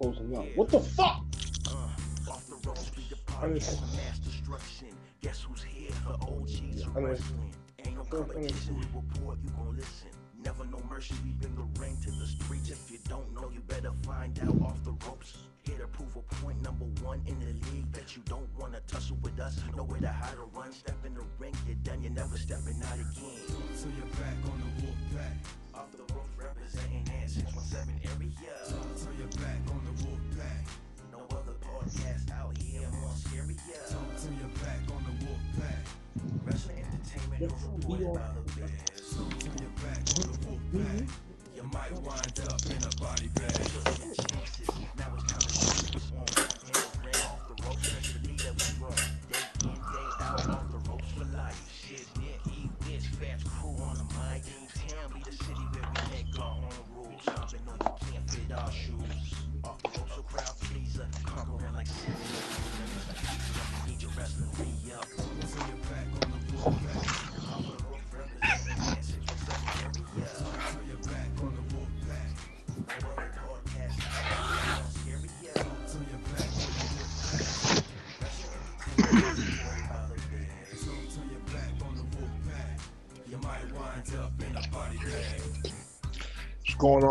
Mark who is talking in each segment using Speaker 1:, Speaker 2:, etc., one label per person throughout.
Speaker 1: closing out. What the fuck?
Speaker 2: I mass destruction. Guess who's here for OGs wrestling? Ain't no competition. We report, you gon' listen. Never no mercy. We bring the ring to the streets. If you don't know, you better find out off the ropes. Here to prove a point, number one in the league. Bet you don't wanna tussle with us. Know where to hide or run. Step in the ring, you're done. You're never stepping out again.
Speaker 3: So you're back on the wolf pack.
Speaker 2: Off the roof, representing that 617 area.
Speaker 3: So you're back on the wolf pack.
Speaker 2: No other podcast out here more scary.
Speaker 3: So you're back on the wolf pack.
Speaker 2: Wrestling entertainment is reported by the biz.
Speaker 3: So you're back on the wolf pack. You might wind up in a body bag.
Speaker 2: Now it's time to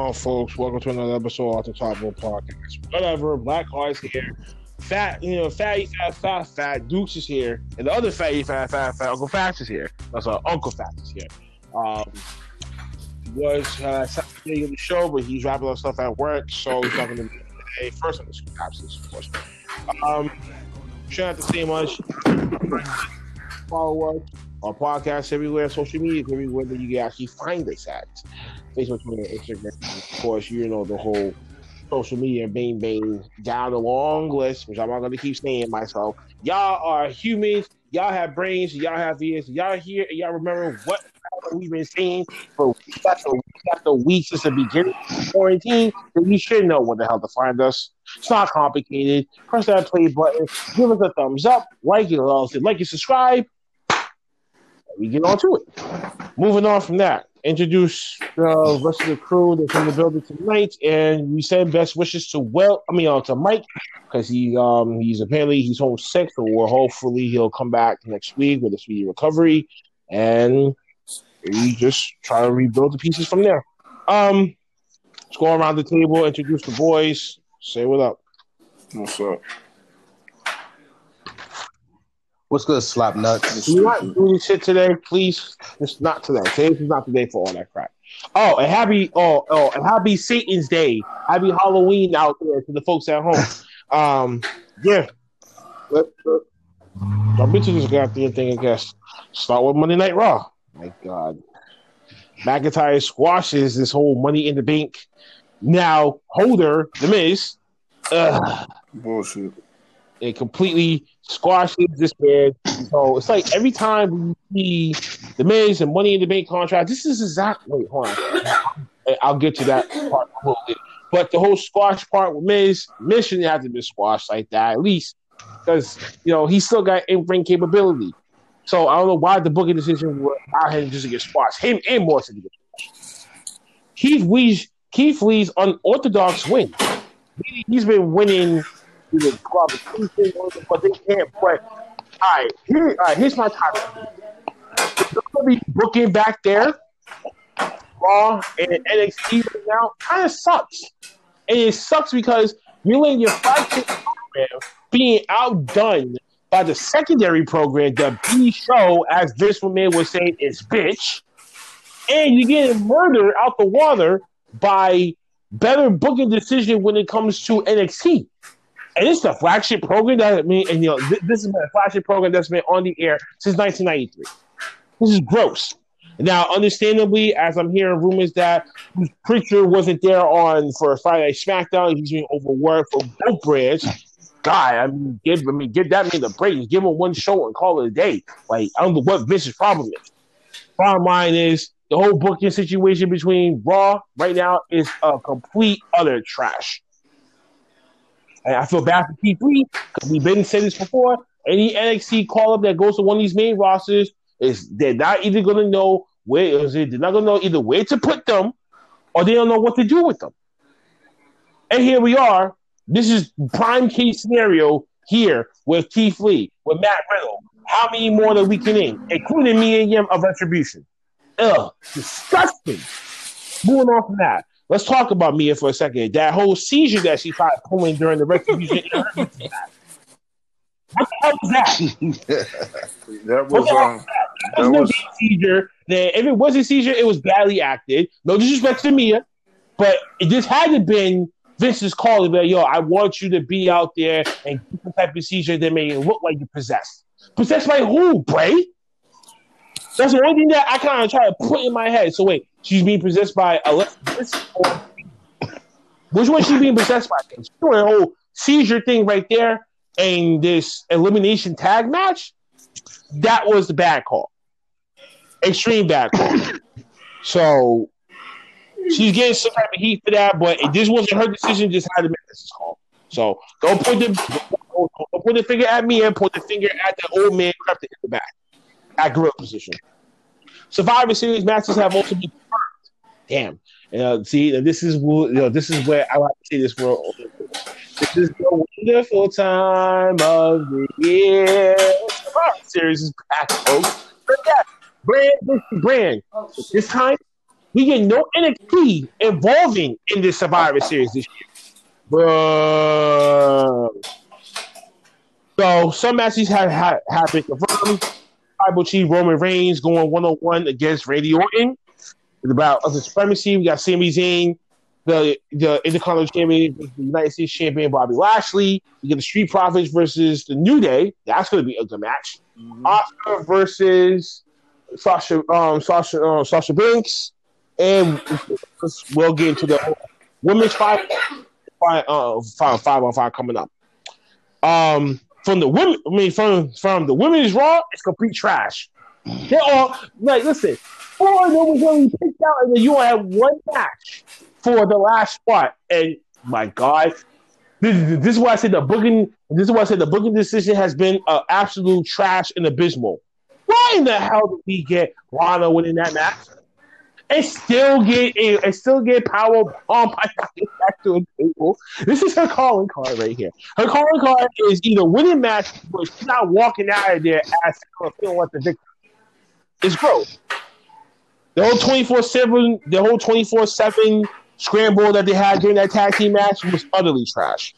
Speaker 2: on,
Speaker 1: folks? Welcome to another episode of the Top Rope Podcast. Whatever, Black Heart's here. Fat, you know, fatty, fat, fat, fat. Dukes is here, and the other fatty, fat, fat, fat Uncle Fats is here. That's our Uncle Fats is here. Um, was uh, Saturday of the show, but he's wrapping up stuff at work, so he's going to be today. First on the absence, of course. Um, try not to say much. Follow us our podcast everywhere, social media everywhere that you can actually find us at. Facebook, Twitter, Instagram, of course, you know the whole social media bang bang down the long list, which I'm not gonna keep saying myself. Y'all are humans, y'all have brains, y'all have ears, y'all here, and y'all remember what we've been saying for weeks after weeks after weeks since the beginning of quarantine, then you should know where the hell to find us. It's not complicated. Press that play button, give us a thumbs up, like it, like and subscribe. We get on to it. Moving on from that, introduce the rest of the crew that's in the building tonight, and we send best wishes to well, I mean, uh, to Mike because he um he's apparently he's home sick, so we're hopefully he'll come back next week with a speedy recovery, and we just try to rebuild the pieces from there. Um, let's go around the table, introduce the boys, say what up.
Speaker 4: What's up?
Speaker 5: What's good, slap nuts?
Speaker 1: Do not do this shit today, please. It's not today. Today is not the day for all that crap. Oh, and happy oh oh and happy Satan's Day. Happy Halloween out there to the folks at home. Um, yeah. Let, let, jump into this goddamn thing, I guess. Start with Monday Night Raw. My God. McIntyre squashes this whole money in the bank. Now, holder, the Miz, ugh,
Speaker 4: Bullshit.
Speaker 1: it completely squashes this man. So it's like every time we see the Miz and Money in the Bank contract, this is exactly. Wait, hold on. I'll get to that part a little bit. But the whole squash part with Miz, Miz shouldn't have to be squashed like that, at least because you know he still got in ring capability. So I don't know why the booking decision was out him just to get squashed. Him and Morrison to get squashed. Keith Lee's Keith Lee's unorthodox win. He's been winning but they can't play. All right, here, all right, here's my topic. Be booking back there, Raw and NXT right now kind of sucks, and it sucks because you're letting your flagship program being outdone by the secondary program, the B show, as this woman was saying, is bitch, and you're getting murdered out the water by better booking decision when it comes to NXT. And it's the flagship program that I mean, and you know, th- this is a flagship program that's been on the air since 1993. This is gross. Now, understandably, as I'm hearing rumors that Prichard wasn't there on for Friday Night SmackDown, he's being overworked for both brands. God, I mean, give I mean, give that man the praise. Give him one show and call it a day. Like, I don't know what Vince's problem is. Bottom line is the whole booking situation between Raw right now is a complete utter trash. And I feel bad for Keith Lee because we've been saying this before. Any NXT call up that goes to one of these main rosters is they're not either going to know where is it. They're not to know either where to put them or they don't know what to do with them. And here we are. This is prime case scenario here with Keith Lee, with Matt Riddle. How many more that we can name, including Mia Yim of retribution? Ugh, disgusting. Moving on from that, let's talk about Mia for a second. That whole seizure that she tried pulling during the retribution. what the hell was that?
Speaker 4: That
Speaker 1: What
Speaker 4: was
Speaker 1: the hell
Speaker 4: um,
Speaker 1: that? That
Speaker 4: that
Speaker 1: was no
Speaker 4: was
Speaker 1: damn seizure. Then if it was a seizure, it was badly acted. No disrespect to Mia, but it just had to been Vince's call to be like, yo, I want you to be out there and get the type of seizure that made it look like you're possessed. Possessed by who, Bray? That's the only thing that I kind of try to put in my head. So wait, she's being possessed by or which one she being possessed by? She's doing a whole seizure thing right there and this elimination tag match. That was the bad call. Extreme bad call. so she's getting some type of heat for that, but this wasn't her decision, just had to make this call. So don't point the don't, don't point the finger at me and point the finger at the old man crept in the back at gorilla position. Survivor Series matches have also been confirmed. Damn. See, this is you know, this is where I like to see this world. This is the wonderful time of the year. Survivor Series is back, folks. But yeah, brand, this brand. This time, we get no NXT involving in this Survivor Series this year. So some matches have, have, have been confirmed. Tribal Chief Roman Reigns going one on one against Randy Orton. It's about other supremacy. We got Sami Zayn, the the Intercontinental Champion, the United States Champion Bobby Lashley. You get the Street Profits versus the New Day. That's going to be a good match. Asuka versus Sasha um, Sasha um, Sasha Banks, and we'll get into the women's five five uh, five, five on five coming up. Um, from the women, I mean, from from the women's Raw, it's complete trash. They all like listen. Four of them was only picked out, and then you only have one match for the last spot. And my God, this, this is why I said the booking. This is why I said the booking decision has been uh, absolute trash and abysmal. Why in the hell did we get Lana winning that match? And still get and still get power bomb knocking back to a table. This is her calling card right here. Her calling card is either winning matches, but she's not walking out of there asking as feeling like the victor. It's gross. The whole twenty four seven, the whole twenty four seven scramble that they had during that tag team match was utterly trash.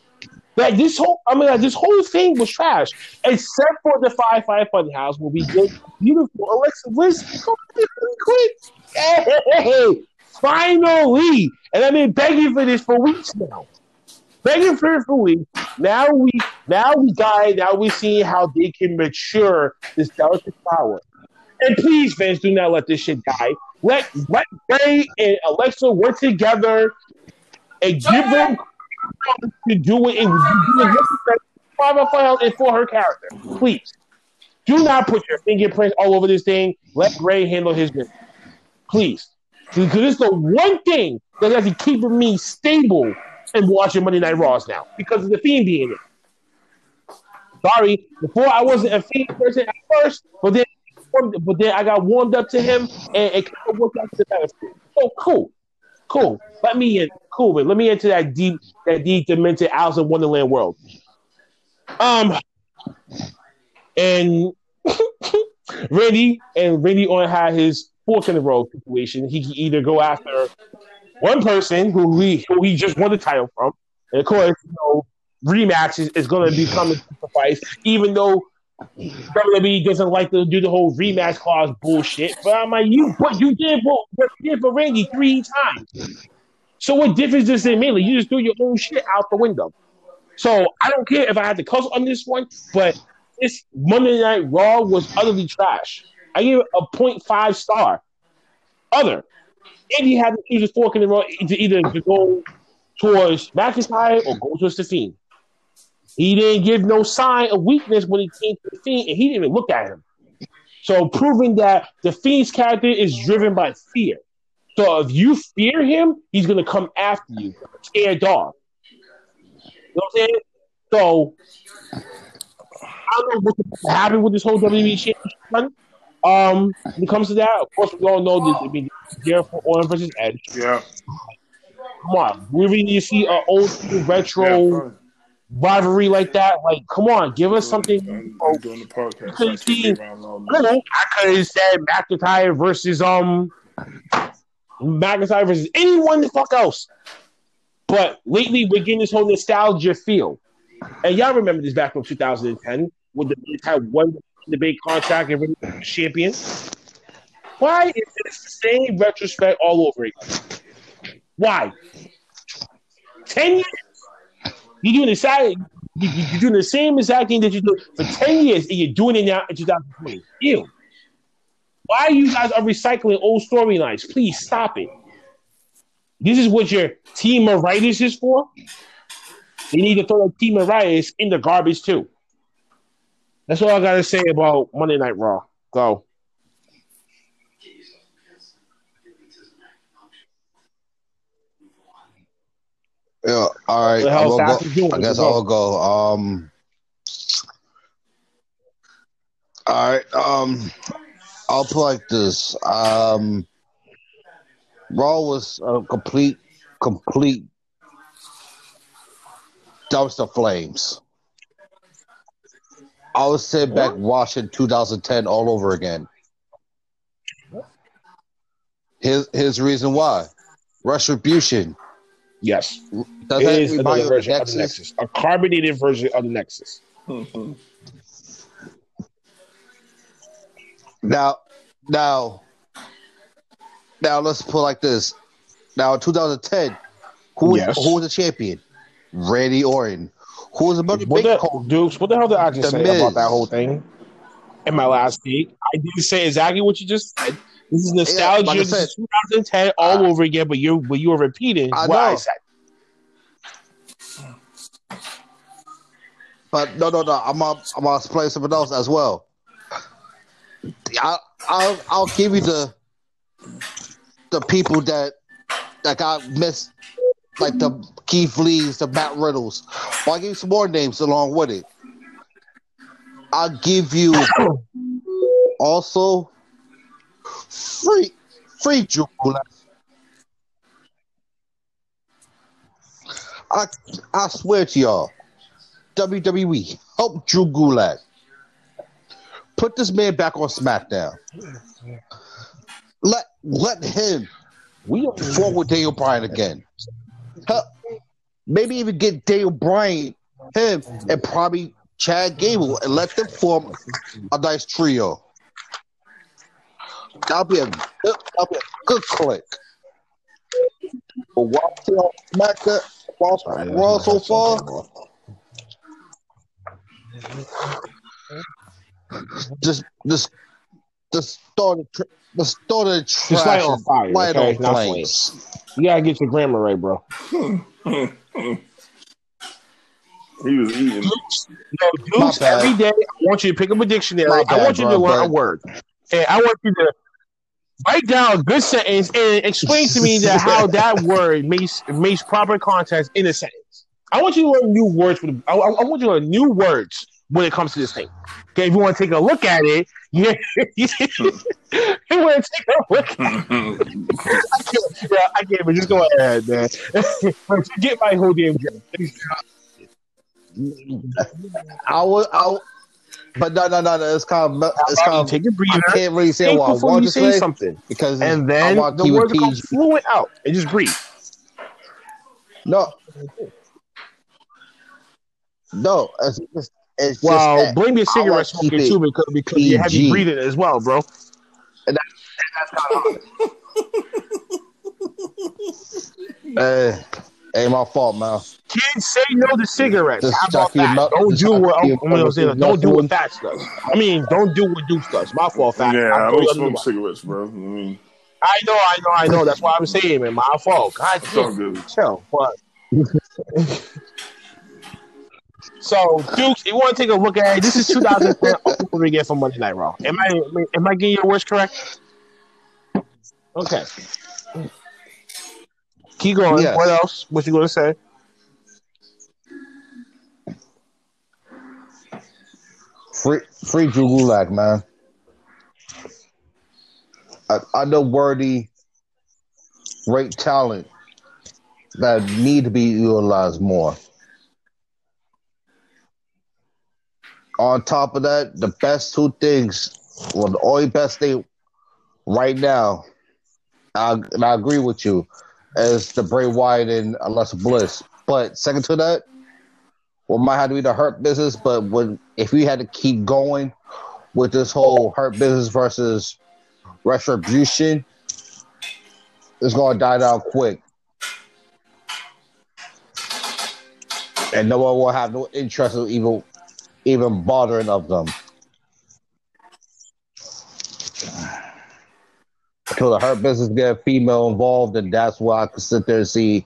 Speaker 1: Like this whole, I mean, like, this whole thing was trash, except for the Firefly Fun House will be good, beautiful. Alexa Bliss, quick. Hey, finally, and I've been begging for this for weeks now. Begging for it for weeks. Now we, now we got, now we see how they can mature this delicate flower. And please, fans, do not let this shit die. Let let Bray and Alexa work together and give them to do it do it five on five and for her character. Please. Do not put your fingerprints all over this thing. Let Bray handle his business. Please. Because it's the one thing that has to keep me stable and watching Monday Night Raws now. Because of the Fiend being it. Sorry, before I wasn't a Fiend person at first, but then but then I got warmed up to him and it kind of worked out to the. Oh, cool. Cool. Let me in. Cool, but let me enter that deep, that deep demented Alice in Wonderland world. Um, and Randy and Randy on had his fork in the road situation. He can either go after one person who he who he just won the title from, and of course, you know, rematch is, is going to become a sacrifice, even though WWE doesn't like to do the whole rematch clause bullshit. But I'm like, you, but you did what you did for Randy three times. So what difference does it make? Like, you just threw your own shit out the window. So I don't care if I had to cuss on this one, but this Monday Night Raw was utterly trash. I gave it a 0.5 star. Other. And he had to choose a fork in the road to either to go towards McIntyre or go towards the Fiend. He didn't give no sign of weakness when he came to the Fiend, and he didn't even look at him. So proving that the Fiend's character is driven by fear. So if you fear him, he's gonna come after you, scared dog. You know what I'm saying? So I don't know what's happening with this whole WWE championship. Um, when it comes to that, of course, we all know that I mean, there for Orton versus Edge.
Speaker 4: Yeah.
Speaker 1: Come on, we really need to see an old retro
Speaker 4: Yeah,
Speaker 1: rivalry like that. Like, come on, give us something.
Speaker 4: I'm, I'm doing the podcast.
Speaker 1: couldn't
Speaker 4: I
Speaker 1: see- I don't
Speaker 4: enough.
Speaker 1: I could have said McIntyre versus um McIntyre versus anyone the fuck else. But lately, we're getting this whole nostalgia feel. And y'all remember this back from 2010 when the had one debate contract and champion. Why is it the same retrospect all over again? Why? Ten years. You're doing the same. you- you- You're doing the same exact thing that you did for ten years, and you're doing it now in 2020. Ew. Why you guys are recycling old storylines? Please stop it. This is what your team of writers is for. They need to throw that team of writers in the garbage too. That's all I gotta say about Monday Night Raw. Go.
Speaker 5: Yeah, all right. Gonna
Speaker 1: Sasha
Speaker 5: go. I guess I'll go. Um, all right. Um, I'll put like this. Um, Raw was a complete, complete dumpster flames. I was sitting back watching 2010 all over again. His his reason why, retribution.
Speaker 1: Yes.
Speaker 5: Does
Speaker 1: It
Speaker 5: that
Speaker 1: is another
Speaker 5: you of
Speaker 1: version of
Speaker 5: Nexus?
Speaker 1: the Nexus. A carbonated version of the Nexus.
Speaker 4: Mhm.
Speaker 5: Now, now, now, let's put it like this. Now, in 2010, who
Speaker 1: Yes.
Speaker 5: who was the champion? Randy Orton. Who was the Money
Speaker 1: What the,
Speaker 5: Coach?
Speaker 1: Dukes, what the hell did I just
Speaker 5: The
Speaker 1: say
Speaker 5: Miz.
Speaker 1: about that whole thing in my last week? I did say exactly what you just said. This is nostalgia.
Speaker 5: like I
Speaker 1: this
Speaker 5: said,
Speaker 1: is 2010 all
Speaker 5: I-
Speaker 1: over again, but you but you were repeating
Speaker 5: I
Speaker 1: what I
Speaker 5: know.
Speaker 1: said.
Speaker 5: But no, no, no. I'm gonna, I'm gonna explain something else as well. I, I'll, I'll give you the the people that that got missed, like the Keith Lees, the Matt Riddles. I'll give you some more names along with it. I'll give you also free free Drew. I I swear to y'all, WWE help Drew Gulak. Put this man back on SmackDown. Let let him
Speaker 1: We
Speaker 5: fall with Daniel Bryan again. Hell, maybe even get Daniel Bryan, him, and probably Chad Gable, and let them form a nice trio. That'll be a good, that'll be a good click. But while on SmackDown, while Raw so far, just just just start a tr- just start a trash
Speaker 1: Just light on fire,
Speaker 5: light
Speaker 1: okay?
Speaker 5: on flames.
Speaker 1: you gotta get your grammar right, bro.
Speaker 4: He was eating.
Speaker 1: No, Dukes, every day I want you to pick up a dictionary.
Speaker 5: My
Speaker 1: I want you to
Speaker 5: bro,
Speaker 1: learn a word. And I want you to write down a good sentence and explain to me that how that word makes makes proper context in a sentence. I want you to learn new words. For the, I, I I want you to learn new words when it comes to this thing. Okay, if you want to take a look at it, yeah, you want to take a look. At I can't, yeah, I can't. But just go ahead, man. Forget my whole damn joke.
Speaker 5: I would, I would, but no, no, no, no. It's kind of, it's kind of.
Speaker 1: take a breather.
Speaker 5: I can't really say what I want
Speaker 1: you
Speaker 5: to
Speaker 1: say
Speaker 5: say
Speaker 1: something,
Speaker 5: because
Speaker 1: and then
Speaker 5: want
Speaker 1: the
Speaker 5: it
Speaker 1: words come fluent out and just breathe.
Speaker 5: No, no. It's, it's, it's
Speaker 1: Well,
Speaker 5: that.
Speaker 1: blame your
Speaker 5: I
Speaker 1: cigarette
Speaker 5: want to keep
Speaker 1: smoking
Speaker 5: it
Speaker 1: too because because you're heavy
Speaker 5: PG.
Speaker 1: breathing as well, bro.
Speaker 5: Uh, ain't my fault, man.
Speaker 1: Kids say no to cigarettes.
Speaker 5: Just
Speaker 1: How about that?
Speaker 5: Mel-
Speaker 1: Don't do what I'm, I'm gonna say. That. Don't do what Fats does. I mean, don't do what Dukes does. My fault, Fats.
Speaker 4: Yeah, I
Speaker 1: I'll
Speaker 4: don't
Speaker 1: throw you under the
Speaker 4: smoke cigarettes, bro. I mean,
Speaker 1: I know, I know, I know. That's why I'm saying, man. My fault. God
Speaker 4: it's all
Speaker 1: damn.
Speaker 4: good.
Speaker 1: Chill. But so, Dukes, you want to take a look at it? This is 2010 all over again for Monday Night Raw. Am I am I getting your words correct? Okay. Keep going.
Speaker 5: Yes.
Speaker 1: What else? What you gonna say?
Speaker 5: Free, free Drew Gulak, man. I, I know Wordy, great talent, that need to be utilized more. On top of that, the best two things, well, the only best thing right now, I, and I agree with you, is the Bray Wyatt and Alexa Bliss. But second to that, well, might have to be the Hurt Business. But when if we had to keep going with this whole Hurt Business versus Retribution, it's to die down quick. And no one will have no interest in even even bothering of them. Until the hurt business get a female involved, and that's why I could sit there and see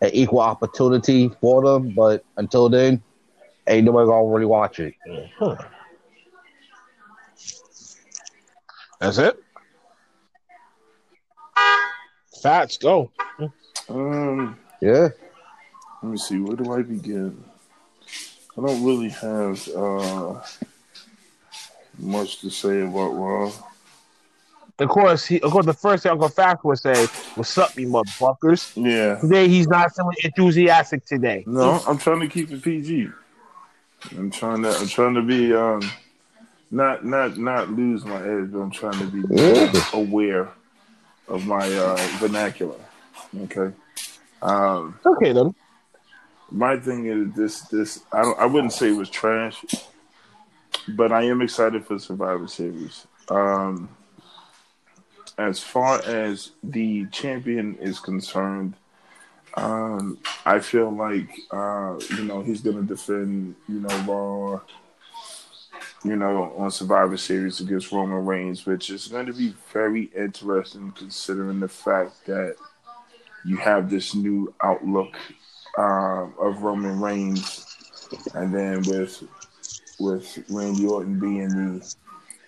Speaker 5: an equal opportunity for them. But until then, ain't nobody gonna really watch it.
Speaker 1: That's it. Fats go.
Speaker 4: Um,
Speaker 5: Yeah.
Speaker 4: let me see. Where do I begin? I don't really have uh, much to say about Raw.
Speaker 1: Of course, he, of course, the first thing Uncle Fats would say, "What's up, you motherfuckers?"
Speaker 4: Yeah.
Speaker 1: Today he's not feeling enthusiastic. Today,
Speaker 4: No, I'm trying to keep it PG. I'm trying to. I'm trying to be um, not not not lose my edge, but I'm trying to be
Speaker 5: Yeah.
Speaker 4: aware of my uh, vernacular. Okay. Um,
Speaker 1: okay then.
Speaker 4: My thing is this this I don't I wouldn't say it was trash, but I am excited for Survivor Series. Um as far as the champion is concerned, um I feel like uh you know he's gonna defend, you know, Raw you know, on Survivor Series against Roman Reigns, which is going to be very interesting considering the fact that you have this new outlook um, of Roman Reigns, and then with with Randy Orton being the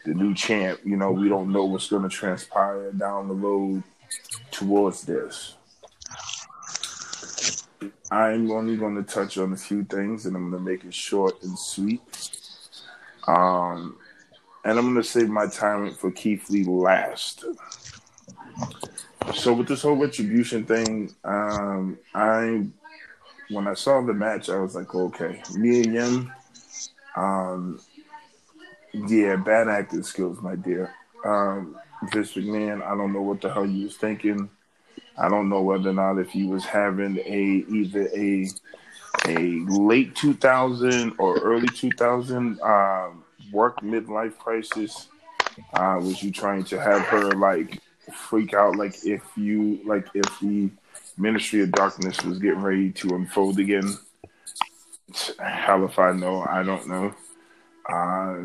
Speaker 4: the new champ, you know, we don't know what's going to transpire down the road towards this. I'm only going to touch on a few things, and I'm going to make it short and sweet. Um, and I'm going to save my time for Keith Lee last. So with this whole retribution thing, um, I when I saw the match, I was like, okay, Mia Yim, um, yeah, bad acting skills, my dear. Um, Vince McMahon, I don't know what the hell you was thinking. I don't know whether or not if he was having a either a a late 2000 or early 2000 um, work midlife crisis. Uh, was you trying to have her like freak out like if you like if the Ministry of Darkness was getting ready to unfold again? Hell if I know, I don't know. Uh,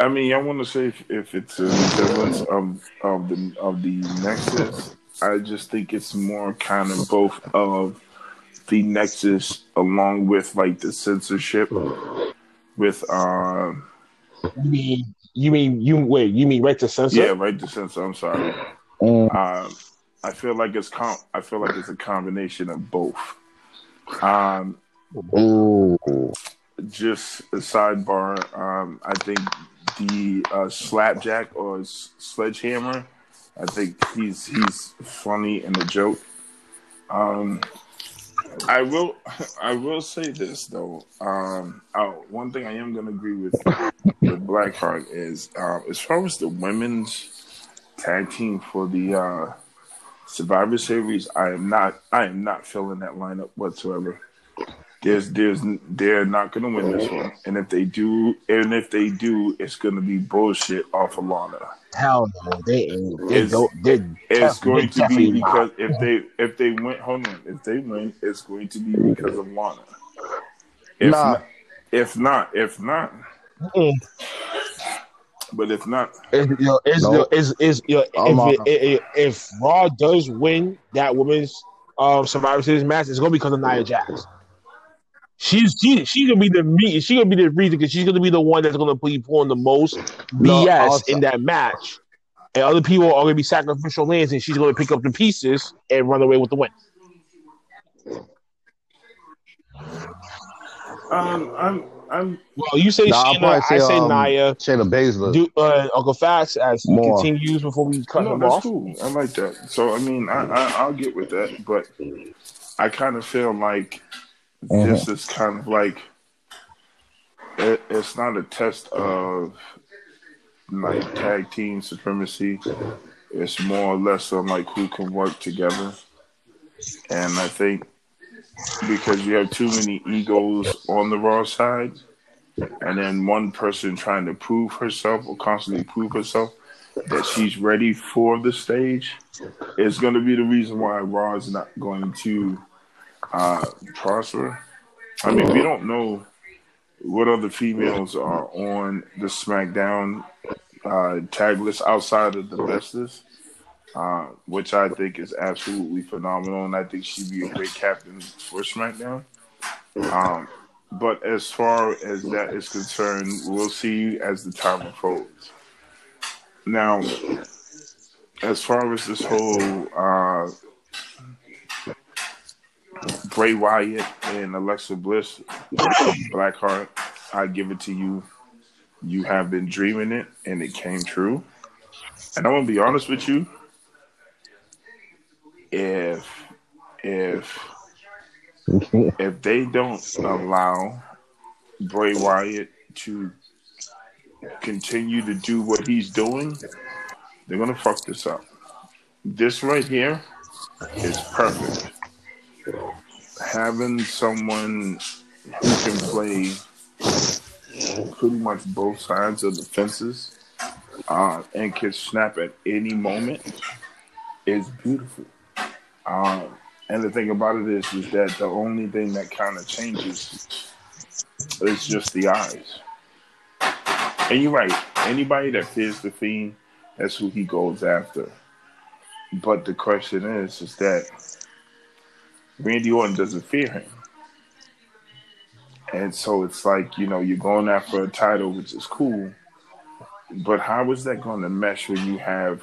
Speaker 4: I mean, I want to say if, if it's a resemblance of of the of the Nexus, I just think it's more kind of both of the Nexus along with like the censorship with uh
Speaker 1: You mean you mean you wait? You mean right to censor?
Speaker 4: yeah right to censor. I'm sorry. Um, I feel like it's com- I feel like it's a combination of both. Um,
Speaker 5: Ooh.
Speaker 4: just a sidebar. Um, I think the uh, slapjack or s- sledgehammer. I think he's he's funny and a joke. Um, I will I will say this though. Um, oh, one thing I am going to agree with with Blackheart is uh, as far as the women's tag team for the uh, Survivor Series, I am not I am not filling that lineup whatsoever. There's there's they're not going to win this one, and if they do, and if they do, it's going to be bullshit off of Lana.
Speaker 1: Hell no, they ain't. They
Speaker 4: It's-
Speaker 1: don't. They
Speaker 4: It's
Speaker 1: def-
Speaker 4: going to be
Speaker 1: definitely not.
Speaker 4: because if they if they win, hold on, if they win, it's going to be because of Lana. If
Speaker 5: Nah.
Speaker 4: not, if not, if not,
Speaker 1: Mm.
Speaker 4: But if not,
Speaker 1: Is, you know, is,
Speaker 5: Nope.
Speaker 1: is, is, you if,
Speaker 5: out.
Speaker 1: it, if, if Raw does win that women's um, Survivor Series match, it's gonna be because of Nia Jax. She's she she's gonna be the me. She's gonna be the reason because she's gonna be the one that's gonna be pulling the most
Speaker 5: No,
Speaker 1: BS
Speaker 5: also-
Speaker 1: in that match, and other people are gonna be sacrificial lambs, and she's gonna pick up the pieces and run away with the win.
Speaker 4: um, I'm I'm
Speaker 1: Well, you say
Speaker 5: Nah, I'll
Speaker 1: Shayna,
Speaker 5: probably
Speaker 1: I
Speaker 5: say,
Speaker 1: say
Speaker 5: um,
Speaker 1: Naya.
Speaker 5: Shayna Baszler.
Speaker 1: Do uh, Uncle Fats as he
Speaker 5: More.
Speaker 1: continues before we cut
Speaker 4: no,
Speaker 1: him
Speaker 4: that's
Speaker 1: off.
Speaker 4: cool. I like that. So I mean, I, I I'll get with that, but I kind of feel like this is kind of like it, it's not a test of like tag team supremacy. It's more or less on like who can work together, and I think because you have too many egos on the Raw side, and then one person trying to prove herself or constantly prove herself that she's ready for the stage is going to be the reason why Raw is not going to uh, prosper. I mean, we don't know what other females are on the SmackDown uh, tag list outside of the bestest, uh, which I think is absolutely phenomenal, and I think she'd be a great captain for SmackDown. Um, but as far as that is concerned, we'll see as the time unfolds. Now, as far as this whole uh, Bray Wyatt and Alexa Bliss, Blackheart, I give it to you. You have been dreaming it, and it came true. And I'm gonna be honest with you. If if if they don't allow Bray Wyatt to continue to do what he's doing, they're gonna fuck this up. This right here is perfect. Having someone who can play pretty much both sides of the fences uh, and can snap at any moment is beautiful. Um, and the thing about it is, is that the only thing that kind of changes is just the eyes. And you're right. Anybody that fears the fiend, that's who he goes after. But the question is, is that Randy Orton doesn't fear him. And so it's like, you know, you're going after a title, which is cool. But how is that going to mesh when you have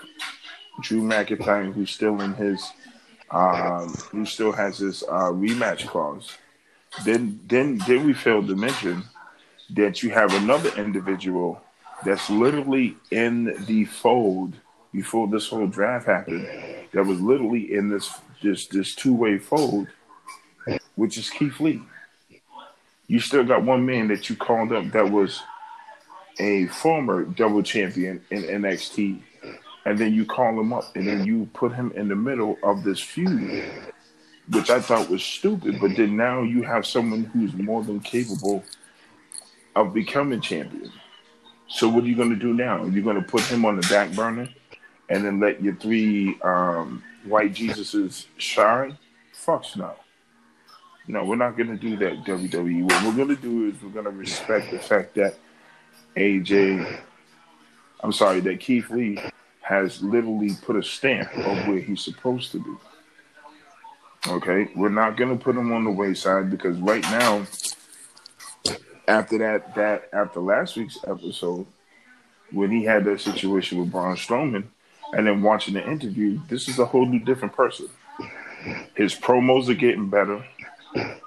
Speaker 4: Drew McIntyre, who's still in his, um, who still has his uh, rematch clause? Then, then, then we failed to mention that you have another individual that's literally in the fold before this whole draft happened. That was literally in this this this two way fold, which is Keith Lee. You still got one man that you called up that was a former double champion in NXT, and then you call him up, and then you put him in the middle of this feud, which I thought was stupid. But then now you have someone who's more than capable of becoming champion. So what are you going to do now? Are You're going to put him on the back burner, and then let your three um, white Jesuses shine? Fuck no. No, we're not going to do that, WWE. What we're going to do is we're going to respect the fact that AJ, I'm sorry, that Keith Lee has literally put a stamp of where he's supposed to be. Okay, we're not to put him on the wayside because right now, after that, that after last week's episode, when he had that situation with Braun Strowman, and then watching the interview, this is a whole new different person. His promos are getting better.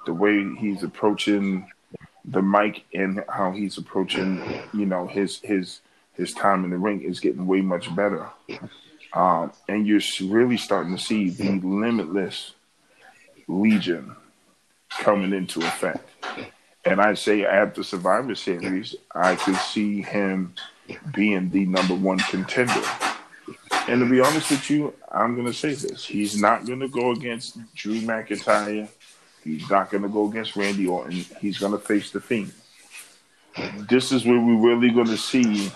Speaker 4: The way he's approaching the mic and how he's approaching, you know, his his his time in the ring is getting way much better. Um, and you're really starting to see the limitless legion coming into effect. And I say after Survivor Series, I could see him being the number one contender. And to be honest with you, I'm going to say this. He's not going to go against Drew McIntyre. He's not going to go against Randy Orton. He's going to face the Fiend. This is where we're really going to see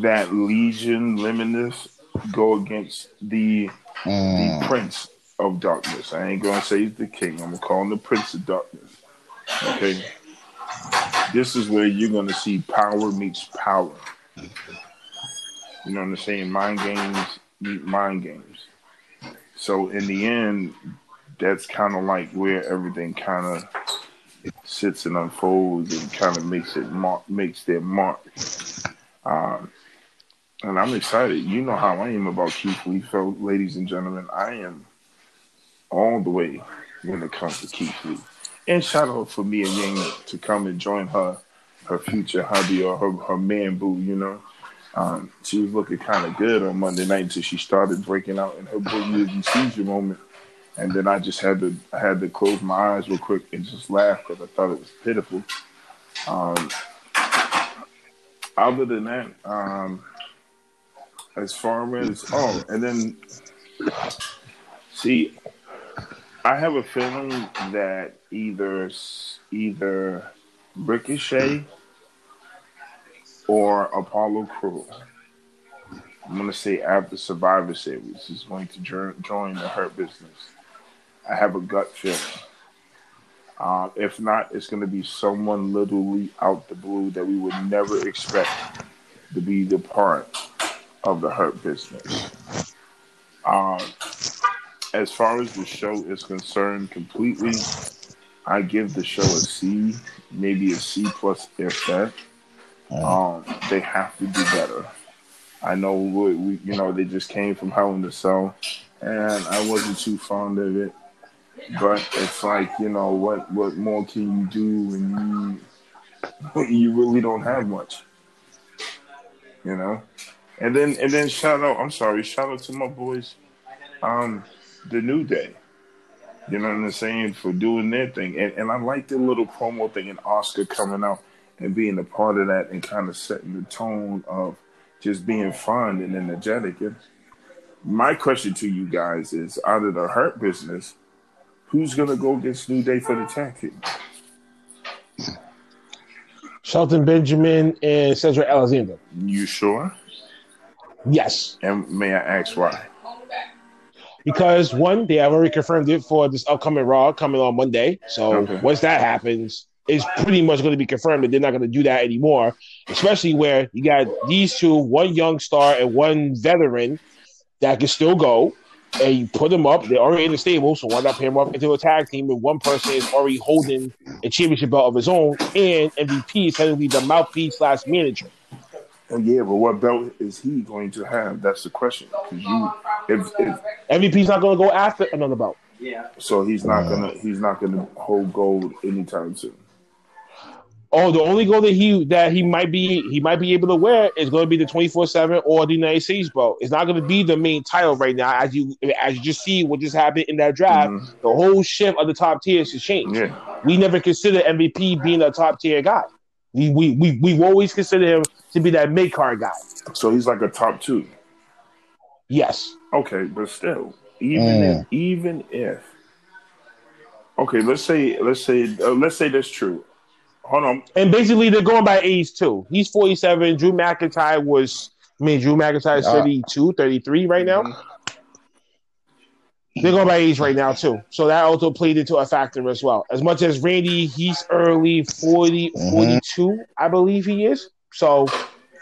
Speaker 4: that Legion Limitless go against the, the Prince of Darkness. I ain't to say he's the king. I'm to call him the Prince of Darkness. Okay? This is where you're to see power meets power. You know what I'm saying? Mind games meet mind games. So in the end, that's kind of like where everything kind of sits and unfolds and kind of makes it mark, makes their mark. Um, and I'm excited. You know how I am about Keith Lee, so ladies and gentlemen. I am all the way when it comes to Keith Lee. And shout out for Mia Yim to come and join her her future hubby or her, her man boo, you know. Um, she was looking kind of good on Monday night until she started breaking out in her boogie seizure moment. And then I just had to I had to close my eyes real quick and just laugh because I thought it was pitiful. Um, other than that, um, as far as oh, and then see, I have a feeling that either either Ricochet or Apollo Crew. I'm gonna say after Survivor Series is going to join, the Hurt Business. I have a gut feeling. Uh, if not, it's going to be someone literally out the blue that we would never expect to be the part of the Hurt Business. Um, as far as the show is concerned, completely, I give the show a C, maybe a C plus if that. Um, they have to do better. I know we, we, you know, they just came from Hell in the Cell, and I wasn't too fond of it. But it's like, you know, what what more can you do when you you really don't have much, you know? And then and then shout out, I'm sorry, shout out to my boys, um, the New Day. You know what I'm saying for doing their thing, and and I like the little promo thing and Asuka coming out and being a part of that and kind of setting the tone of just being fun and energetic. And my question to you guys is: out of the Hurt Business, who's gonna go against New Day for the tag team?
Speaker 1: Shelton Benjamin and Cedric Alexander.
Speaker 4: You sure?
Speaker 1: Yes,
Speaker 4: And may I ask why?
Speaker 1: because one, they have already confirmed it for this upcoming Raw coming on Monday. So
Speaker 4: Okay.
Speaker 1: once that happens, it's pretty much going to be confirmed that they're not going to do that anymore. Especially where you got these two, one young star and one veteran that can still go. And you put them up, they're already in the stable, so why not pair them up into a tag team? And one person is already holding a championship belt of his own, and MVP is technically the mouthpiece slash manager.
Speaker 4: Oh, yeah, but what belt is he going to have? That's the question. 'Cause you, if, if
Speaker 1: MVP's not going to go after another belt. Yeah.
Speaker 4: So, he's not gonna he's not gonna hold gold anytime soon.
Speaker 1: Oh, the only goal that he that he might be he might be able to wear is going to be the twenty four seven or the United States belt. It's not going to be the main title right now, as you as you just see what just happened in that draft.
Speaker 4: Mhm.
Speaker 1: The whole shift of the top tiers has changed.
Speaker 4: Yeah,
Speaker 1: We never considered MVP being a top tier guy. We we we we've always considered him to be that mid card guy.
Speaker 4: so he's like a top two.
Speaker 1: Yes,
Speaker 4: Okay, but still, even
Speaker 5: Mm.
Speaker 4: if, even if, okay, let's say let's say uh, let's say that's true. Hold on,
Speaker 1: and basically they're going by age too. He's forty seven. Drew McIntyre was. I mean, Drew McIntyre is
Speaker 5: Uh,
Speaker 1: 32, 33 right now. They're going by age right now too, so that also played into a factor as well. As much as Randy, he's early 40,
Speaker 5: Mhm.
Speaker 1: 42, I believe he is. So,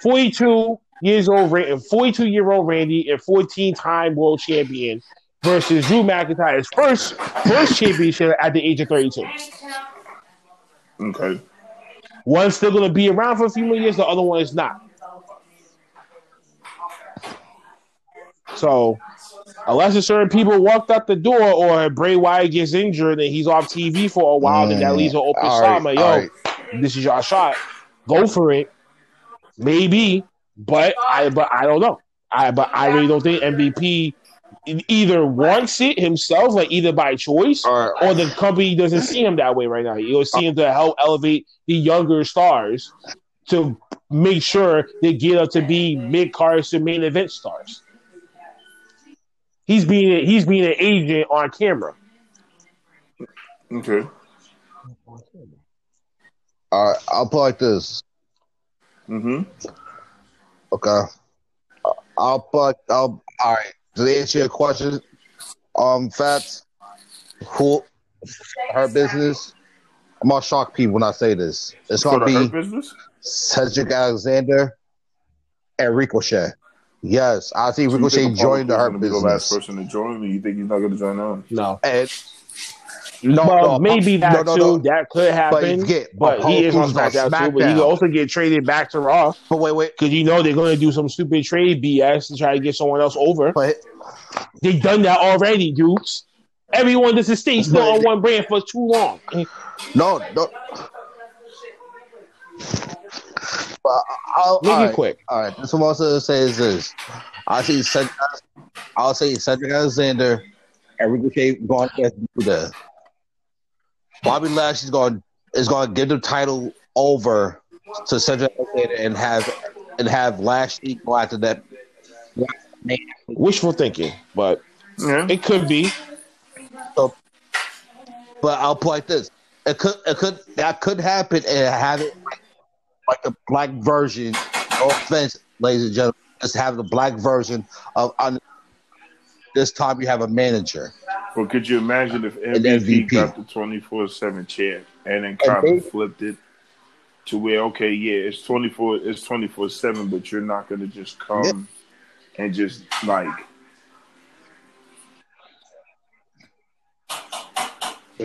Speaker 1: forty two years old, Ra- forty two year old Randy, and fourteen time world champion versus Drew McIntyre's first first championship at the age of thirty two.
Speaker 4: okay,
Speaker 1: One's still going to be around for a few more years, the other one is not. So, unless a certain people walked out the door or Bray Wyatt gets injured and he's off TV for a while, then that leaves an open
Speaker 5: right,
Speaker 1: Like, yo,
Speaker 5: right.
Speaker 1: this is your shot. Go for it. Maybe, but I but I don't know. I but I really don't think MVP either wants it himself, like either by choice,
Speaker 5: right.
Speaker 1: or the company doesn't see him that way right now. You'll see him to help elevate the younger stars to make sure they get up to be mid cards to main event stars. He's being he's being an agent on camera.
Speaker 4: okay,
Speaker 5: All right. I'll put like this.
Speaker 4: mm-hmm.
Speaker 5: Okay. I'll put. I'll. All right. To answer your question, um, Fats, who her business. I'm gonna shock people when I say this. It's gonna
Speaker 4: the hurt
Speaker 5: be
Speaker 4: business,
Speaker 5: Cedric Alexander and Ricochet. Yes, I see
Speaker 4: So you
Speaker 5: Ricochet
Speaker 4: think Apollo
Speaker 5: joined the
Speaker 4: Crews
Speaker 5: Hurt
Speaker 4: gonna be the last person to join, me. you think he's not going to join on?
Speaker 1: No.
Speaker 5: And no,
Speaker 1: well,
Speaker 5: no,
Speaker 1: maybe
Speaker 5: no,
Speaker 1: that
Speaker 5: no,
Speaker 1: too.
Speaker 5: no.
Speaker 1: That could happen.
Speaker 5: But, get,
Speaker 1: But he is on SmackDown, too. But he could also get traded back to Raw
Speaker 5: But wait, wait.
Speaker 1: because you know they're going to do some stupid trade BS to try to get someone else over.
Speaker 5: But
Speaker 1: They've done that already, dudes. Everyone that's stay still
Speaker 5: But-
Speaker 1: on one brand for too long.
Speaker 5: No, no. But I'll,
Speaker 1: Make
Speaker 5: all
Speaker 1: it
Speaker 5: right,
Speaker 1: quick.
Speaker 5: All right. This what I was gonna say is this. I see Cedric. I'll say Cedric Alexander and Ricochet going against Buddha. Bobby Lashley's going is going to give the title over to Cedric Alexander and have and have Lashley go after that.
Speaker 1: Wishful thinking, but
Speaker 4: Yeah.
Speaker 1: it could be.
Speaker 5: But I'll put it like this: it could, it could, that could happen and have it like the black version. No offense, ladies and gentlemen, just have the black version of. On, this time, you have a manager.
Speaker 4: Well, could you imagine if MVP,
Speaker 5: MVP.
Speaker 4: got the twenty four seven chair and then kind of flipped it to where okay, yeah, it's twenty four, it's twenty four seven, but you're not gonna just come and just like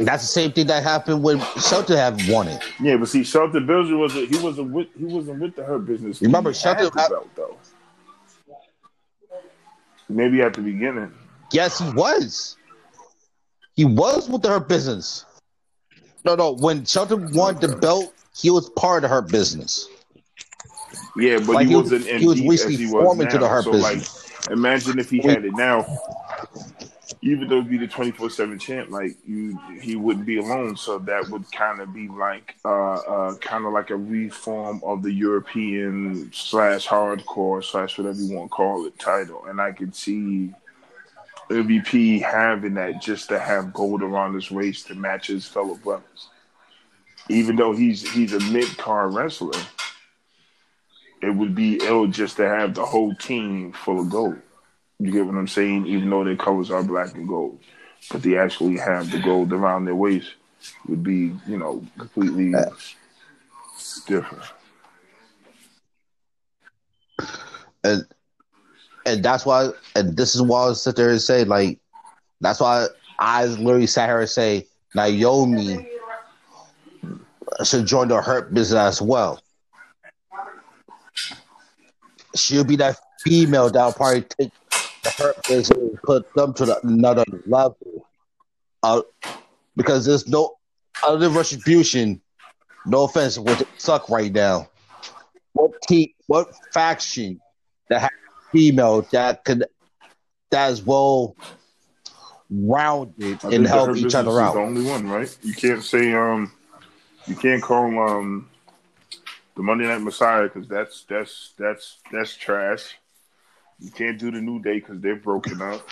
Speaker 5: that's the same thing that happened when Shelton have won it.
Speaker 4: yeah. But see, Shelton Bilger was he wasn't with he wasn't with the hurt business.
Speaker 5: Remember
Speaker 4: He
Speaker 5: Shelton
Speaker 4: had the belt though. Maybe at the beginning.
Speaker 5: Yes, he was. He was with the Hurt Business. No, no. When Shelton won the belt, he was part of her Business.
Speaker 4: Yeah, but
Speaker 5: Like,
Speaker 4: he,
Speaker 5: he was-
Speaker 4: wasn't
Speaker 5: he was recently
Speaker 4: as he was
Speaker 5: formed
Speaker 4: now.
Speaker 5: into the Hurt
Speaker 4: so
Speaker 5: business.
Speaker 4: like, imagine if he had it now. Even though he'd be the twenty four seven champ, like you, he wouldn't be alone. So that would kind of be like, uh, uh, kind of like a reform of the European slash hardcore slash whatever you want to call it title. And I could see MVP having that just to have gold around his waist to match his fellow brothers. Even though he's he's a mid card wrestler, it would be ill just to have the whole team full of gold. You get what I'm saying? Even though their colors are black and gold, but they actually have the gold around their waist would be, you know, completely uh, different.
Speaker 5: and and that's why and this is why I sit there and say like that's why I literally sat here and say Naomi should join the hurt business as well. She'll be that female that'll probably take business and put them to another level. Uh, because there's no other retribution. No offense, would suck right now. What team? What faction that has female that could that is well rounded and help each other out?
Speaker 4: The only one, right? You can't say um, you can't call um, the Monday Night Messiah because that's that's that's that's trash. You can't do the New Day because they're broken up.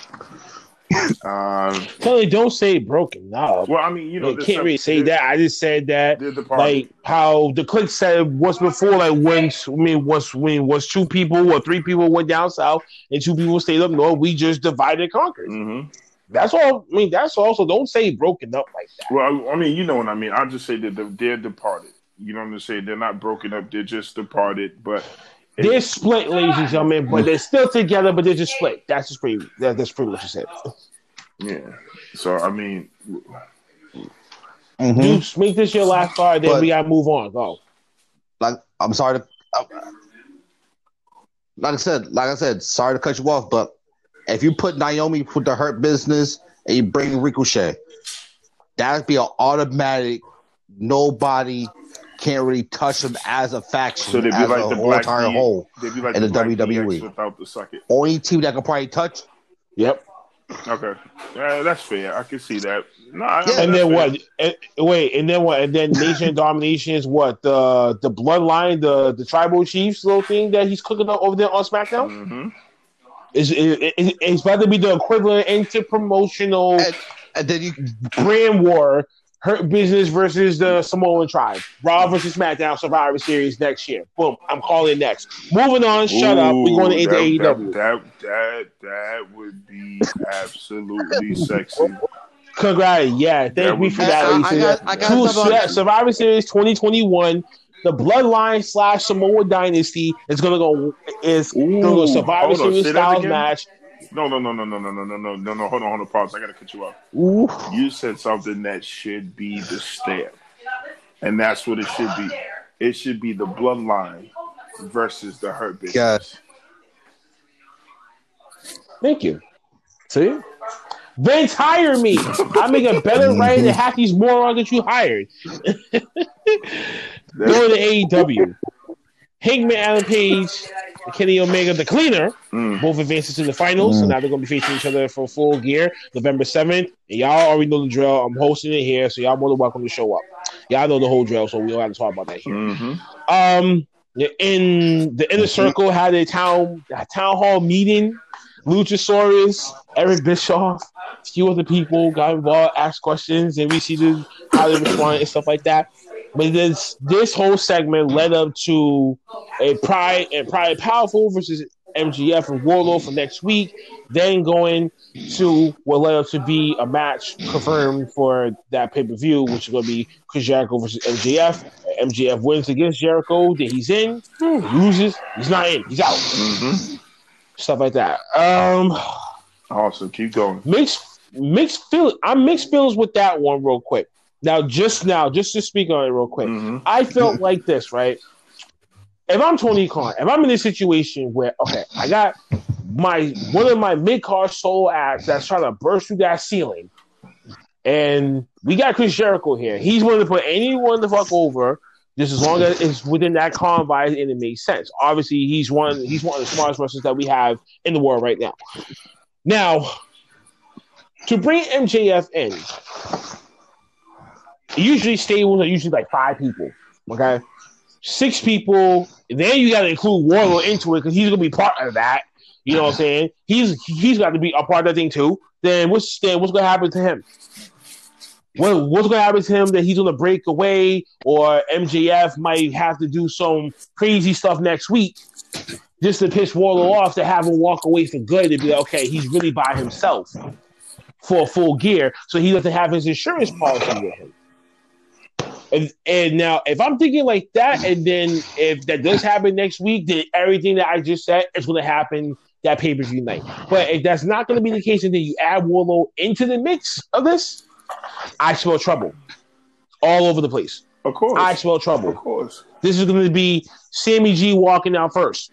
Speaker 4: Um,
Speaker 1: Kelly, don't say broken up.
Speaker 4: well, I mean, you know,
Speaker 1: You can't
Speaker 4: some-
Speaker 1: really say that. I just said that,
Speaker 4: They're the party.
Speaker 1: like how the Kliq said was before, like when I mean was when was two people or three people went down south and two people stayed up north. We just divided and conquered.
Speaker 4: Mhm.
Speaker 1: That's all. I mean, that's also don't say broken up like that.
Speaker 4: Well, I, I mean, you know what I mean. I'll just say that they're, they're departed. You know what I'm saying? They're not broken up. They're just departed. But
Speaker 1: They're split, ladies and gentlemen, but they're still together, but they're just split. That's just pretty. That, that's pretty much what you said.
Speaker 4: yeah. So I mean,
Speaker 5: Mhm.
Speaker 1: Deuce, make this your last card, then
Speaker 5: But-
Speaker 1: we gotta move on. Go.
Speaker 5: Like I'm sorry to, uh, like I said, like I said, sorry to cut you off, but if you put Naomi with the hurt business and you bring Ricochet, that'd be an automatic. Nobody can't really touch them as a faction,
Speaker 4: so they'd be
Speaker 5: as
Speaker 4: like
Speaker 5: a
Speaker 4: the
Speaker 5: whole
Speaker 4: black
Speaker 5: entire
Speaker 4: D-
Speaker 5: whole.
Speaker 4: They'd be like
Speaker 5: in
Speaker 4: the,
Speaker 5: the WWE.
Speaker 4: DX without the suck.
Speaker 5: Only team that can probably touch.
Speaker 1: Yep.
Speaker 4: Okay, yeah, that's fair. I can see that. No, I,
Speaker 5: Yeah.
Speaker 1: And then
Speaker 4: fair.
Speaker 1: what? And, wait, and then what? And then Nation Domination is what? The the bloodline, the the tribal chiefs little thing that he's cooking up over there on SmackDown
Speaker 4: Mhm.
Speaker 1: is it, it, it's about to be the equivalent into promotional
Speaker 5: And, and then you
Speaker 1: brand war. Hurt Business versus the Samoan Tribe. Raw versus SmackDown Survivor Series next year. Boom. I'm calling next. Moving on. Shut up. We're going to
Speaker 4: Ooh,
Speaker 1: into E AEW.
Speaker 4: that, That, that that would be absolutely sexy.
Speaker 1: Congrats. Yeah.
Speaker 4: That
Speaker 1: Thank me for that.
Speaker 5: I- I
Speaker 1: ladies
Speaker 5: got-
Speaker 1: gentlemen.
Speaker 5: I got
Speaker 1: Two-
Speaker 5: something-
Speaker 1: yeah, Survivor Series 2021. The Bloodline slash Samoa Dynasty is gonna go is gonna go
Speaker 4: Ooh,
Speaker 1: Survivor
Speaker 4: hold on,
Speaker 1: Series
Speaker 4: say that
Speaker 1: Styles match.
Speaker 4: No, no, no, no, no, no, no, no, no, no, no. Hold on, hold on, pause. I gotta cut you off.
Speaker 1: Ooh.
Speaker 4: You said something that should be the step, and that's what it should be. It should be the bloodline versus the hurt business.
Speaker 5: Yes.
Speaker 1: Thank you. See, Then hire me. I make a better writer than half these morons that you hired. Go to AEW. Hangman Adam Page, Kenny Omega, the cleaner,
Speaker 4: Mm.
Speaker 1: both advances to the finals. So now they're going to be facing each other for full gear November 7th. And y'all already know the drill. I'm hosting it here, so y'all more than welcome to show up. Y'all know the whole drill, so we don't have to talk about that here.
Speaker 4: hmm
Speaker 1: Um, in the inner circle had a town a town hall meeting. Luchasaurus, Eric Bischoff, a few other people got involved, asked questions, and we see the, how they respond and stuff like that. But this this whole segment led up to a Pride and Proud Powerful versus MJF and Wardlow for next week. Then going to what led up to be a match confirmed for that pay per view, which is going to be Chris Jericho versus MJF. MJF wins against Jericho, then he's in, loses, he's not in, he's out.
Speaker 4: hmm
Speaker 1: Stuff like that. Um,
Speaker 4: Awesome. Keep going.
Speaker 1: mixed mixed feel. I'm mixed feelings with that one real quick. Now, just now, just to speak on it real quick,
Speaker 4: hmm
Speaker 1: I felt like this, right? If I'm Tony Khan, if I'm in a situation where okay, I got my one of my mid card soul acts that's trying to burst through that ceiling, and we got Chris Jericho here. He's willing to put anyone the fuck over, just as long as it's within that confines and it makes sense. Obviously, he's one he's one of the smartest wrestlers that we have in the world right now. Now, to bring MJF in, usually stables are usually like five people. Okay, six people. Then you got to include Wardlow into it because he's gonna be part of that. You know what I'm saying? He's he's got to be a part of that thing too. Then what's then what's gonna happen to him? What, what's gonna happen to him that he's gonna break away, or MJF might have to do some crazy stuff next week just to piss Wardlow off to have him walk away for good and be like, okay, he's really by himself for full gear, so he doesn't have his insurance policy with him. And, and now, if I'm thinking like that, and then if that does happen next week, then everything that I just said is going to happen that pay per view night. But if that's not going to be the case, and then you add Wardlow into the mix of this, I smell trouble all over the place.
Speaker 4: Of course.
Speaker 1: I smell trouble.
Speaker 4: of course.
Speaker 1: This is going to be Sammy G walking out first.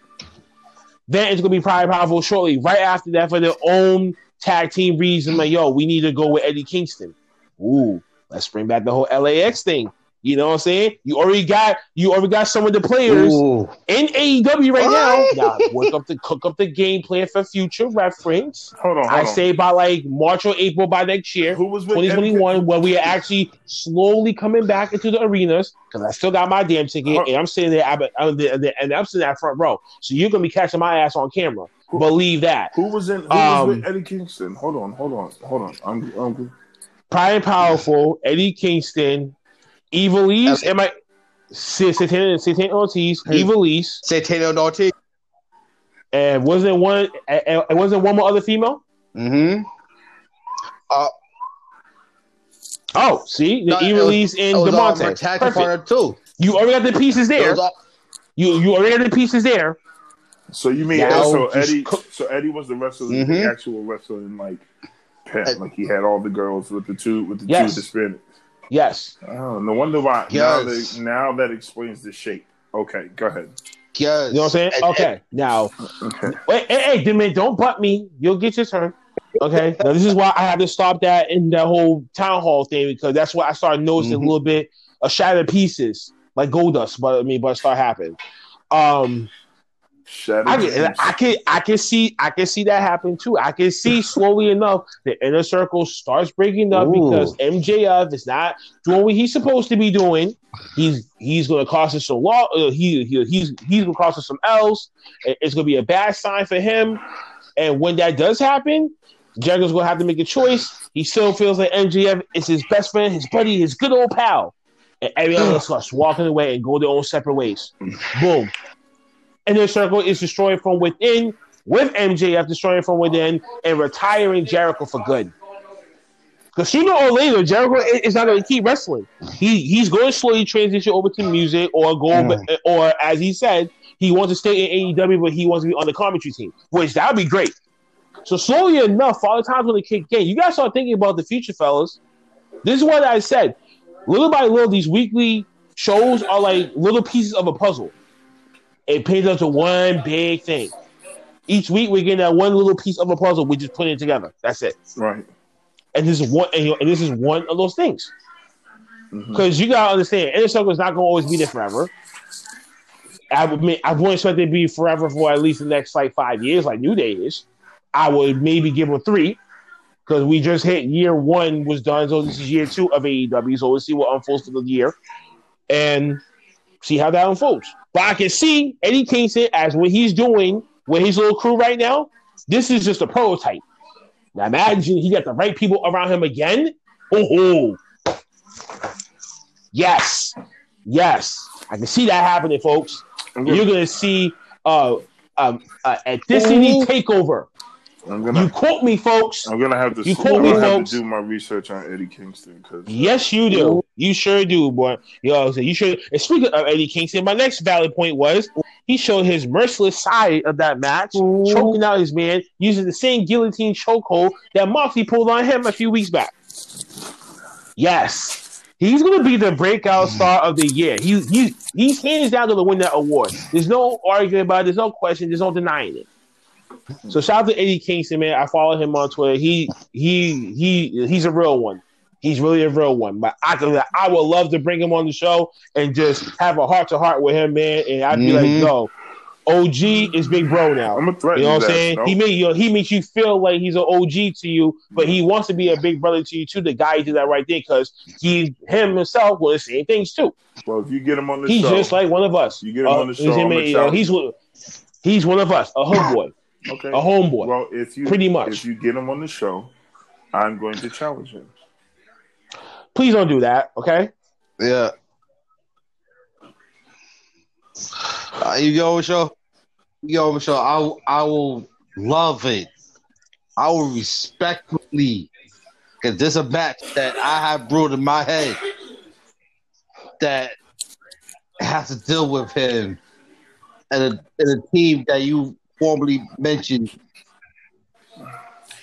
Speaker 1: Then it's going to be Proud Powerful shortly. Right after that, for their own tag team reason, like, yo, we need to go with Eddie Kingston. Ooh, let's bring back the whole LAX thing. You know what I'm saying? You already got you already got some of the players
Speaker 5: Ooh.
Speaker 1: in AEW right
Speaker 5: What?
Speaker 1: now. Now work up the cook up the game plan for future reference.
Speaker 4: Hold on. Hold
Speaker 1: I
Speaker 4: on.
Speaker 1: say by like March or April by next year.
Speaker 4: Who was with
Speaker 1: 2021, where we are actually slowly coming back into the arenas because I still got my damn ticket
Speaker 4: Huh.
Speaker 1: and I'm sitting there, I'm, I'm there- and I'm sitting at front row. So you're gonna be catching my ass on camera. Believe that.
Speaker 4: Who was in? Who
Speaker 1: Um,
Speaker 4: was with Eddie Kingston? Hold on. Hold on. Hold on. I'm. I'm
Speaker 1: Proud and Powerful, Eddie Kingston, Evil East, am I? Satan Satan Ortiz,
Speaker 5: Hey.
Speaker 1: Evil East,
Speaker 5: Santana Ortiz.
Speaker 1: and wasn't one? And and wasn't one more other female?
Speaker 5: Mm-hmm.
Speaker 1: Oh, see, the
Speaker 5: No, it
Speaker 1: Evil
Speaker 5: was-
Speaker 1: East and
Speaker 5: um, Diamante.
Speaker 1: Perfect.
Speaker 5: too.
Speaker 1: You already got the pieces there.
Speaker 5: all,
Speaker 1: You you already got the pieces there.
Speaker 4: so you mean
Speaker 1: Now
Speaker 4: so Eddie?
Speaker 1: cook-
Speaker 4: So Eddie was the wrestler, the
Speaker 5: Mhm.
Speaker 4: actual wrestler in like Penn. Like he had all the girls with the two with the
Speaker 1: Yes.
Speaker 4: two Hispanics.
Speaker 1: Yes.
Speaker 4: Oh, no wonder why. Now,
Speaker 5: Yes.
Speaker 4: that, now that explains the shape. Okay, go ahead.
Speaker 5: yes.
Speaker 1: You know what I'm saying?
Speaker 5: And-
Speaker 1: Okay. Now,
Speaker 4: Okay.
Speaker 1: wait, hey, hey, Demon, don't butt me. You'll get your turn. Okay. now, this is why I had to stop that in that whole town hall thing because that's why I started noticing
Speaker 5: Mhm.
Speaker 1: a little bit of shattered pieces like gold dust, but I mean, but it start happening. Um,
Speaker 4: Shattered
Speaker 1: I can, I can, I can see, I can see that happen too. I can see slowly enough the inner circle starts breaking up
Speaker 5: Ooh.
Speaker 1: because MJF is not doing what he's supposed to be doing. He's he's going to cost us some law. Uh, he, he he's he's going to cost us some L's. It's going to be a bad sign for him. And when that does happen, Jericho's going to have to make a choice. He still feels like MJF is his best friend, his buddy, his good old pal. And everyone else starts walking away and go their own separate ways. Boom. And the circle is destroyed from within, with MJF destroying from within and retiring Jericho for good. Because sooner or later, Jericho is not going to keep wrestling. He he's going to slowly transition over to music or go,
Speaker 5: Mm.
Speaker 1: or as he said, he wants to stay in AEW, but he wants to be on the commentary team, which that would be great. So slowly enough, Father Time's going to kick in. You guys start thinking about the future, fellas. This is what I said. Little by little, these weekly shows are like little pieces of a puzzle. It pays up to one big thing. Each week, we're getting that one little piece of a puzzle. We just put it together. That's it.
Speaker 4: right.
Speaker 1: and this is one, and, and this is one of those things. Mm-hmm. Because you gotta understand, inner circle is not gonna always be there forever. I would mean, I wouldn't expect it to be forever for at least the next like five years, like New Day is. I would maybe give them three because we just hit year one was done, so this is year two of AEW. So let's see what unfolds for the year and see how that unfolds. But I can see Eddie Kingston as what he's doing with his little crew right now. This is just a prototype. Now imagine he got the right people around him again. Oh, yes, yes, I can see that happening, folks. You're
Speaker 4: gonna,
Speaker 1: see uh, um, uh, a Disney takeover.
Speaker 4: I'm
Speaker 1: You
Speaker 4: gonna,
Speaker 1: quote me, folks.
Speaker 4: I'm gonna have to,
Speaker 1: You
Speaker 4: I'm
Speaker 1: quote me,
Speaker 4: gonna have
Speaker 1: folks.
Speaker 4: to do my research on Eddie Kingston because uh,
Speaker 1: Yes, you do. You sure do, boy. You know, so you should. And speaking of Eddie Kingston, my next valid point was he showed his merciless side of that match, choking out his man using the same guillotine chokehold that Moxley pulled on him a few weeks back. Yes, he's going to be the breakout mm. star of the year. He, he he's hands down going to win that award. There's no arguing about it. There's no question. There's no denying it. So shout out to Eddie Kingston, man. I follow him on Twitter. He he he he's a real one. He's really a real one. But I could, I would love to bring him on the show and just have a heart to heart with him, man. And I'd be
Speaker 5: Mhm.
Speaker 1: like, yo, OG is big bro now.
Speaker 4: I'm gonna threaten
Speaker 1: You know what I'm saying?
Speaker 4: no?
Speaker 1: He make you know, he makes you feel like he's an OG to you, but he wants to be a big brother to you too. The guy did that right there because he him himself will the same things too.
Speaker 4: Well, if you get him on the
Speaker 1: He's
Speaker 4: show, he's
Speaker 1: just like one of us.
Speaker 4: You get him on the
Speaker 1: he's
Speaker 4: show,
Speaker 1: him,
Speaker 4: I'ma
Speaker 1: you know, he's one- he's one of us, a homeboy,
Speaker 4: okay.
Speaker 1: a homeboy.
Speaker 4: Well, if you
Speaker 1: Pretty much.
Speaker 4: if you get him on the show, I'm going to challenge him.
Speaker 1: Please don't do that, okay?
Speaker 5: Yeah. Uh, you go, Michelle. You go, Michelle. I will- I will love it. I will respectfully, because there's a match that I have brewed in my head that has to deal with him and a, and a team that you formerly mentioned.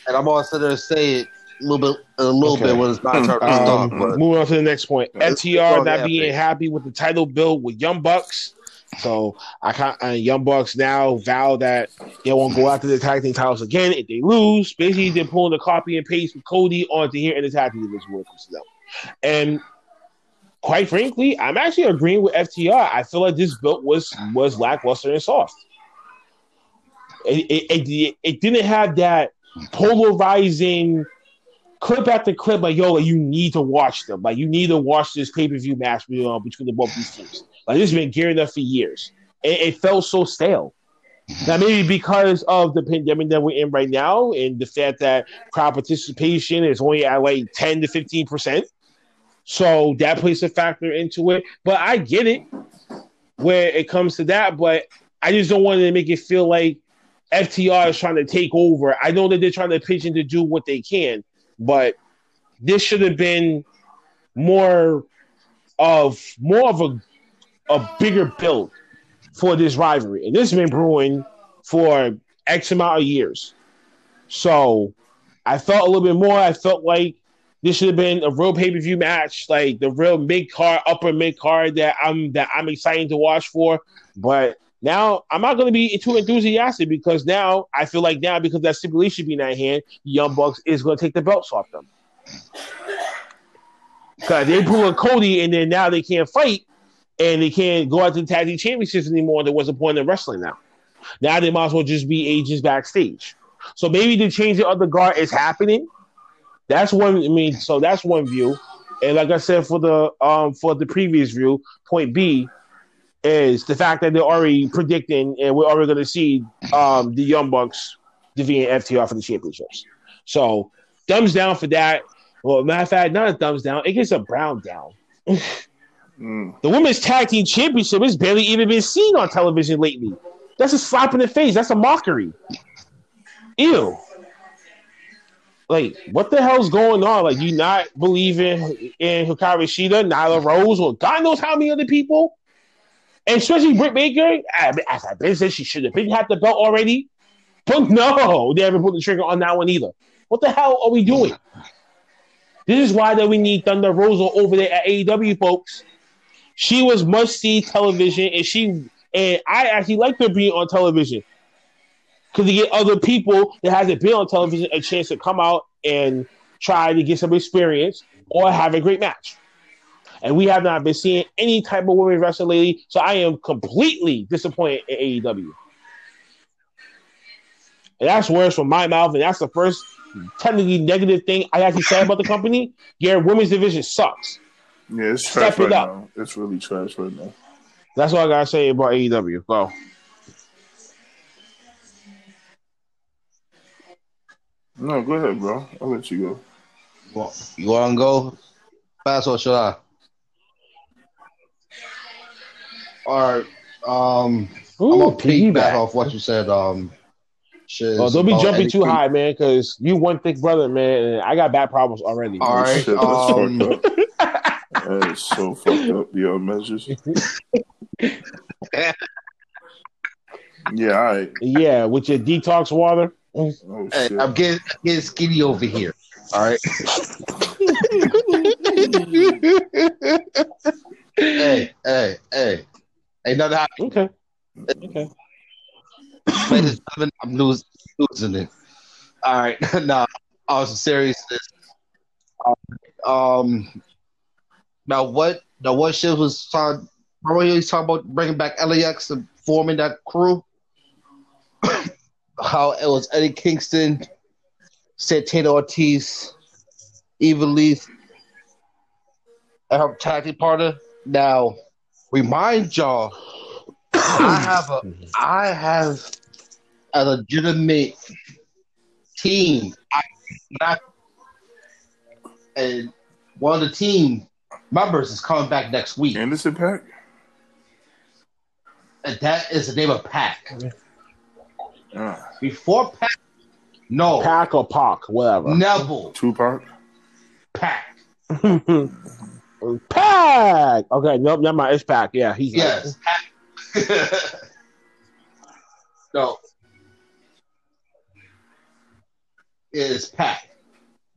Speaker 5: And I'm sit there and say it a little bit, a little
Speaker 1: Okay.
Speaker 5: bit when it's my turn to
Speaker 1: Um,
Speaker 5: start. But
Speaker 1: moving on to the next point. FTR not being happy with the title build with Young Bucks. So I can't. Uh, Young Bucks now vow that they won't go after the tag team titles again if they lose. Basically, they're pulling the copy and paste from Cody onto here in the tag team division when it comes to them. And quite frankly, I'm actually agreeing with FTR. I feel like this build was was lackluster and soft. It it, it, didn't have that polarizing clip after clip, like yo, like, you need to watch them. Like you need to watch this pay per view match know, between the both these teams. Like this has been gearing up for years. It, it felt so stale. Now maybe because of the pandemic that we're in right now, and the fact that crowd participation is only at like ten to fifteen percent, so that plays a factor into it. But I get it where it comes to that, but I just don't want to make it feel like FTR is trying to take over. I know that they're trying to pigeon to do what they can, but this should have been more of more of a a bigger build for this rivalry. And this has been brewing for X amount of years. So I felt a little bit more. I felt like this should have been a real pay-per-view match, like the real mid card, upper mid card that I'm that I'm excited to watch for. But now I'm not going to be too enthusiastic because now I feel like now because that stipulation being at hand, Young Bucks is going to take the belts off them. Because they pull a Cody and then now they can't fight and they can't go out to the tag team championships anymore. There was a point in wrestling now. Now they might as well just be agents backstage. So maybe the change of the guard is happening. That's one. I mean, so that's one view. And like I said for the um for the previous view, point B is the fact that they're already predicting and we're already going to see um the Young Bucks defeating FTR for the championships. So thumbs down for that. Well, matter of fact, not a thumbs down. It gets a brown down.
Speaker 4: Mm.
Speaker 1: The women's tag team championship has barely even been seen on television lately. That's a slap in the face. That's a mockery. Ew. Like, what the hell's going on? Like, you not believing in Hikaru Shida, Nyla Rose, or God knows how many other people? And especially Britt Baker, as I've been saying, she should have been had the belt already. But no, they haven't put the trigger on that one either. What the hell are we doing? This is why that we need Thunder Rosa over there at AEW, folks. She was must see television, and she and I actually like her being on television because to get other people that hasn't been on television a chance to come out and try to get some experience or have a great match. And we have not been seeing any type of women wrestling lately. So I am completely disappointed in AEW. And that's words from my mouth. And that's the first technically negative thing I actually said about the company. Your women's division sucks.
Speaker 4: Yeah, it's
Speaker 1: Step
Speaker 4: trash
Speaker 1: it
Speaker 4: right
Speaker 1: up.
Speaker 4: now. It's really trash right now.
Speaker 1: That's all I gotta say about AEW. Go.
Speaker 4: No, go ahead, bro. I'll let you go.
Speaker 5: Well, you want to go fast or should I? All right. Um, I'm gonna piggyback
Speaker 1: piggyback.
Speaker 5: off what you said. Um, shiz,
Speaker 1: Oh, don't be
Speaker 5: about
Speaker 1: jumping
Speaker 5: Eddie
Speaker 1: too
Speaker 5: Creed.
Speaker 1: high, man, because you one thick brother, man, and I got bad problems already.
Speaker 5: All right.
Speaker 4: Shit, that's
Speaker 5: Um,
Speaker 4: fucked up. That is so fucked up. The old measures. Yeah, all right.
Speaker 1: Yeah, with your detox water.
Speaker 4: Oh
Speaker 5: Hey. I'm getting, getting skinny over here. All right. hey, hey, hey. Ain't nothing happening.
Speaker 1: Okay. Okay.
Speaker 5: Ladies and gentlemen, I'm losing, losing it. All right. now, on some seriousness. Um, now what? Now what shit was talking? Remember he was talking about bringing back LAX and forming that crew? How it was Eddie Kingston, Santana Ortiz, Eva Lee, and her tag team partner. Now, remind y'all, I have a, I have a legitimate team. I not, and one of the team members is coming back next week,
Speaker 4: Anderson Pack?
Speaker 5: and that is the name of Pack.
Speaker 4: Ah,
Speaker 5: Before Pack, no,
Speaker 1: Pack or Pac, whatever.
Speaker 5: Neville
Speaker 4: Tupac?
Speaker 5: Pack.
Speaker 1: Pack. Okay, nope, not my it's Pack. Yeah, he's
Speaker 5: Yes, Pack. no, is Pack.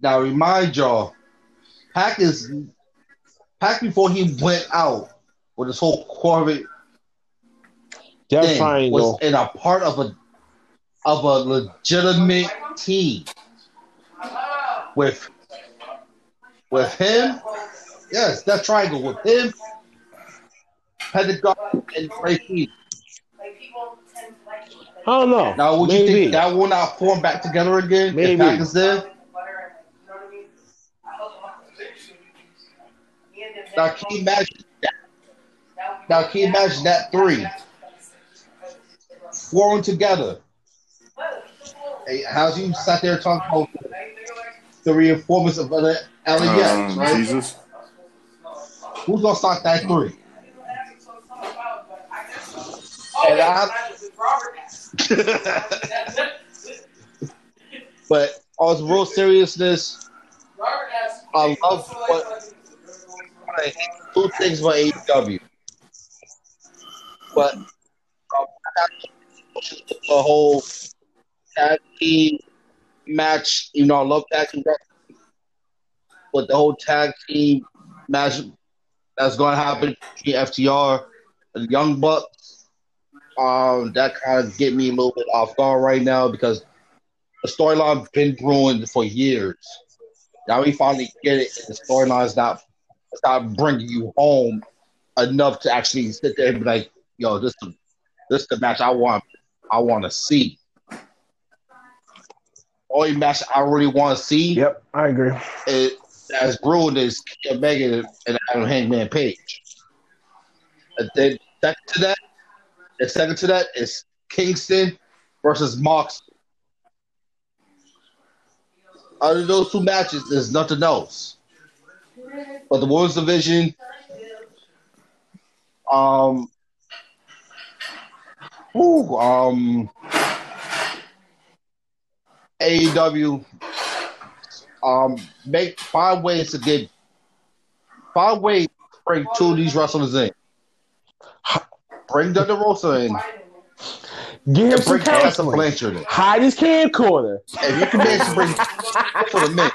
Speaker 5: Now remind y'all, Pack is Pack before he went out with this whole Corvette
Speaker 1: Death
Speaker 5: thing
Speaker 1: Triangle.
Speaker 5: was in a part of a of a legitimate team with with him. Yes, that triangle with him, Pentagon, and Ray Keith.
Speaker 1: I don't know.
Speaker 5: Now, would you think that will not form back together again?
Speaker 1: Maybe.
Speaker 5: If Pac is there? Now, can you imagine that? Now, can you imagine that three formed together? Hey, how's you sat there talking about the reinforcements of other LAX,
Speaker 4: Um,
Speaker 5: right?
Speaker 4: Jesus?
Speaker 5: Who's gonna start that three? And I, but on some real seriousness, I love what I hate two things about AEW. But um, the whole tag team match, you know, I love tag team but the whole tag team match that's going to happen between FTR and Young Bucks, um, that kind of get me a little bit off guard right now because the storyline's been brewing for years. Now we finally get it, and the storyline's not it's not bringing you home enough to actually sit there and be like, "Yo, this is this is the match I want. I want to see." Only match I really want to see
Speaker 1: Yep, I agree.
Speaker 5: it as brewing is Kenny Omega and Adam Hangman Page. Then second to that, and second to that is Kingston versus Mox. Out of those two matches, there's nothing else. But the women's division, um, ooh, um, AEW um make find ways to get find ways to bring two of these wrestlers in. Bring Thunder Rosa in
Speaker 1: Give him some counseling.
Speaker 5: Blanchard in.
Speaker 1: Hide his camcorder.
Speaker 5: If you can manage to bring both of them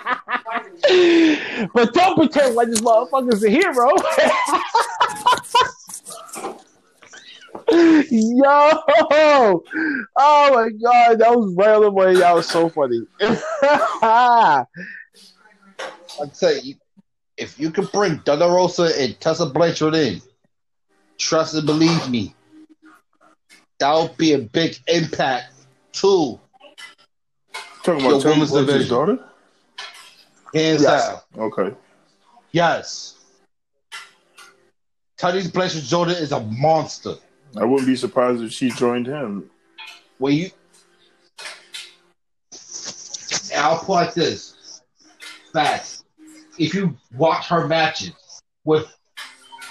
Speaker 1: but don't pretend like this motherfucker's a hero. Yo! Oh my god, that was right on the way. That was so funny.
Speaker 5: I'd say you- if you could bring Thunder Rosa and Tessa Blanchard in, trust and believe me, that would be a big impact too.
Speaker 4: Talking about Tully
Speaker 5: women's
Speaker 4: Blanchard's daughter?
Speaker 5: Hands Yes. down.
Speaker 4: Okay.
Speaker 5: Yes. Tony Blanchard Jordan is a monster.
Speaker 4: I wouldn't be surprised if she joined him.
Speaker 5: When you, I'll put like this: facts. If you watch her matches with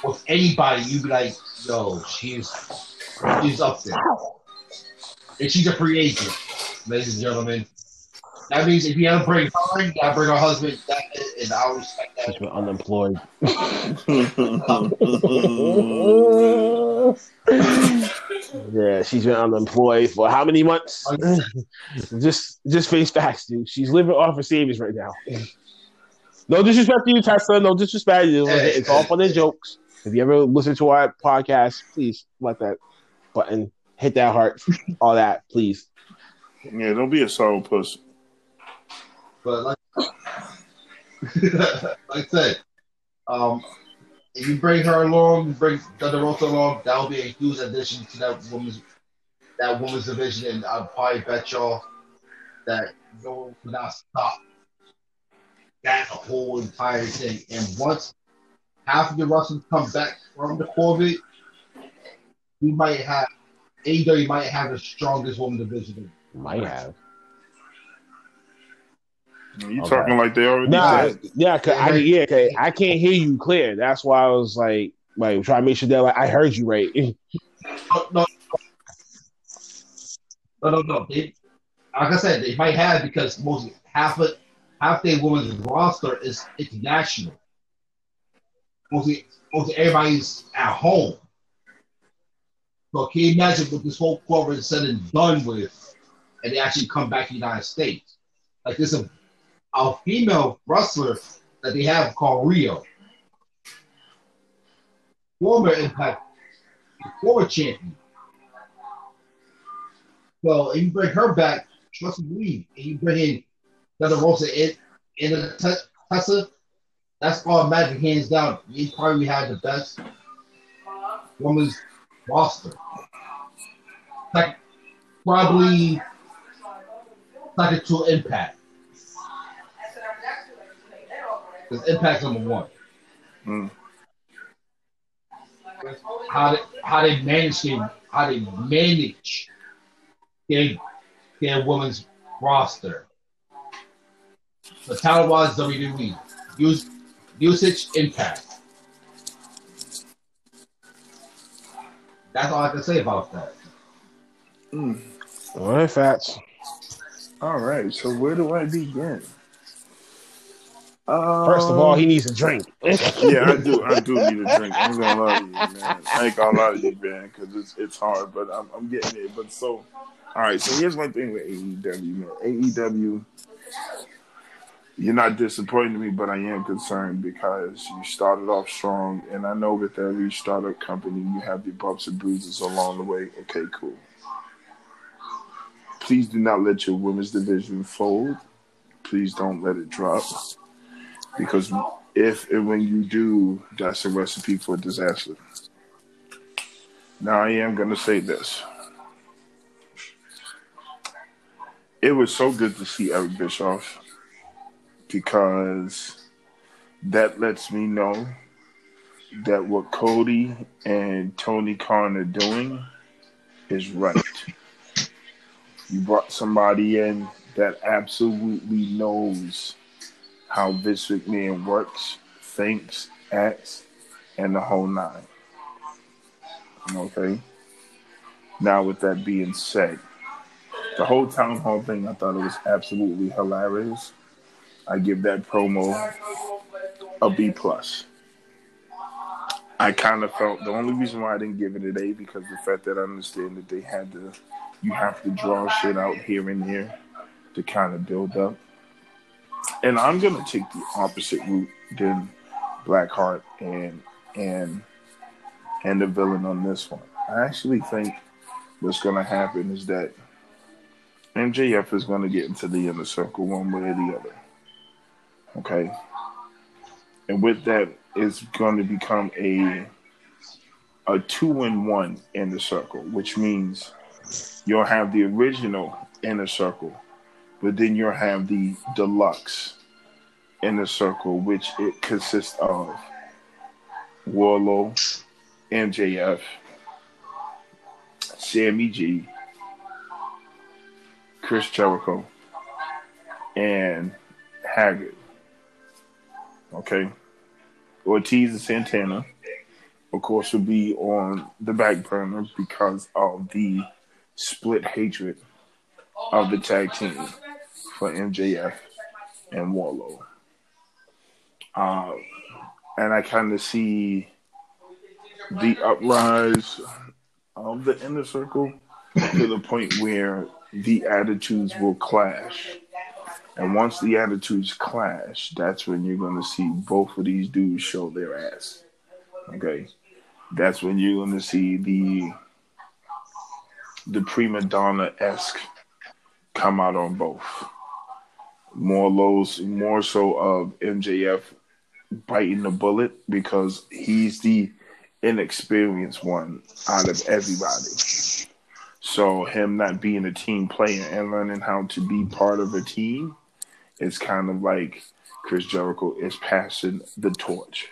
Speaker 5: with anybody, you'd be like, "Yo, she's she's up there," and she's a free agent, ladies and gentlemen. That means if you ever bring her, you gotta bring her husband, that, and I'll respect that.
Speaker 1: She's been unemployed. Yeah, she's been unemployed for how many months? just, just face facts, dude. She's living off her savings right now. No disrespect to you, Tessa. No disrespect to you. It's all fun and jokes. If you ever listen to our podcast, please let that button, hit that heart, all that, please.
Speaker 4: yeah, don't be a sorrow puss.
Speaker 5: But like, like I said, um, if you bring her along, bring Thunder Rosa along, that will be a huge addition to that woman's that woman's division, and I'd probably bet y'all that one will not stop that whole entire thing. And once half of the Russians come back from the COVID, we might have AEW might have the strongest woman division.
Speaker 1: Might have.
Speaker 4: You
Speaker 1: Okay.
Speaker 4: talking like they already
Speaker 1: Nah,
Speaker 4: said.
Speaker 1: yeah, cause I, yeah, cause I can't hear you clear. That's why I was like, like trying to make sure that like I heard you right.
Speaker 5: No, no, no, no, no. They, like I said, they might have because most half of half their women's roster is international. Mostly, mostly everybody's at home. So can you imagine what this whole quarter is said and done with, and they actually come back to the United States? Like there's a a female wrestler that they have called Riho, former Impact, former champion. Well, if you bring her back, trust me, and you bring in Thunder Rosa in, in the Te- Tessa, that's all magic hands down. You probably have the best women's roster. Like, probably second to Impact. Because Impact's number one.
Speaker 4: Mm.
Speaker 5: How they, how they manage their, how they manage their, their women's roster. The talent wise WWE. Use usage impact. That's all I can say about that.
Speaker 4: Mm.
Speaker 1: all right, Fats.
Speaker 4: All right, so where do I begin? Um,
Speaker 1: First of all, he needs a drink.
Speaker 4: yeah, I do. I do need a drink. I'm gonna lie to you, man. I ain't gonna lie to you, man, because it's it's hard, but I'm, I'm getting it. But so, all right. So here's my thing with AEW, man. AEW, you're not disappointing me, but I am concerned because you started off strong, and I know with every startup company, you have your bumps and bruises along the way. Okay, cool. Please do not let your women's division fold. Please don't let it drop because if and when you do, that's a recipe for disaster. Now, I am going to say this. It was so good to see Eric Bischoff because that lets me know that what Cody and Tony Khan are doing is right. You brought somebody in that absolutely knows how Vince McMahon works, thinks, acts, and the whole nine. Okay. Now, with that being said, the whole town hall thing, I thought it was absolutely hilarious. I give that promo a B plus. I kind of felt the only reason why I didn't give it an A because the fact that I understand that they had to, you have to draw shit out here and there to kind of build up. And I'm gonna take the opposite route than Blackheart and and and the villain on this one. I actually think what's gonna happen is that MJF is gonna get into the inner circle one way or the other. Okay. and with that, it's to become a a two in one inner circle, which means you'll have the original inner circle, but then you'll have the deluxe inner circle, which it consists of Wardlow, MJF, Sammy G, Chris Jericho, and Hager. Okay. Ortiz and Santana, of course, will be on the back burner because of the split hatred of the tag team for MJF and Wardlow. Uh, and I kind of see the uprise of the inner circle to the point where the attitudes will clash. And once the attitudes clash, that's when you're going to see both of these dudes show their ass. Okay, that's when you're going to see the the prima donna esque come out on both. More lows, more so of MJF biting the bullet because he's the inexperienced one out of everybody. So him not being a team player and learning how to be part of a team is kind of like Chris Jericho is passing the torch.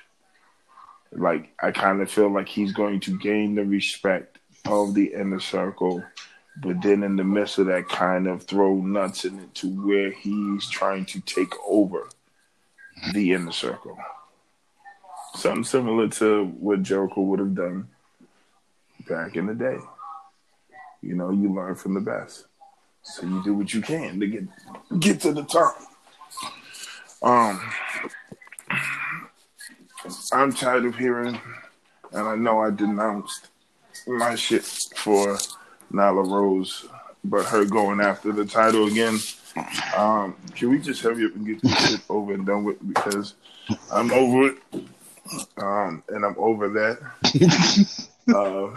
Speaker 4: Like I kind of feel like he's going to gain the respect of the inner circle, but then in the midst of that, kind of throw nuts in it to where he's trying to take over the inner circle. Something similar to what Jericho would have done back in the day. You know, you learn from the best. So you do what you can to get get to the top. Um, I'm tired of hearing, and I know I denounced my shit for Nyla Rose, but her going after the title again. Um, can we just hurry up and get this shit over and done with? Because I'm over it, um, and I'm over that. uh,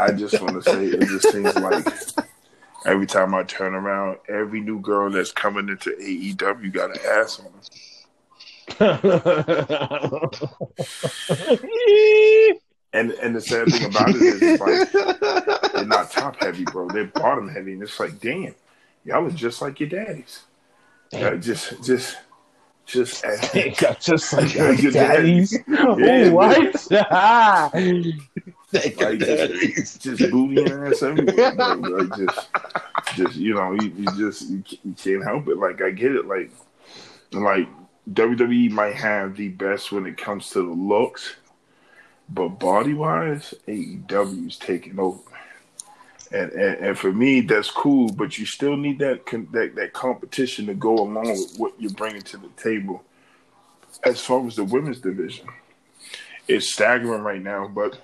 Speaker 4: I just want to say it just seems like every time I turn around, every new girl that's coming into AEW got an ass on them. And and the sad thing about it is, it's like they're not top heavy, bro. They're bottom heavy, and it's like, damn, y'all are just like your daddies. Yeah, just just just
Speaker 1: got just like your
Speaker 4: Your
Speaker 1: daddies.
Speaker 4: Yeah.
Speaker 1: what?
Speaker 4: like just, just booty ass everywhere. bro. Like just, just you know, you, you just you, you can't help it. Like I get it. Like, like WWE might have the best when it comes to the looks, but body wise, AEW is taking over. And, and and for me, that's cool. But you still need that that that competition to go along with what you're bringing to the table. As far as the women's division, it's staggering right now, but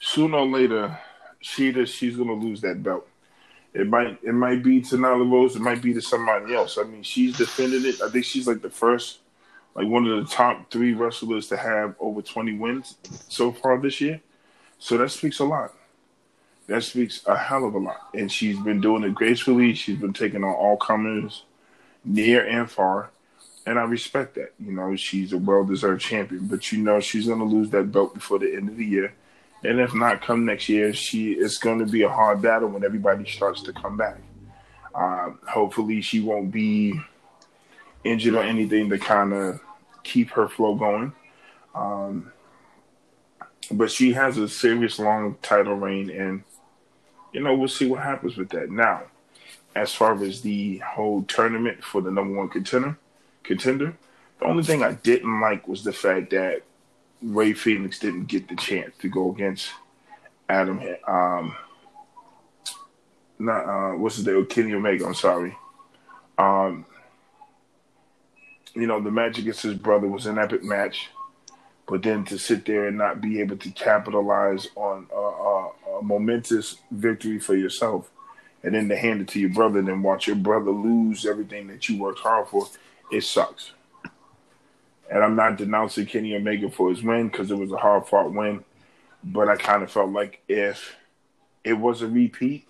Speaker 4: sooner or later, Shida, she's gonna lose that belt. It might it might be to Nyla Rose, it might be to somebody else. I mean, she's defended it. I think she's like the first, like one of the top three wrestlers to have over twenty wins so far this year. So that speaks a lot. That speaks a hell of a lot. And she's been doing it gracefully. She's been taking on all comers, near and far. And I respect that. You know, she's a well deserved champion. But you know she's gonna lose that belt before the end of the year. And if not, come next year, she it's going to be a hard battle when everybody starts to come back. Um, hopefully, she won't be injured or anything to kind of keep her flow going. Um, but she has a serious long title reign, and you know we'll see what happens with that. Now, as far as the whole tournament for the number one contender, contender, the only thing I didn't like was the fact that Rey Fénix didn't get the chance to go against Adam. Um, not uh, what's his name? Kenny Omega. I'm sorry. Um, you know, the match against his brother was an epic match, but then to sit there and not be able to capitalize on a, a, a momentous victory for yourself, and then to hand it to your brother, and then watch your brother lose everything that you worked hard for, it sucks. And I'm not denouncing Kenny Omega for his win because it was a hard fought win. But I kind of felt like if it was a repeat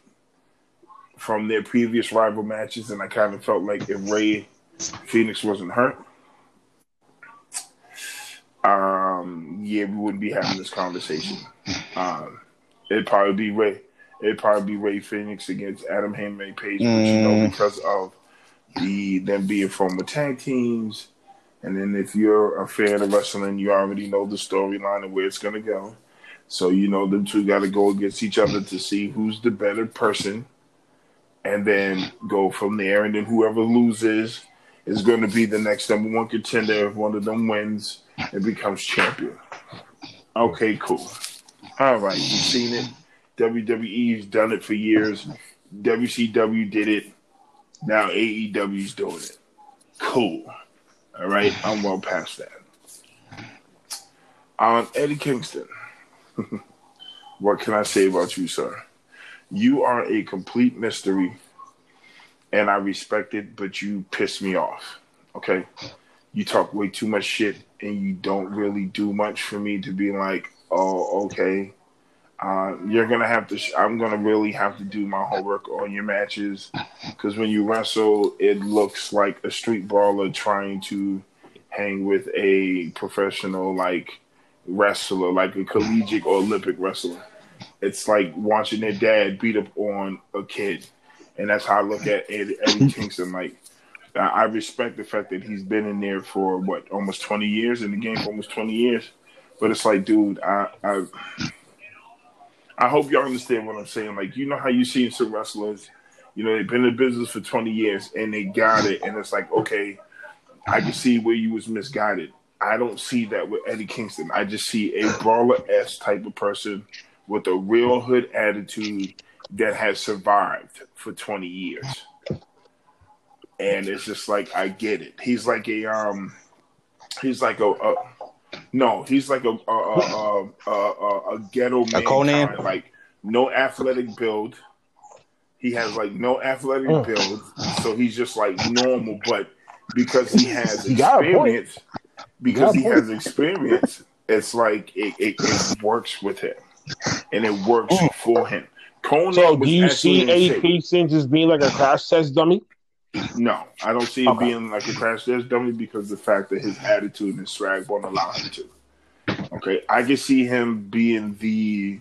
Speaker 4: from their previous rival matches, and I kind of felt like if Ray Phoenix wasn't hurt, um, yeah, we wouldn't be having this conversation. Um, it'd probably be Ray. It'd probably be Rey Fénix against Adam Hangman Page, but you know
Speaker 5: Mm.
Speaker 4: because of the them being former tag teams, and then if you're a fan of wrestling, you already know the storyline and where it's gonna go. So you know them two got to go against each other to see who's the better person, and then go from there. And then whoever loses is going to be the next number one contender. If one of them wins and becomes champion. Okay, cool. All right, you've seen it. WWE's done it for years. WCW did it. Now AEW's doing it. Cool. All right, I'm well past that. Um, Eddie Kingston. what can I say about you, sir? You are a complete mystery, and I respect it, but you piss me off. Okay? You talk way too much shit, and you don't really do much for me to be like, oh, okay. Uh, you're gonna have to. Sh- I'm gonna really have to do my homework on your matches because when you wrestle, it looks like a street brawler trying to hang with a professional like wrestler, like a collegiate or Olympic wrestler. It's like watching their dad beat up on a kid, and that's how I look at Eddie, Eddie Kingston. Like, I respect the fact that he's been in there for what almost twenty years in the game for almost twenty years, but it's like, dude, I. I I hope y'all understand what I'm saying. Like, you know how you see some wrestlers, you know, they've been in business for 20 years and they got it, and it's like, okay, I can see where you was misguided. I don't see that with Eddie Kingston. I just see a brawler s type of person with a real hood attitude that has survived for 20 years. And it's just like I get it. He's like a um he's like a, a no, he's like a a a, a, a, a, ghetto man,
Speaker 5: Conan?
Speaker 4: like no athletic build. He has like no athletic
Speaker 1: Mm.
Speaker 4: build, so he's just like normal. But because he has
Speaker 1: You got a point.
Speaker 4: experience, because he has experience, it's like it, it, it works with him, and it works
Speaker 1: Mm.
Speaker 4: for him. Conan
Speaker 1: So, do you see
Speaker 4: shape.
Speaker 1: Kingston just being like a crash test dummy?
Speaker 4: No, I don't see him
Speaker 1: Okay.
Speaker 4: being like a crash test dummy because the fact that his attitude and his swag won't allow him to. Okay, I can see him being the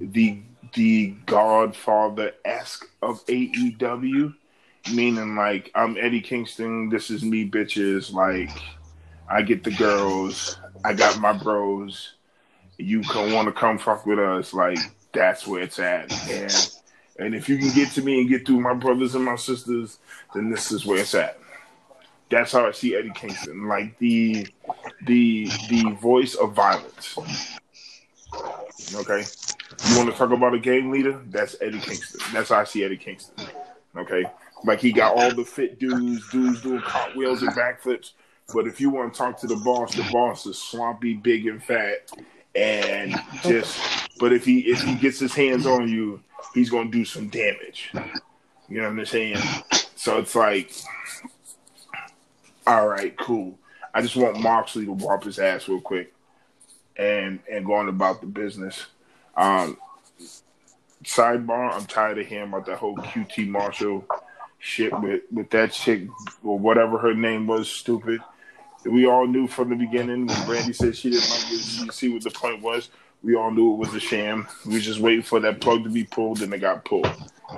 Speaker 4: the the Godfather esque of AEW, meaning like I'm Eddie Kingston. This is me, bitches. Like I get the girls. I got my bros. You can want to come fuck with us. Like that's where it's at. And and if you can get to me and get through my brothers and my sisters, then this is where it's at. That's how I see Eddie Kingston, like the the the voice of violence. Okay, you want to talk about a game leader? That's Eddie Kingston. That's how I see Eddie Kingston. Okay, like he got all the fit dudes, dudes doing cartwheels and backflips. But if you want to talk to the boss, the boss is swampy, big and fat, and just. But if he if he gets his hands on you, he's gonna do some damage. You know what I'm saying? So it's like, all right, cool. I just want Moxley to whop his ass real quick, and and going about the business. Um, sidebar: I'm tired of hearing about that whole QT Marshall shit with with that chick or whatever her name was. Stupid. We all knew from the beginning when Brandi said she didn't like it. You see what the point was. We all knew it was a sham. We was just waiting for that plug to be pulled, and it got pulled.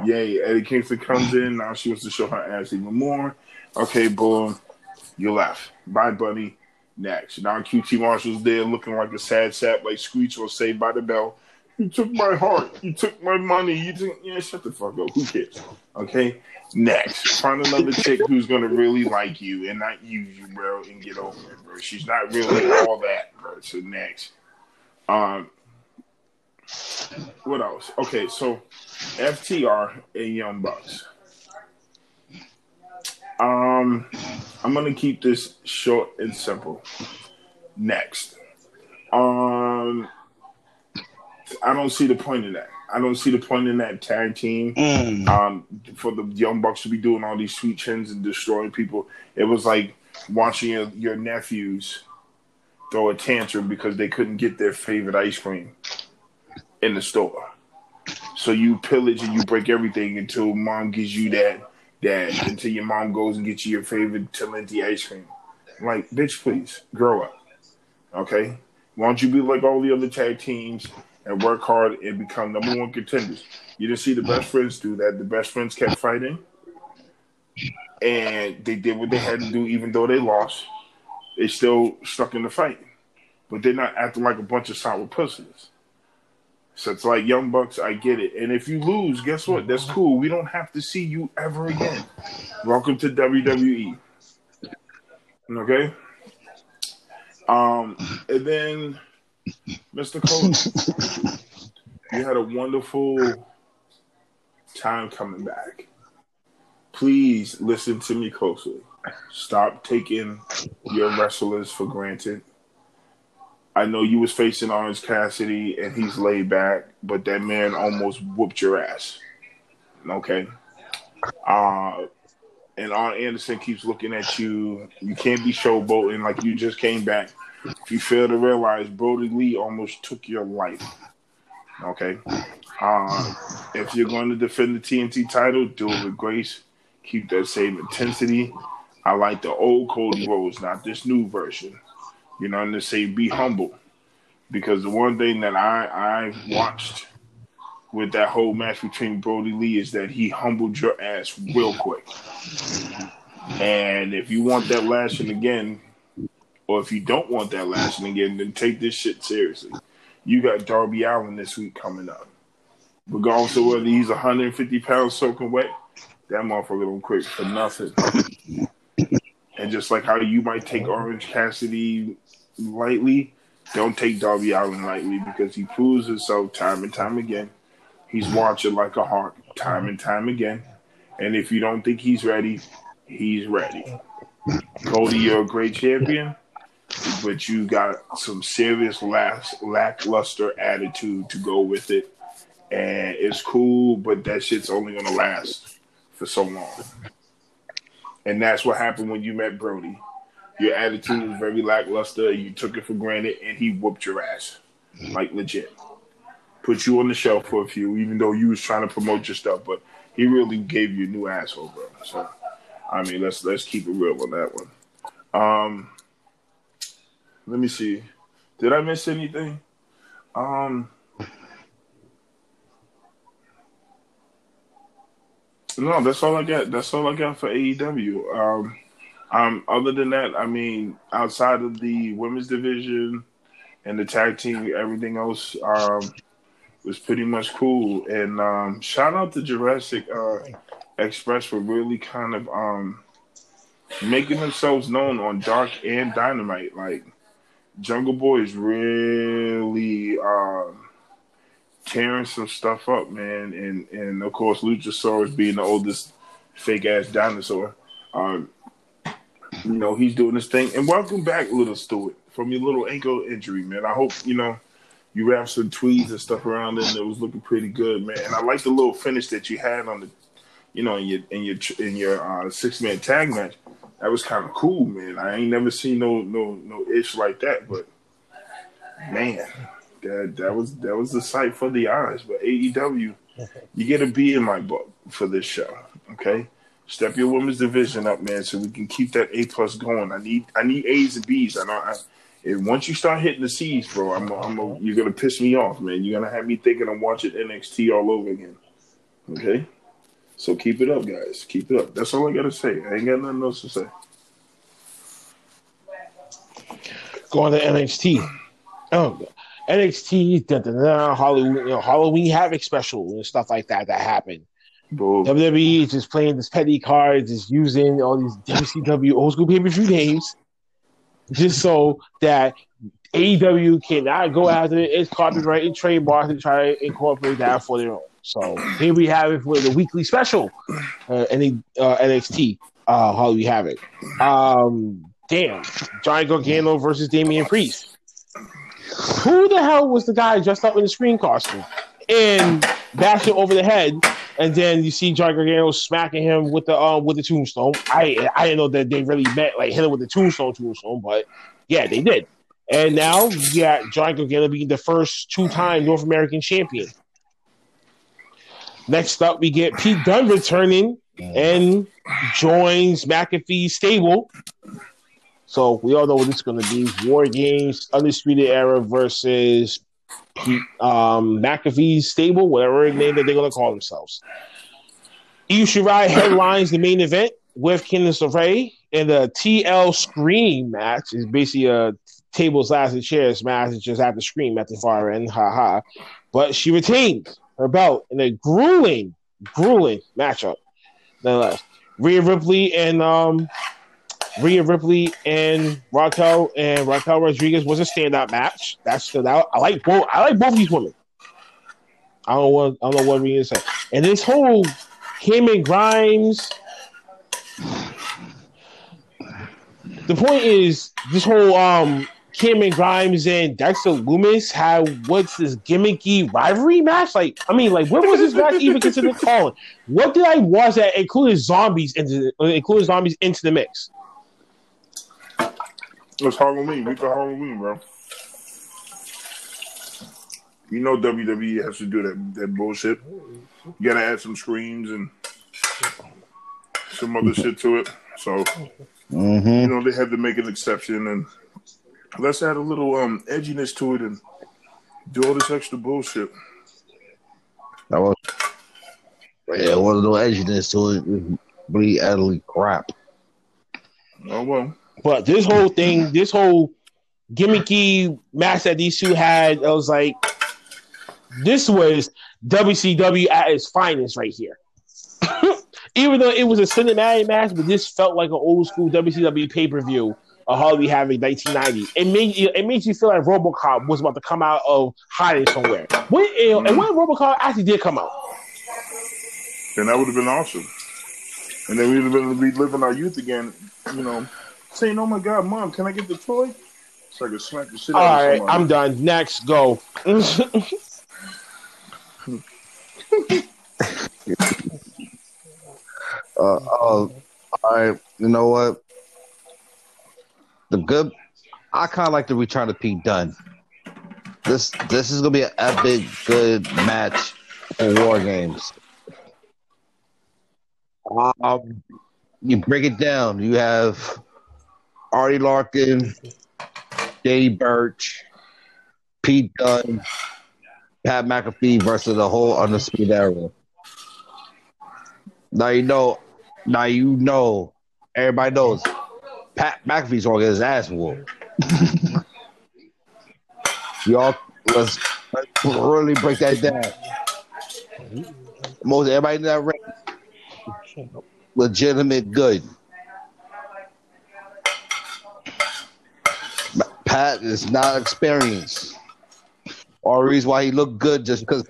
Speaker 4: Yay! Eddie Kingston comes in. Now she wants to show her ass even more. Okay, boom. You left. Bye, buddy. Next. Now QT Marshall's there looking like a sad sap, like Screech or Saved by the Bell. You took my heart. You took my money. You took yeah, shut the fuck up. Who cares? Okay. Next. Find another chick who's gonna really like you and not use you, bro, and get over it, bro. She's not really all that, bro. So next. Um what else? Okay, so FTR and Young Bucks. Um, I'm gonna keep this short and simple. Next, um, I don't see the point in that. I don't see the point in that tag team.
Speaker 5: Mm.
Speaker 4: Um, for the Young Bucks to be doing all these sweet chins and destroying people, it was like watching your, your nephews throw a tantrum because they couldn't get their favorite ice cream in the store. So you pillage and you break everything until mom gives you that that until your mom goes and gets you your favorite Talenti ice cream. Like, bitch, please grow up. Okay, why don't you be like all the other tag teams and work hard and become number one contenders? You didn't see the best friends do that. The best friends kept fighting, and they did what they had to do, even though they lost. They still stuck in the fight, but they're not acting like a bunch of sour pussies. So it's like Young Bucks, I get it. And if you lose, guess what? That's cool. We don't have to see you ever again. Welcome to WWE. Okay. Um, and then Mr. Cole, you had a wonderful time coming back. Please listen to me closely. Stop taking your wrestlers for granted. I know you was facing Orange Cassidy and he's laid back, but that man almost whooped your ass. Okay. Uh and Arn Anderson keeps looking at you. You can't be showboating like you just came back. If you fail to realize Brodie Lee almost took your life. Okay. Uh, if you're going to defend the TNT title, do it with grace. Keep that same intensity. I like the old Cody Rhodes, not this new version. You know, and to say be humble. Because the one thing that I I watched with that whole match between Brodie Lee is that he humbled your ass real quick. And if you want that lashing again, or if you don't want that lashing again, then take this shit seriously. You got Darby Allin this week coming up. Regardless of whether he's 150 pounds soaking wet, that motherfucker don't quit for nothing. And just like how you might take Orange Cassidy lightly, don't take Darby Allin lightly because he proves himself time and time again. He's watching like a hawk time and time again. And if you don't think he's ready, he's ready. Cody, you're a great champion, but you got some serious lack- lackluster attitude to go with it. And it's cool, but that shit's only going to last for so long. And that's what happened when you met Brodie. Your attitude was very lackluster. You took it for granted, and he whooped your ass, like legit. Put you on the shelf for a few, even though you was trying to promote your stuff. But he really gave you a new asshole, bro. So, I mean, let's let's keep it real on that one. Um, let me see. Did I miss anything? Um, no, that's all I got. That's all I got for AEW. Um, um, other than that, I mean, outside of the women's division and the tag team, everything else um, was pretty much cool. And um, shout out to Jurassic uh, Express for really kind of um, making themselves known on Dark and Dynamite. Like Jungle Boy is really um, tearing some stuff up, man. And and of course, Luchasaurus being the oldest fake ass dinosaur. Um, you know, he's doing his thing. And welcome back, little Stewart, from your little ankle injury, man. I hope, you know, you wrapped some tweeds and stuff around it and it was looking pretty good, man. And I like the little finish that you had on the, you know, in your in your in your uh, six man tag match. That was kind of cool, man. I ain't never seen no no no ish like that, but man, that that was that was the sight for the eyes. But AEW, you get a B in my book for this show, okay? Step your women's division up, man, so we can keep that A plus going. I need I need A's and B's. I know. I, and once you start hitting the C's, bro, I'm, I'm a, you're gonna piss me off, man. You're gonna have me thinking I'm watching NXT all over again. Okay, so keep it up, guys. Keep it up. That's all I gotta say. I ain't got nothing else to say.
Speaker 1: Going to NXT. Oh, NXT, da, da, da, Halloween, you know, Halloween Havoc special and stuff like that that happened.
Speaker 4: Bro,
Speaker 1: WWE is just playing this petty cards, is using all these WCW old school pay per view names, just so that AEW cannot go after it. its copyright and trademark and try to incorporate that for their own. So here we have it for the weekly special, uh, NA uh, NXT, uh, Halloween Havoc. Um, damn, Johnny Gargano versus Damian Priest. Who the hell was the guy dressed up in the screen costume and bashing over the head? And then you see Johnny Gargano smacking him with the um with the tombstone. I I didn't know that they really meant like hit him with the tombstone tombstone, but yeah, they did. And now you got Johnny Gargano being the first two-time North American champion. Next up, we get Pete Dunne returning and joins McAfee's stable. So we all know what this is going to be: War Games, Undisputed Era versus um, McAfee's stable, whatever name that they're going to call themselves. Io Shirai headlines the main event with Candice LeRae in the TL Scream match. Is basically a tables, ladders, and chairs match. It's just at the Scream at the far end. Ha ha. But she retains her belt in a grueling, grueling matchup. Nonetheless, Rhea Ripley and um, Rhea Ripley and Raquel and Raquel Rodriguez was a standout match. That stood out. I like both. I like both these women. I don't know what I don't know what Rhea said. And this whole Cameron Grimes. The point is, this whole um Cameron Grimes and Dexter Lumis had what's this gimmicky rivalry match? Like, I mean, like, what was this match even considered calling? What did I watch that included zombies into the, included zombies into the mix?
Speaker 4: It's Halloween. Week of Halloween, bro. You know WWE has to do that that bullshit. You gotta add some screams and some other shit to it. So
Speaker 5: Mm-hmm.
Speaker 4: you know they had to make an exception and let's add a little um edginess to it and do all this extra bullshit.
Speaker 5: That was yeah, one of the edginess to it. was Really crap.
Speaker 4: Oh well.
Speaker 1: But this whole thing, this whole gimmicky match that these two had, I was like, this was WCW at its finest right here. Even though it was a cinematic match, but this felt like an old school WCW pay per view of Harley having 1990. It made you, it made you feel like RoboCop was about to come out of hiding somewhere. When, and mm. when RoboCop actually did come out,
Speaker 4: Then that would have been awesome. And then we'd have been reliving our youth again, you know, saying, Oh my god, mom, can I get the toy? So I could smack the shit out
Speaker 1: all
Speaker 4: of
Speaker 1: right,
Speaker 4: somebody.
Speaker 1: I'm done. Next, go.
Speaker 5: Uh, uh, all right, you know what? The good, I kind of like the return of Pete Dunne. This this is gonna be an epic, good match for War Games. Um, you break it down. You have Artie Larkin, Dave Burch, Pete Dunne, Pat McAfee versus the whole Undisputed Era. Now you know. Now you know. Everybody knows. Pat McAfee's gonna get his ass whooped. Y'all, let's, let's really break that down. Most everybody in that ring, legitimate good. Pat is not experienced. Or reason why he looked good just because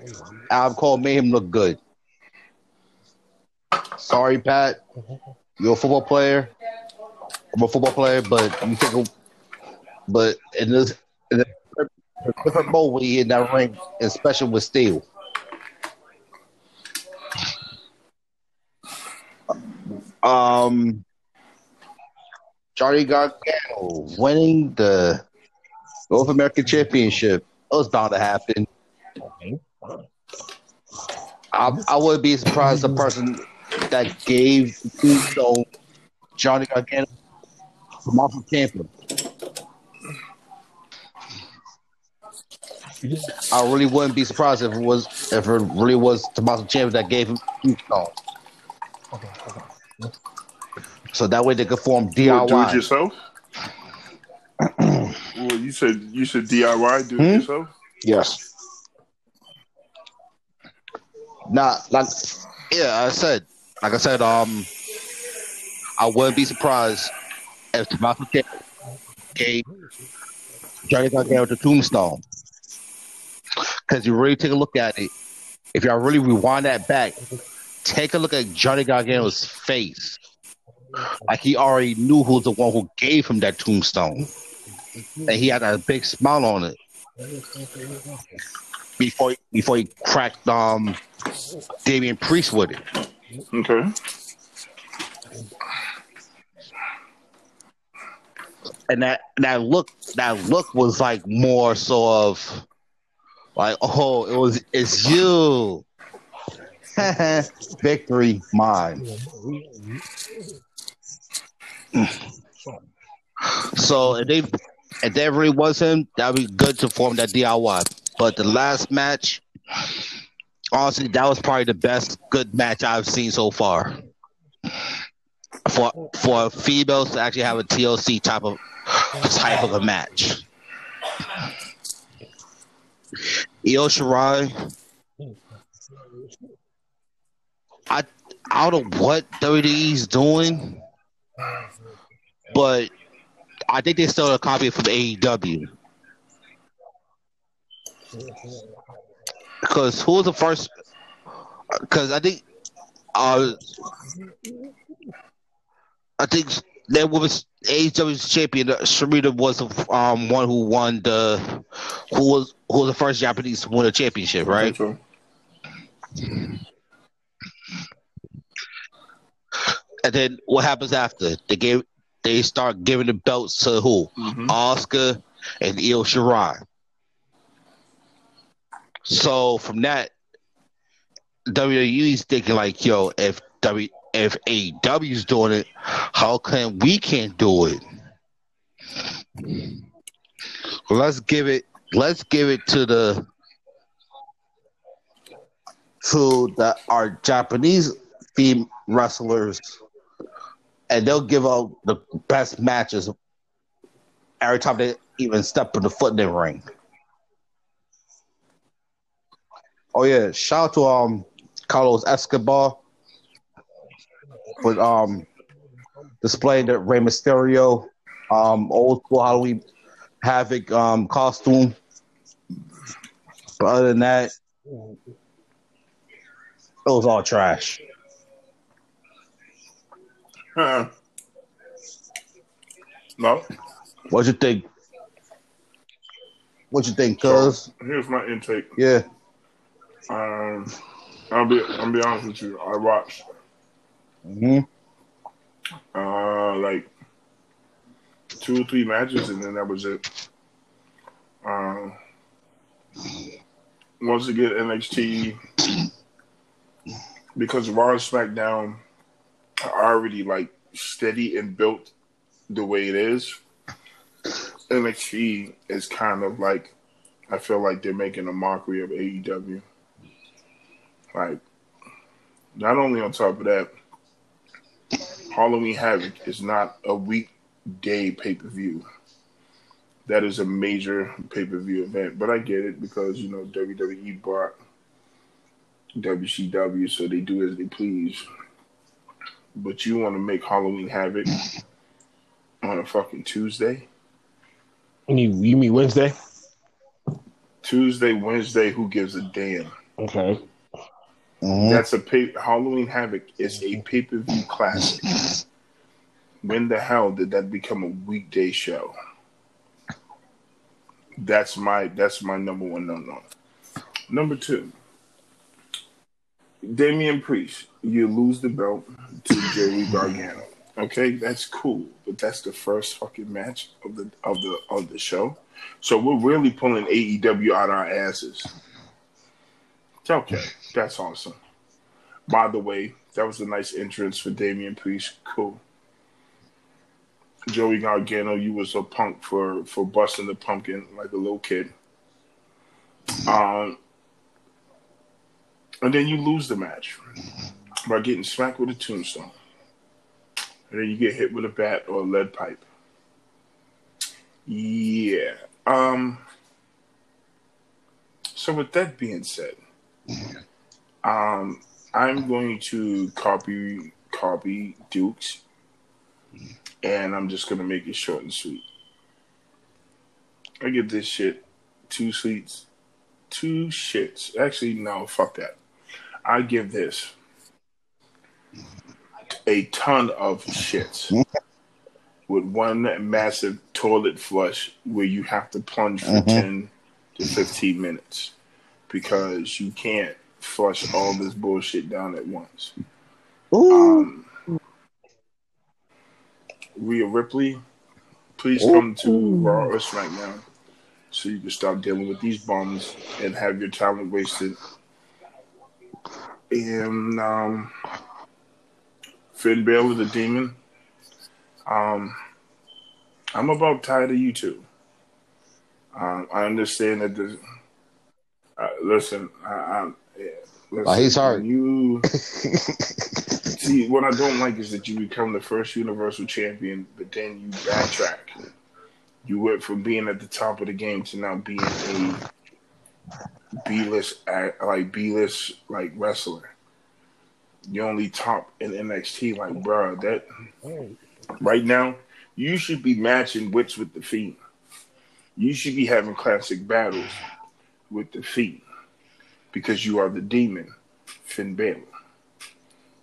Speaker 5: Adam Cole made him look good. Sorry, Pat. You're a football player. I'm a football player, but you a but in this in a different mode when you in that ring, especially with steel. Um Johnny Gargano winning the North American Championship. It was bound to happen. I, I wouldn't be surprised the person that gave Tombstone Johnny Gargano Tommaso Ciampa. I really wouldn't be surprised if it was if it really was Tommaso Ciampa that gave him Tombstone. So that way they could form
Speaker 4: would do it
Speaker 5: DIY.
Speaker 4: yourself? well, you said you said DIY, do it
Speaker 5: Hmm?
Speaker 4: yourself.
Speaker 1: yes.
Speaker 5: Not like yeah, I said like I said, um I wouldn't be surprised if Tommaso Ciampa gave Johnny Gargano the tombstone. Because you really take a look at it, if y'all really rewind that back, take a look at Johnny Gargano's face. Like he already knew who's the one who gave him that tombstone. And he had a big smile on it. Before before he cracked um Damian Priest with it.
Speaker 4: Okay.
Speaker 5: and that that look that look was like more so of like oh it was it's you victory mine So they if that really was him, that'd be good to form that DIY. But the last match, honestly, that was probably the best good match I've seen so far. For for females to actually have a TLC type of type of a match. Io Shirai, I I don't know what WWE's doing, but I think they stole a copy from AEW. Because who was the first? Because I think, uh, I think that was AEW's champion. uh, Sharita was the um one who won the who was who was the first Japanese to win a championship, right? And then what happens after? They gave they start giving the belts to who?
Speaker 4: mhm.
Speaker 5: Asuka and Io Shirai. So from that, WWE's thinking like, yo, if W if AEW's doing it, how come we can't do it? Let's give it let's give it to the to the our Japanese theme wrestlers and they'll give out the best matches every time they even step in the foot in the ring. Oh yeah, shout out to um Santos Escobar for um displaying the Rey Mysterio um old school Halloween Havoc um costume. But other than that, it was all trash.
Speaker 4: Huh. No,
Speaker 5: What you think? What you think, cuz?
Speaker 4: here's my intake.
Speaker 5: Yeah.
Speaker 4: Um, I'll be I'll be honest with you. I watched
Speaker 5: hmm
Speaker 4: uh like two or three matches, and then that was it. Um, once again, NXT because Raw SmackDown already like steady and built the way it is. NXT is kind of like I feel like they're making a mockery of AEW. Like, not only on top of that, Halloween Havoc is not a weekday pay per view. That is a major pay per view event, but I get it because you know WWE bought WCW, so they do as they please. But you want to make Halloween Havoc on a fucking Tuesday?
Speaker 1: You mean, you mean Wednesday?
Speaker 4: Tuesday, Wednesday, who gives a damn?
Speaker 1: Okay.
Speaker 5: Mhm.
Speaker 4: That's a pay- Halloween Havoc is a pay per view classic. When the hell did that become a weekday show? That's my that's my number one no no. Number two, Damian Priest, you lose the belt to Jerry Gargano. Okay, that's cool, but that's the first fucking match of the of the of the show. So we're really pulling AEW out our asses. It's okay. That's awesome. By the way, that was a nice entrance for Damian Priest. Cool. Joey Gargano, you was a punk for for busting the pumpkin like a little kid. Um, and then you lose the match by getting smacked with a tombstone, and then you get hit with a bat or a lead pipe. Yeah. Um. So with that being said, um, I'm going to copy copy Dukes, and I'm just gonna make it short and sweet. I give this shit two sweets, two shits. Actually, no, fuck that. I give this a ton of shits with one massive toilet flush where you have to plunge for
Speaker 5: Mhm.
Speaker 4: 10 to 15 minutes because you can't flush all this bullshit down at once.
Speaker 5: Ooh.
Speaker 4: Um, Rhea Ripley, please come to Raw or SmackDown so you can stop dealing with these bums and have your talent wasted. And um, Finn Balor, the Demon, um, I'm about tired of you two. Um, I understand that the. Uh, listen, I, I, yeah, listen,
Speaker 5: Oh, he's
Speaker 4: when You see what I don't like is that you become the first Universal Champion, but then you backtrack. You went from being at the top of the game to now being a B-list, like B-list, like wrestler. You only top in NXT, like bro. That right now, you should be matching wits with the Fiend. You should be having classic battles with the Fiend because you are the demon, Finn Balor.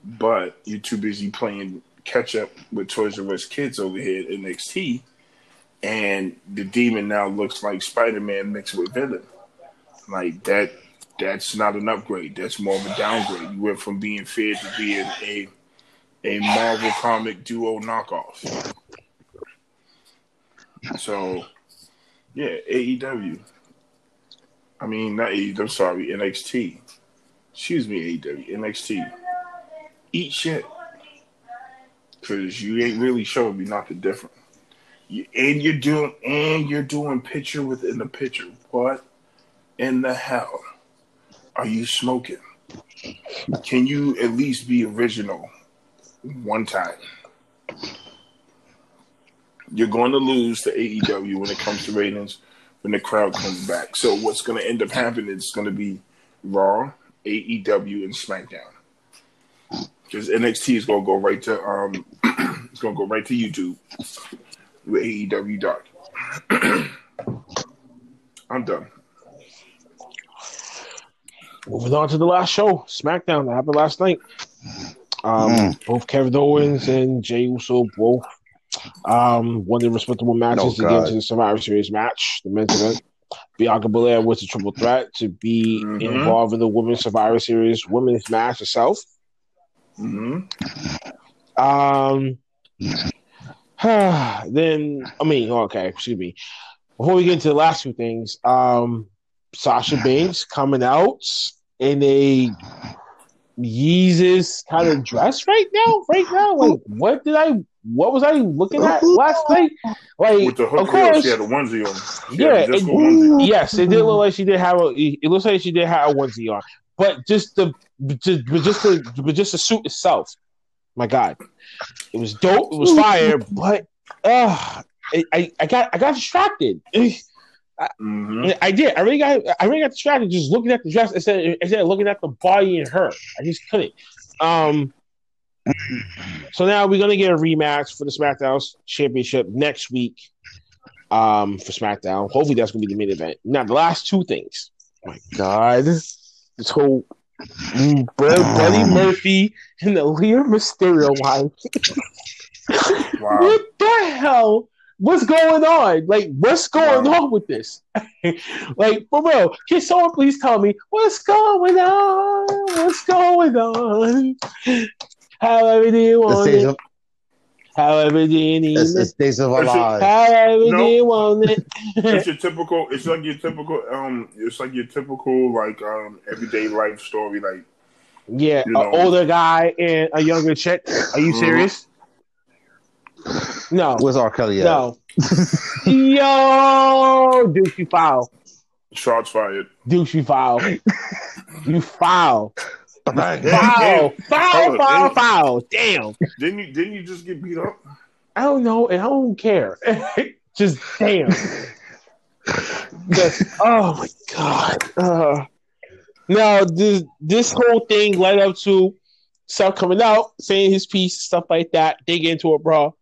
Speaker 4: But you're too busy playing catch up with Toys R Us kids over here at NXT, and the demon now looks like Spider Man mixed with villain. Like that, that's not an upgrade. That's more of a downgrade. You went from being feared to being a a Marvel comic duo knockoff. So, yeah, AEW. I mean, not AEW. I'm sorry, NXT. Excuse me, AEW, NXT. Eat shit, because you ain't really showing me nothing different. You, and you're doing and you're doing picture within the picture. What in the hell are you smoking? Can you at least be original one time? You're going to lose to AEW when it comes to ratings when the crowd comes back. So what's going to end up happening is going to be Raw, AEW, and SmackDown. Because NXT is going to go right to um, it's going to go right to YouTube with AEW Dark. I'm done.
Speaker 1: Moving on to the last show, SmackDown that happened last night. Um, Both Kevin Owens and Jey Uso both um, won their respectable matches to get into the Survivor Series match, the men's event. Bianca Belair was a triple threat to be
Speaker 4: Mhm.
Speaker 1: involved in the Women's Survivor Series women's match itself.
Speaker 4: hmm
Speaker 1: Um, then I mean, okay, excuse me. Before we get into the last two things, um, Sasha Banks coming out in a Yeezus kind of dress right now. Right now, like what did I? What was I looking at last night? Like,
Speaker 4: With the
Speaker 1: of
Speaker 4: hook girl,
Speaker 1: course,
Speaker 4: she had a onesie on. She
Speaker 1: Yeah,
Speaker 4: had a
Speaker 1: it-
Speaker 4: onesie.
Speaker 1: yes, it did look like she did have a. It looks like she did have a onesie on, but just the, just, but just the, but just the suit itself. My God, it was dope. It was fire, but uh, I, I, I got, I got distracted.
Speaker 4: Hmm
Speaker 1: I did. I really got. I really got distracted just looking at the dress instead, instead of looking at the body and her. I just couldn't. Um. So now we're gonna get a rematch for the SmackDown Championship next week. Um, for SmackDown. Hopefully that's gonna be the main event. Now the last two things. my God, this whole Bud- Buddy Murphy and the Leah Mysterio wife.
Speaker 4: Wow.
Speaker 1: What the hell? What's going on? Like, what's going on with this? like, for real, can someone please tell me what's going on? What's going on? However do you
Speaker 5: The
Speaker 1: want
Speaker 5: stage
Speaker 1: it?
Speaker 5: of,
Speaker 1: However do you need
Speaker 5: it's the
Speaker 1: it?
Speaker 5: stage of our
Speaker 4: That's it.
Speaker 5: lives.
Speaker 1: However do you want it?
Speaker 4: It's your typical. It's like your typical. Um, it's like your typical like um everyday life story. Like
Speaker 1: yeah,
Speaker 4: You
Speaker 1: an older guy and a younger chick. Are you
Speaker 4: Mhm.
Speaker 1: serious? No,
Speaker 5: Where's R. Kelly at?
Speaker 1: no. Yo, Duke, you foul.
Speaker 4: shots fired.
Speaker 1: Duke, you foul. You foul.
Speaker 5: Bang.
Speaker 1: Foul. Foul, foul,
Speaker 4: damn.
Speaker 1: foul. Damn.
Speaker 4: Didn't you? Didn't you just get beat up?
Speaker 1: I don't know, and I don't care. Just damn. Just, oh my god. Uh, now this this whole thing led up to stuff coming out, saying his piece, stuff like that. They get into a brawl,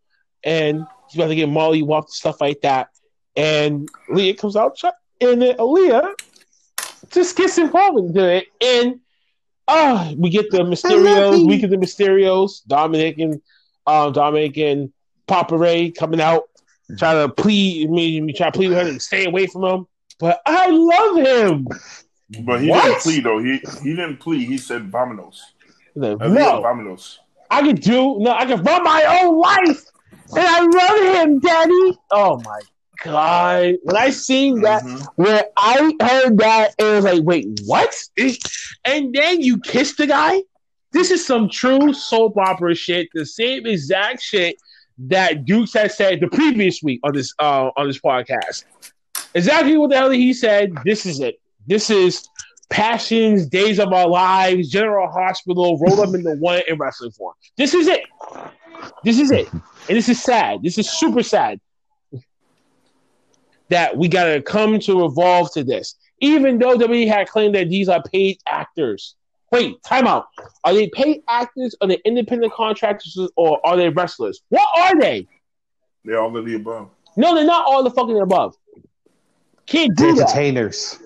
Speaker 1: and he's about to get Molly walked, and stuff like that. And Leah comes out, and then Aalyah just gets involved into it, and uh we get the Mysterios, we get the Mysterios, Dominic and um, Dominic and Papa Rey coming out, trying to plead me, me try to plead with her to stay away from him. But I love him.
Speaker 4: But he
Speaker 1: What?
Speaker 4: didn't plead though. He he didn't plead. He said "Vamonos."
Speaker 1: No,
Speaker 4: Aalyah,
Speaker 1: I can do no, I can run my own life, and I love him, Daddy. Oh my god! When I seen that,
Speaker 4: Mhm.
Speaker 1: when I heard that, it was like, wait, what? And then you kiss the guy. This is some true soap opera shit. The same exact shit that Dukes had said the previous week on this uh, on this podcast. Exactly what the hell he said. This is it. This is passions, days of our lives, General Hospital, rolled up into one in wrestling form. This is it. This is it, and this is sad. This is super sad that we gotta come to evolve to this. Even though WWE had claimed that these are paid actors. Wait, time out. Are they paid actors? Are they independent contractors or are they wrestlers? What are they?
Speaker 4: They're all of the above.
Speaker 1: No, they're not all the fucking above. Can't
Speaker 5: The
Speaker 1: do that.
Speaker 5: entertainers.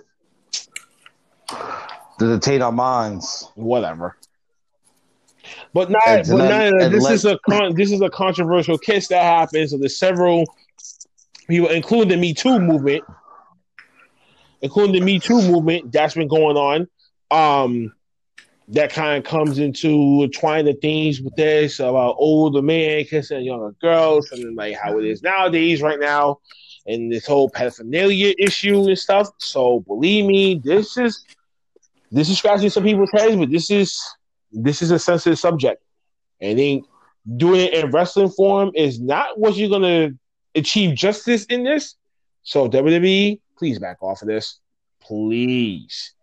Speaker 5: The entertain our minds.
Speaker 1: Whatever. But not, but not this is a con, this is a controversial kiss that happens. So there's several people, including the Me Too movement, including the Me Too movement that's been going on. Um, that kind of comes into trying the things with this about older men kissing younger girls, and like how it is nowadays, right now, and this whole pedophilia issue and stuff. So believe me, this is this is scratching some people's heads, but this is this is a sensitive subject. And I think doing it in wrestling form is not what you're gonna achieve justice in this. So WWE, please back off of this. Please.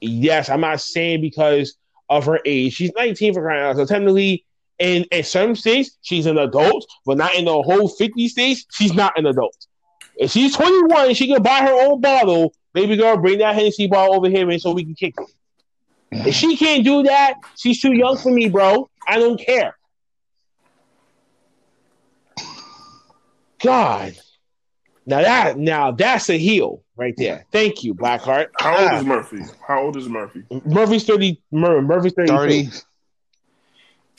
Speaker 1: Yes, I'm not saying because of her age. She's 19 for crying out. So technically, in, in some states, she's an adult, but not in the whole 50 states, she's not an adult. If she's 21 she can buy her own bottle, baby girl, bring that Hennessy bottle over here and so we can kick it. If she can't do that, she's too young for me, bro. I don't care. God. Now that now that's a heel right there. Thank you, Blackheart.
Speaker 4: How old
Speaker 1: Ah,
Speaker 4: is Murphy? How old is Murphy?
Speaker 1: Murphy's 30 Mur- Murphy's 30.
Speaker 5: 30.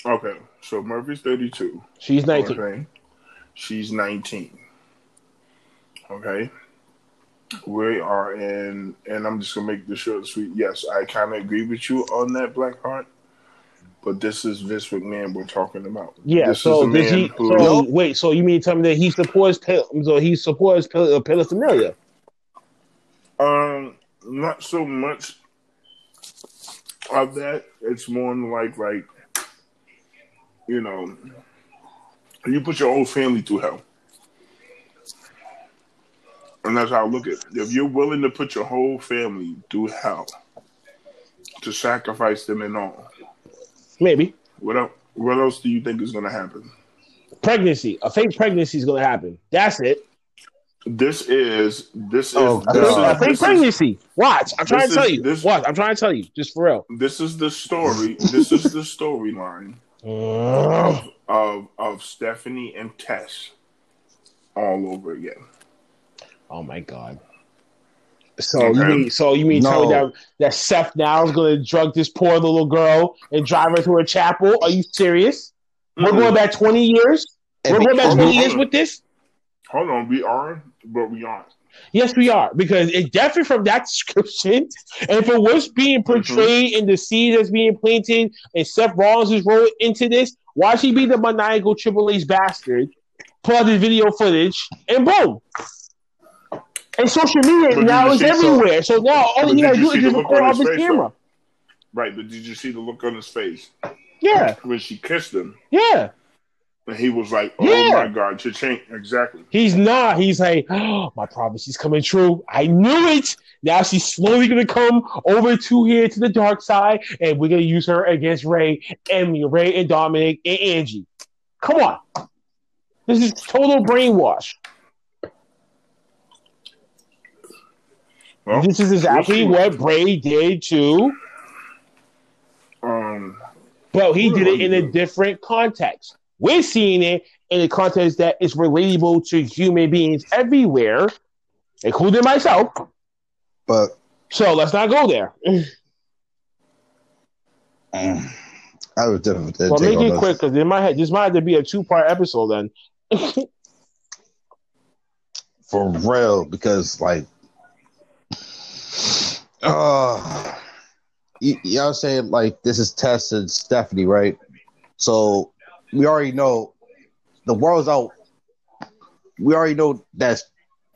Speaker 4: Okay, so Murphy's 32.
Speaker 1: She's 19.
Speaker 4: Okay. She's 19. Okay. We are in, and I'm just going to make this short and sweet. Yes, I kind of agree with you on that, Blackheart. But this is Vince McMahon we're talking about.
Speaker 1: Yeah,
Speaker 4: this
Speaker 1: so
Speaker 4: is a
Speaker 1: he
Speaker 4: who,
Speaker 1: so
Speaker 5: Nope.
Speaker 1: wait, so you mean tell me that he supports pe- so he supports pe- uh, pedophilia?
Speaker 4: Um, not so much of that. It's more like like you know, you put your whole family through hell, and that's how I look at it. If you're willing to put your whole family through hell to sacrifice them and all,
Speaker 1: Maybe.
Speaker 4: what else? What else do you think is going to happen?
Speaker 1: Pregnancy. A fake pregnancy is gonna happen. That's it.
Speaker 4: This is this is
Speaker 5: Oh,
Speaker 4: this,
Speaker 1: A
Speaker 5: God.
Speaker 4: is,
Speaker 1: fake
Speaker 4: this is
Speaker 1: pregnancy. Watch. I'm trying to tell
Speaker 4: is-
Speaker 1: you.
Speaker 4: this-
Speaker 1: Watch. I'm trying to tell you. Just for real.
Speaker 4: this is the story. This is the storyline
Speaker 1: Ugh.
Speaker 4: of of Stephanie and Test all over again.
Speaker 1: Oh my god. So you mean so you mean tell me that that Seth now is gonna drug this poor little girl and drive her to a chapel? Are you serious? We're going back 20 years.
Speaker 5: And
Speaker 1: We're going back
Speaker 4: hold
Speaker 1: 20
Speaker 4: on,
Speaker 1: years with this.
Speaker 4: Hold on, we are, but we aren't.
Speaker 1: Yes, we are because it definitely from that description, and for what's being mm-hmm. portrayed in the seed that's being planted, and Seth Rollins is rolled into this. Why she be the maniacal Triple H bastard? Pull out the video footage, and boom. And social media
Speaker 4: But
Speaker 1: now is
Speaker 4: see- so-
Speaker 1: everywhere. So, now all he gotta
Speaker 4: you
Speaker 1: do is just record off
Speaker 4: his
Speaker 1: his camera.
Speaker 4: Right, but did you see the look on his face
Speaker 1: Yeah,
Speaker 4: when she kissed him?
Speaker 1: yeah.
Speaker 4: And he was like, "Oh
Speaker 1: Yeah.
Speaker 4: my God, to change exactly."
Speaker 1: He's not. He's like, oh, my prophecy's coming true. I knew it. Now she's slowly gonna come over to here to the dark side, and we're gonna use her against Rey and Rey and Dominic and Angie. Come on. This is total brainwash.
Speaker 4: Well,
Speaker 1: This is exactly
Speaker 4: we'll
Speaker 1: what Bray did too,
Speaker 4: Um,
Speaker 1: but he did it in a different context. We're seeing it in a context that is relatable to human beings everywhere, including myself.
Speaker 5: But
Speaker 1: So let's not go there.
Speaker 5: mm, I was different.
Speaker 1: Well, make it quick because it might have, this might have to be a two part episode then.
Speaker 5: for real because like uh y- y'all saying like this is Test and Stephanie, right? So we already know the world's out. We already know that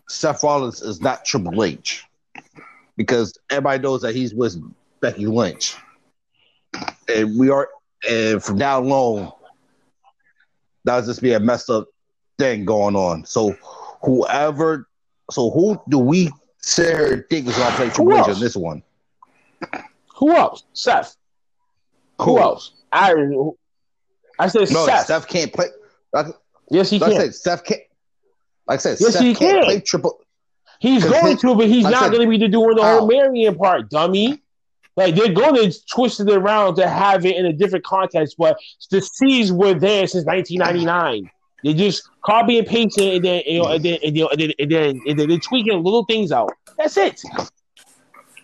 Speaker 5: Seth Rollins is not Triple H because everybody knows that he's with Becky Lynch, and we are and from now on, that's just be a messed up thing going on. So whoever, so who do we sit here and think going to play Triple H in this one?
Speaker 1: Who else? Seth. Who else? I I said
Speaker 5: No,
Speaker 1: Seth.
Speaker 5: Steph can't play. Like,
Speaker 1: Yes, he
Speaker 5: like I said, Seth can't. Like I said,
Speaker 1: Yes,
Speaker 5: Steph
Speaker 1: he
Speaker 5: can't
Speaker 1: can.
Speaker 5: play Triple.
Speaker 1: He's going to, but he's
Speaker 5: like
Speaker 1: not going to be doing the whole marrying part, dummy. Like they're going to twist it around to have it in a different context, but the C's were there since 1999. They just copy and paste it, and then you know, and then and, you know, and then and then, and then they're tweaking little things out. That's it.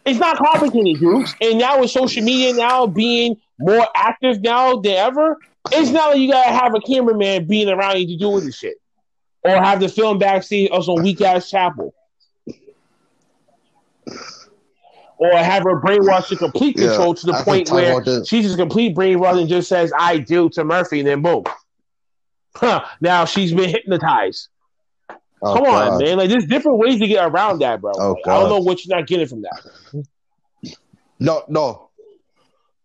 Speaker 1: It's not complicated. And now with social media now being more active now than ever, it's not like you gotta have a cameraman being around you to do with this shit, or have the film backseat of some weak ass chapel, or have her brainwashed to complete
Speaker 5: Yeah,
Speaker 1: control to the
Speaker 5: I
Speaker 1: point where she's just complete brainwash and just says "I do" to Murphy, and then boom, huh? Now she's been hypnotized.
Speaker 5: Oh,
Speaker 1: Come on,
Speaker 5: God.
Speaker 1: man! Like there's different ways to get around that, bro.
Speaker 5: Oh,
Speaker 1: Like, I don't know what you're not getting from that.
Speaker 5: No, no,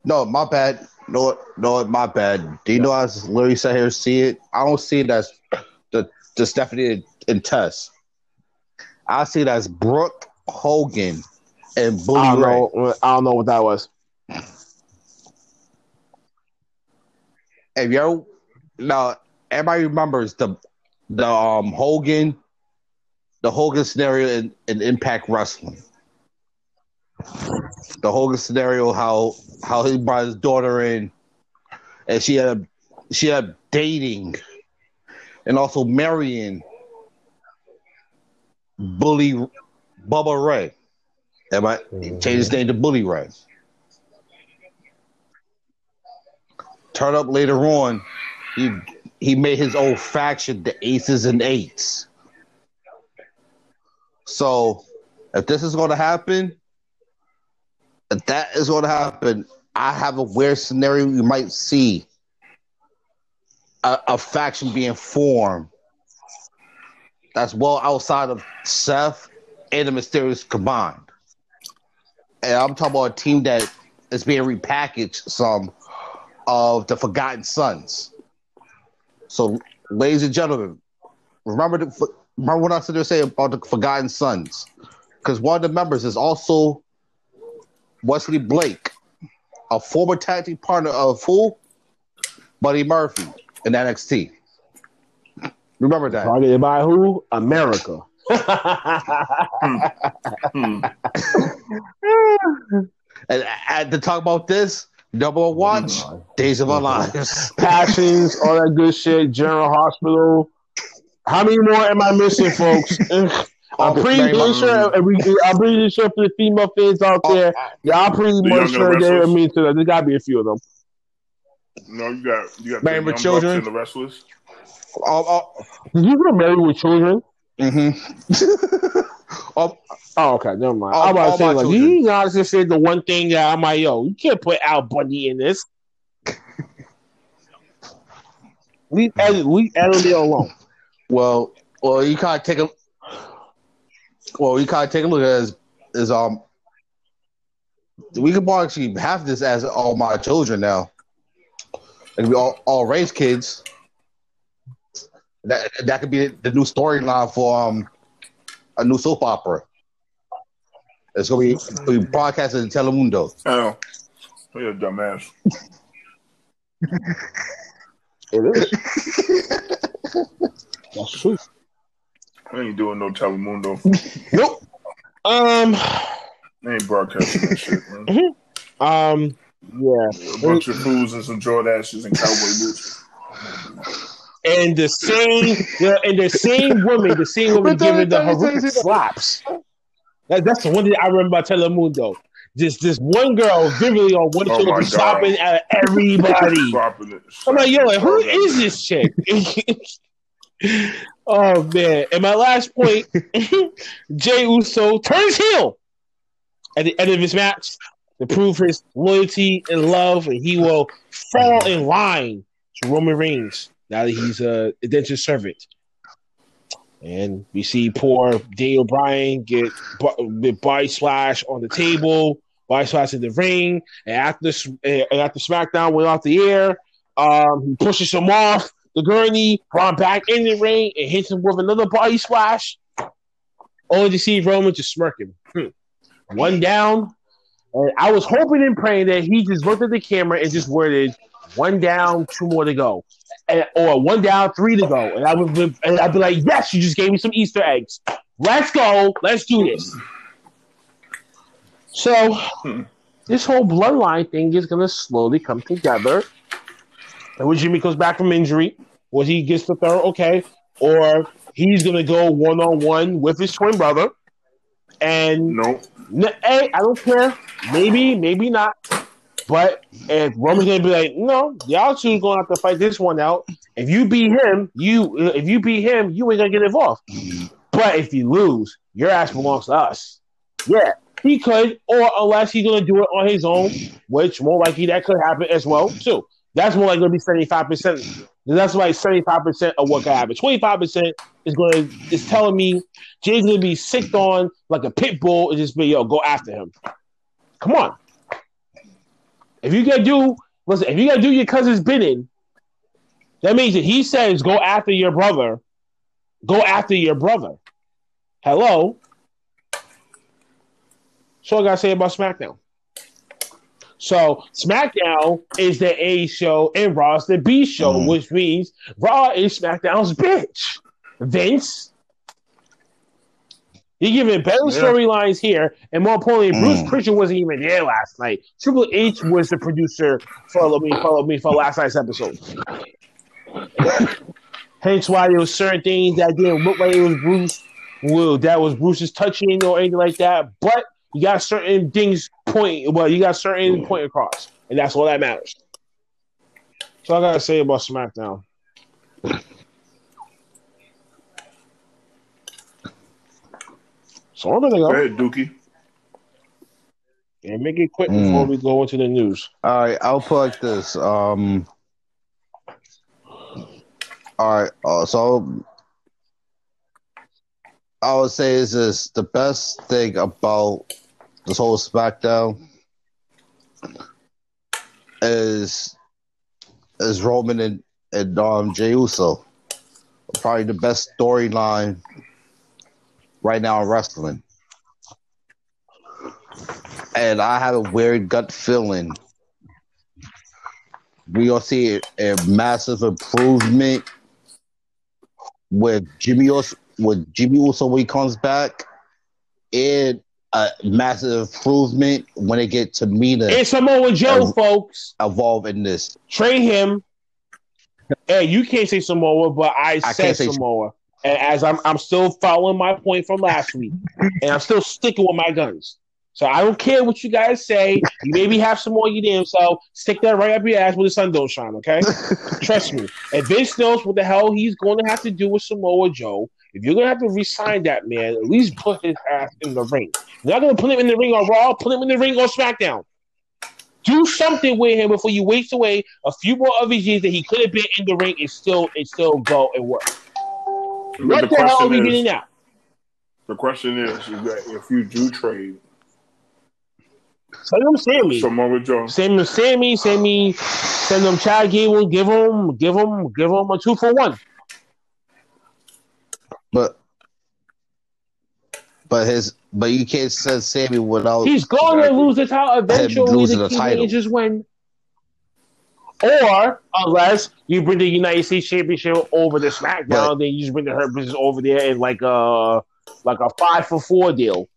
Speaker 5: no. My bad. No, no, my bad. Do you know I was literally sat here see it? I don't see it as the the Stephanie and Test. I see it as Brooke Hogan and
Speaker 1: I
Speaker 5: Bully
Speaker 1: don't
Speaker 5: Ray.
Speaker 1: know. I don't know what that was.
Speaker 5: If you now everybody remembers the the um Hogan the Hogan scenario in, in Impact Wrestling. The Hogan scenario how how he brought his daughter in and she had she had dating and also marrying Bully Bubba Ray. Am I changed his name to Bully Ray? Turn up later on, he he made his own faction, the Aces and Eights. So, if this is going to happen, if that is going to happen, I have a weird scenario you might see a, a faction being formed that's well outside of Seth and the Mysterios combined. And I'm talking about a team that is being repackaged some of the Forgotten Sons. So, ladies and gentlemen, remember the, remember what I said to say about the Forgotten Sons, because one of the members is also Wesley Blake, a former tag team partner of who? Buddy Murphy in NXT. Remember that.
Speaker 1: Targeted by who? America.
Speaker 4: Hmm.
Speaker 5: And, and to talk about this, number one watch, Days of Our Lives.
Speaker 1: Passions, all that good shit. General Hospital. How many more am I missing, folks? I'm pretty
Speaker 5: Very much.
Speaker 1: sure. and we, I'm pretty sure for the female fans out there, y'all pretty
Speaker 4: The
Speaker 1: much
Speaker 4: younger
Speaker 1: sure they're
Speaker 4: wrestlers.
Speaker 1: mean to that. There's got to be a few of them.
Speaker 4: No, you got you got
Speaker 5: Married
Speaker 4: the
Speaker 5: with children?
Speaker 4: Bucks and the wrestlers.
Speaker 5: Oh, oh,
Speaker 1: Did you get married with children?
Speaker 5: mhm. oh,
Speaker 1: Oh, okay, never mind.
Speaker 5: All-
Speaker 1: I'm about to say, like,
Speaker 5: children.
Speaker 1: you know, just said the one thing that I'm like, yo, you can't put Al Bundy in this. Leave Ed, leave Eddie alone.
Speaker 5: well, well, you kind of take a, well, you kind of take a look at it as, as um, we could probably actually have this as all my children now. It could be all, all race kids. That that could be the new storyline for um a new soap opera. It's gonna be, it'll be broadcasted in Telemundo.
Speaker 4: Oh, you're a dumbass.
Speaker 1: It is. That's true.
Speaker 4: I ain't doing no Telemundo.
Speaker 1: Nope. Um.
Speaker 4: They ain't broadcasting that shit, man.
Speaker 1: Um. Yeah.
Speaker 4: A bunch of fools and some Jordaches and cowboy boots.
Speaker 1: And the same, yeah, and the same woman, the same woman giving the
Speaker 5: then- then-
Speaker 1: horrific slaps. That, that's the one thing I remember about Telemundo. Just this one girl vividly on one
Speaker 4: Oh
Speaker 1: show
Speaker 4: my
Speaker 1: be
Speaker 4: God.
Speaker 1: slapping at everybody.
Speaker 4: Dropping it.
Speaker 1: I'm like, yo, like, who is this chick? oh man! And my last point, Jey Uso turns heel at the end of his match to prove his loyalty and love, and he will fall in line to Roman Reigns now that he's a indentured servant. And we see poor Daniel Bryan get get body splash on the table, body splash in the ring, and after and after SmackDown went off the air, um, he pushes him off the gurney, Braun back in the ring, and hits him with another body splash. Only to see Roman just smirking. Hmm. One down. And I was hoping and praying that he just looked at the camera and just worded one down, two more to go. And, or one down, three to go. And I would be, and I'd be like, yes, you just gave me some Easter eggs. Let's go. Let's do this. So hmm. this whole bloodline thing is gonna slowly come together. And when Jimmy comes back from injury, or he gets the third, okay, or he's gonna go one on one with his twin brother. And
Speaker 4: Nope.
Speaker 1: N- Hey, I don't care. Maybe, maybe not. But if Roman's gonna be like, no, y'all two gonna have to fight this one out. If you beat him, you if you beat him, you ain't gonna get involved. But if you lose, your ass belongs to us. Yeah, he could, or unless he's gonna do it on his own, which more likely that could happen as well too. That's more likely to be seventy five percent. That's like seventy five percent of what could happen. Twenty five percent is going to is telling me Jey's gonna be sicked on like a pit bull and just be yo go after him. Come on. If you gotta do listen, if you gotta do your cousin's bidding, that means that he says go after your brother, go after your brother. Hello. So I gotta say about SmackDown. So SmackDown is the A show and Raw is the B show,
Speaker 5: Mhm.
Speaker 1: which means Raw is SmackDown's bitch. Vince. You're giving better
Speaker 4: Yeah.
Speaker 1: storylines here, and more importantly, Bruce
Speaker 5: Mm.
Speaker 1: Prichard wasn't even there last night. Triple H was the producer. Follow me, follow me for last night's episode. Hence why there was certain things that didn't look like it was Bruce. Well, that was Bruce's touching or anything like that. But you got certain things point. Well, you got certain point across, and that's all that matters. So I gotta say about SmackDown. So I'm gonna
Speaker 4: Go
Speaker 1: go
Speaker 4: ahead, Dookie.
Speaker 1: and make it quick
Speaker 5: Mm.
Speaker 1: before we go into the news.
Speaker 5: All right, I'll put like this. Um, all right, uh, so I would say is this the best thing about this whole SmackDown is is Roman and, and um Jey Uso. Probably the best storyline right now in wrestling. And I have a weird gut feeling we gonna see a, a massive improvement with Jimmy Uso, with Jimmy Uso when he comes back, and a massive improvement when they get to Mina
Speaker 1: It's Samoa Joe,
Speaker 5: Um,
Speaker 1: folks.
Speaker 5: evolve in this.
Speaker 1: Trade him. Hey, you can't say Samoa, but I,
Speaker 5: I
Speaker 1: said Samoa. And as I'm, I'm still following my point from last week, and I'm still sticking with my guns. So I don't care what you guys say. You maybe have some more you damn so Stick that right up your ass where the sun don't shine. Okay, trust me. And Vince knows what the hell he's going to have to do with Samoa Joe. If you're going to have to resign that man, at least put his ass in the ring. You're not going to put him in the ring on Raw. Put him in the ring on SmackDown. Do something with him before you waste away a few more of his years that he could have been in the ring and still and still go and work.
Speaker 4: But
Speaker 1: What
Speaker 4: the
Speaker 1: the, hell are
Speaker 4: question
Speaker 1: we
Speaker 4: is,
Speaker 1: getting now?
Speaker 4: the question is, is that if you do trade
Speaker 1: Send him Sammy.
Speaker 4: Samoa Joe,
Speaker 1: Send him Sammy. Sammy. Send him Chad Gable. Give him, give him, give him a two for one.
Speaker 5: But but his but you can't send Sammy without
Speaker 1: He's going to lose the title eventually.
Speaker 5: losing
Speaker 1: The
Speaker 5: the
Speaker 1: key
Speaker 5: title.
Speaker 1: is just win. Or unless you bring the United States Championship over the SmackDown,
Speaker 5: But-
Speaker 1: then you just bring the Hurt Business over there in like a like a five for four deal.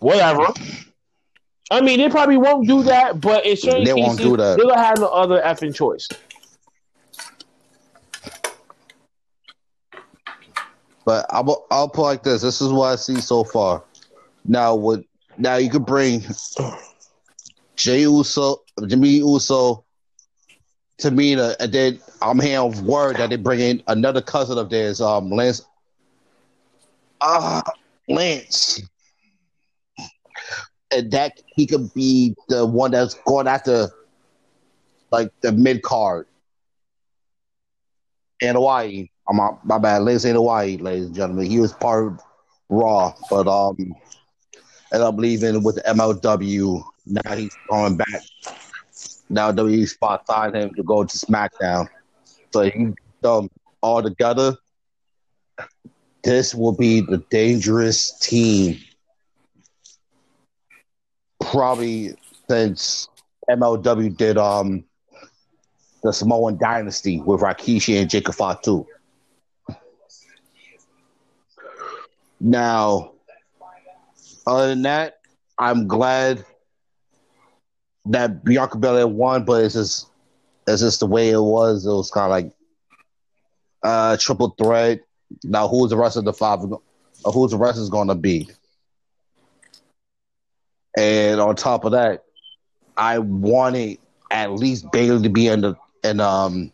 Speaker 1: Whatever. I mean, they probably won't do that, but in certain
Speaker 5: They
Speaker 1: cases,
Speaker 5: won't do that.
Speaker 1: gonna have no other effing choice.
Speaker 5: But I'll I'll put like this. This is what I see so far. Now with now you could bring Jey Uso, Jimmy Uso, Tamina, and then I'm hearing word that they bring in another cousin of theirs, um, Lance. Ah, Lance, and that he could be the one that's going after like the mid card in Hawaii. I'm my, my bad. Lance Anoa'i, ladies and gentlemen. He was part of Raw, but um, and I'm leaving with the MLW. Now he's going back. Now W spot signed him to go to SmackDown. So you um all together. This will be the dangerous team. Probably since MLW did um the Samoan Dynasty with Rikishi and Jacob Fatu. Now, other than that, I'm glad that Bianca Belair won, but it's just it's just the way it was. It was kind of like uh triple threat. Now, who's the rest of the five? uh, Who's the rest is going to be? And on top of that, I wanted at least Bayley to be in the and um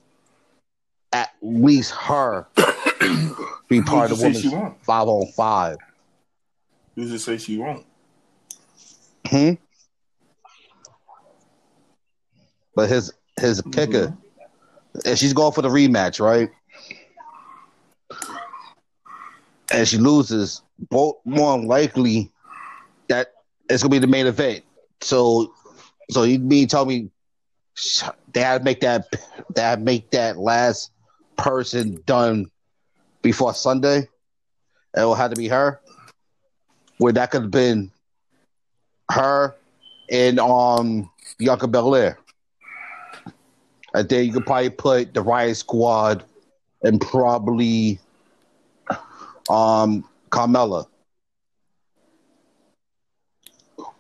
Speaker 5: at least her be part of the women's five on five.
Speaker 4: Who's to say she won't?
Speaker 5: Hmm? But his his kicker, and she's going for the rematch, right? And she loses, both more likely that it's gonna be the main event. So, so you mean tell me they had to make that they had to make that last person done before Sunday? It will have to be her. Where that could have been her and um Bianca Belair. And then you could probably put the Riot Squad and probably um Carmella.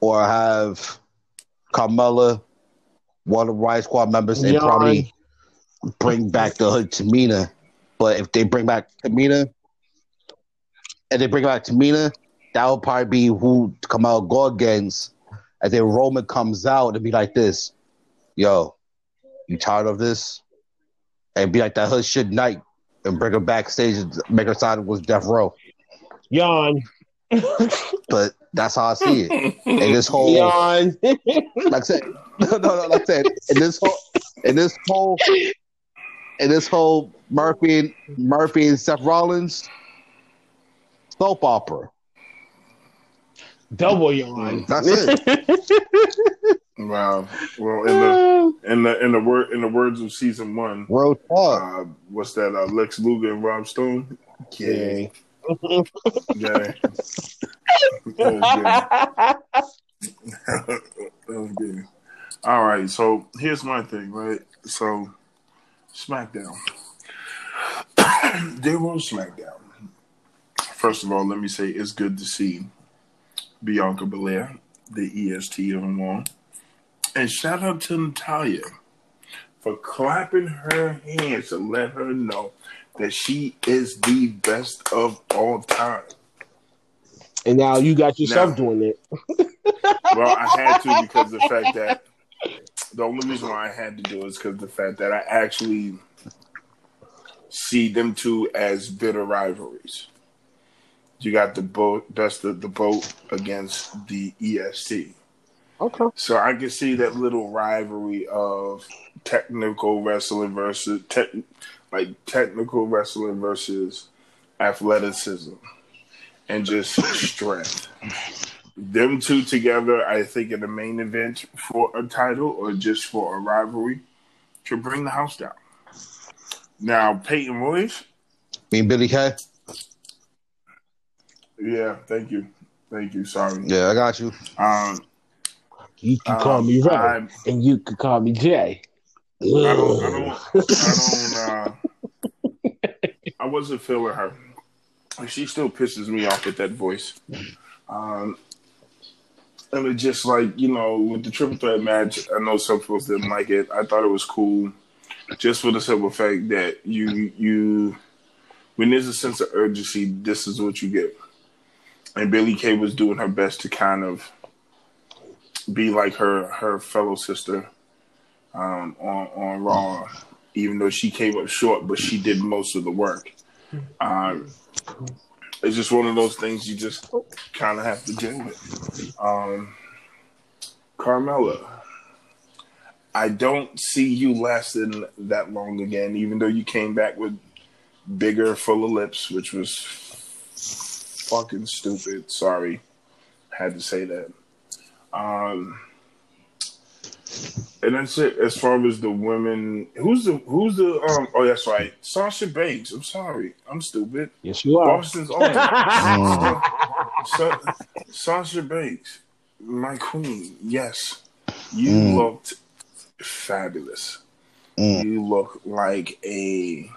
Speaker 5: Or have Carmella, one of the Riot Squad members, and probably bring back the hood Tamina. But if they bring back Tamina, and they bring back Tamina, that would probably be who Kamala go against. And then Roman comes out and be like this, yo, you tired of this? And be like that hood shit night and bring her backstage and make her sign with Death Row.
Speaker 1: Yawn.
Speaker 5: But that's how I see it. And this whole
Speaker 1: Yawn.
Speaker 5: like I said, no, no, no, like I said, in this whole, in this whole, in this whole Murphy and Murphy and Seth Rollins soap opera.
Speaker 1: Double yawn.
Speaker 5: That's it.
Speaker 4: Wow. Well, in the in the in the word in the words of season one,
Speaker 5: Real talk.
Speaker 4: uh, what's that? Uh, Lex Luger and Rob Stone. Yeah, yeah. that was good. that was good. All right, so here's my thing, right? So, SmackDown. they were on SmackDown. First of all, let me say it's good to see Bianca Belair, the EST of them all. And shout out to Natalya for clapping her hands to let her know that she is the best of all time.
Speaker 1: And now you got yourself
Speaker 4: Now-
Speaker 1: doing it.
Speaker 4: Well, I had to because the fact that the only reason why I had to do it is because the fact that I actually see them two as bitter rivalries. You got the boat, best of the boat against the EST.
Speaker 1: Okay.
Speaker 4: So I can see that little rivalry of technical wrestling versus tech, like technical wrestling versus athleticism and just strength. Them two together, I think, in the main event for a title or just for a rivalry, should bring the house down. Now, Peyton Royce,
Speaker 5: Me and Billie Kay.
Speaker 4: yeah, thank you, thank you. Sorry,
Speaker 5: Yeah, I got you.
Speaker 4: um,
Speaker 1: You can
Speaker 4: Um,
Speaker 1: call me Ray,
Speaker 4: I-
Speaker 1: and you can call me Jay.
Speaker 4: I don't, I don't, I don't, uh, I wasn't feeling her. She still pisses me off with that voice. Um, and it just like, you know, with the triple threat match, I know some folks didn't like it. I thought it was cool just for the simple fact that you, you, when there's a sense of urgency, this is what you get. And Billie Kay was doing her best to kind of be like her, her fellow sister um, on on Raw, even though she came up short, but she did most of the work. Um, it's just one of those things you just kind of have to deal with. Um, Carmella, I don't see you lasting that long again, even though you came back with bigger, full of lips, which was fucking stupid. Sorry, had to say that. Um, And that's it. As far as the women, who's the who's the um? Oh, that's right, Sasha Banks. I'm sorry, I'm stupid.
Speaker 1: Yes, you are.
Speaker 4: Boston's own Sa- Sasha Banks, my queen. Yes, you
Speaker 5: Mm.
Speaker 4: looked fabulous.
Speaker 5: Mm.
Speaker 4: You look like a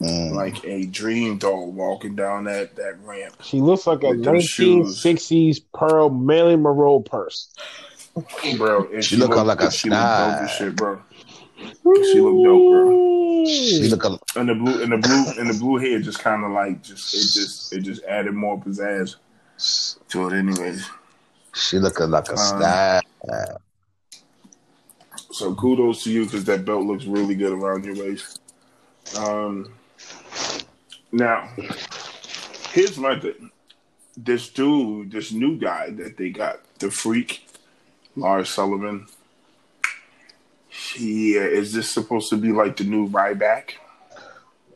Speaker 5: Mm.
Speaker 4: like a dream doll walking down that that ramp.
Speaker 1: She looks like a
Speaker 4: With them shoes.
Speaker 1: 1960s Pearl Marilyn Monroe purse.
Speaker 4: bro. And
Speaker 5: She look like a
Speaker 4: she look dope shit, bro. She look dope, bro.
Speaker 5: She look a,
Speaker 4: And the blue and the blue and the blue hair just kind of like just it just it just added more pizzazz to it, anyways.
Speaker 5: she look like a star.
Speaker 4: So kudos to you because that belt looks really good around your waist. Um, now here's my thing: this dude, this new guy that they got, the freak, Lars Sullivan. He uh, is this supposed to be like the new Ryback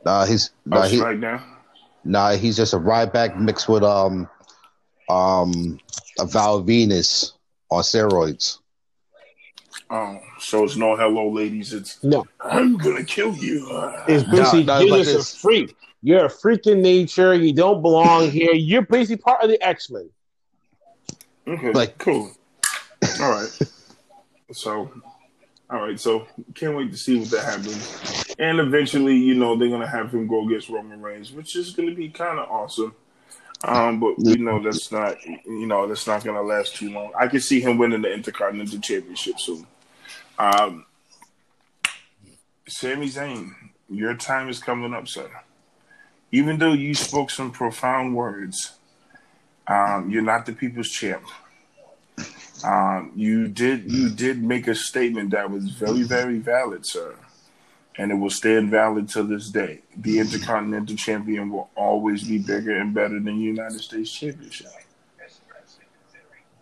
Speaker 5: Nah, he's nah, he,
Speaker 4: right now?
Speaker 5: nah, he's just a Ryback mixed with um um a Val Venis on steroids.
Speaker 4: Oh, so it's no hello, ladies. It's
Speaker 1: No,
Speaker 4: I'm gonna kill you.
Speaker 1: it's basically
Speaker 5: no,
Speaker 1: you're
Speaker 5: like
Speaker 1: just
Speaker 5: this.
Speaker 1: a freak. You're a freak in nature. You don't belong here. You're basically part of the X Men.
Speaker 4: Okay,
Speaker 5: Like-
Speaker 4: cool. All right. So, all right. So, can't wait to see what that happens. And eventually, you know, they're gonna have him go against Roman Reigns, which is gonna be kind of awesome. Um, but we know that's not, you know, that's not gonna last too long. I can see him winning the Intercontinental Championship soon. Um, Sami Zayn, your time is coming up, sir. Even though you spoke some profound words, um, you're not the people's champ. Um, you did you did make a statement that was very very valid, sir, and it will stand valid to this day. The Intercontinental Champion will always be bigger and better than the United States Championship.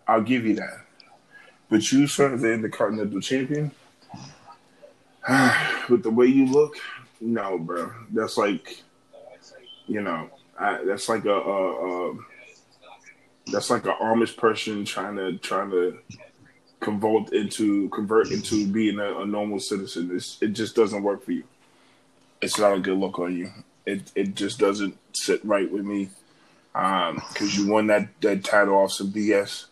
Speaker 4: I'll give you that. But you, sir, the Intercontinental Champion, with the way you look, no, bro. That's like, you know, I, that's like a. a, a that's like an Amish person trying to trying to convert into convert into being a, a normal citizen. It's, it just doesn't work for you. It's not a good look on you. It it just doesn't sit right with me. Um, because you won that that title off some BS,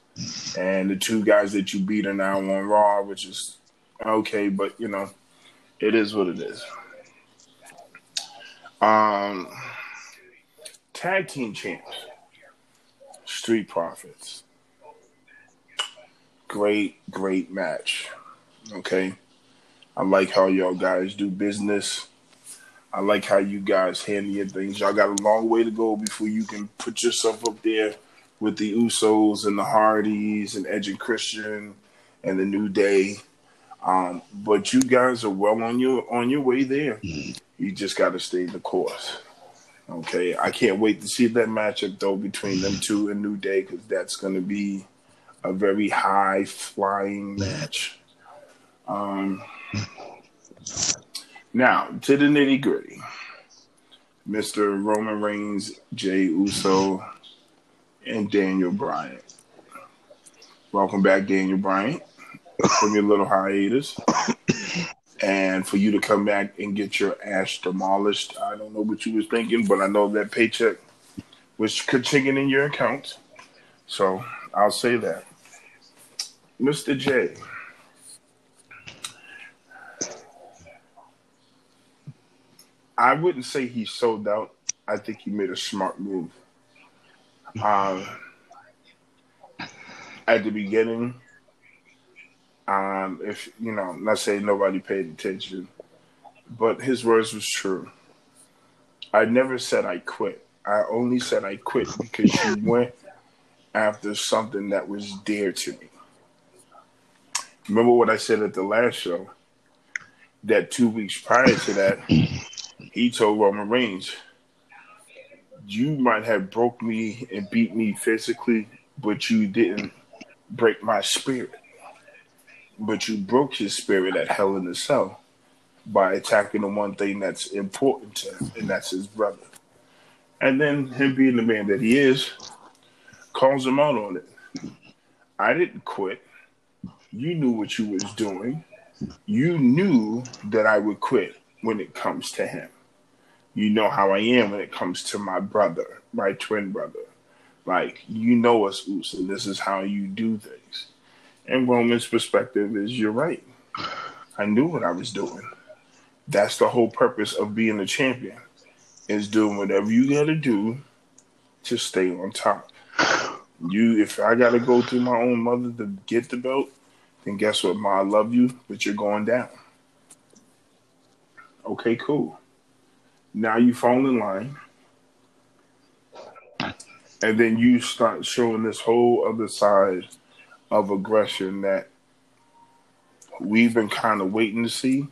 Speaker 4: and the two guys that you beat are now on Raw, which is okay, but you know, it is what it is. Um, tag team champs. Street Profits. Great, great match. Okay. I like how y'all guys do business. I like how you guys handle your things. Y'all got a long way to go before you can put yourself up there with the Usos and the Hardys and Edge and Christian and the New Day. Um, but you guys are well on your on your way there. You just got to stay the course. Okay, I can't wait to see that matchup though between them two and New Day because that's going to be a very high flying match. Um, now to the nitty gritty, Mister Roman Reigns, Jey Uso, and Daniel Bryan. Welcome back, Daniel Bryan, from your little hiatus and for you to come back and get your ass demolished. I don't know what you was thinking, but I know that paycheck was chicken in your account. So I'll say that. Mr. J. I wouldn't say he sold out. I think he made a smart move. Um, at the beginning, um, if you know, not saying nobody paid attention, but his words was true. I never said I quit. I only said I quit because you went after something that was dear to me. Remember what I said at the last show? That two weeks prior to that, he told Roman Reigns, "You might have broke me and beat me physically, but you didn't break my spirit." but you broke his spirit at Hell in the Cell by attacking the one thing that's important to him, and that's his brother. And then him being the man that he is, calls him out on it. I didn't quit. You knew what you was doing. You knew that I would quit when it comes to him. You know how I am when it comes to my brother, my twin brother. Like you know us, and this is how you do things. And Roman's perspective is you're right. I knew what I was doing. That's the whole purpose of being a champion is doing whatever you gotta do to stay on top. You if I gotta go through my own mother to get the belt, then guess what, Ma, I love you, but you're going down. Okay, cool. Now you fall in line. And then you start showing this whole other side of aggression that we've been kind of waiting to see.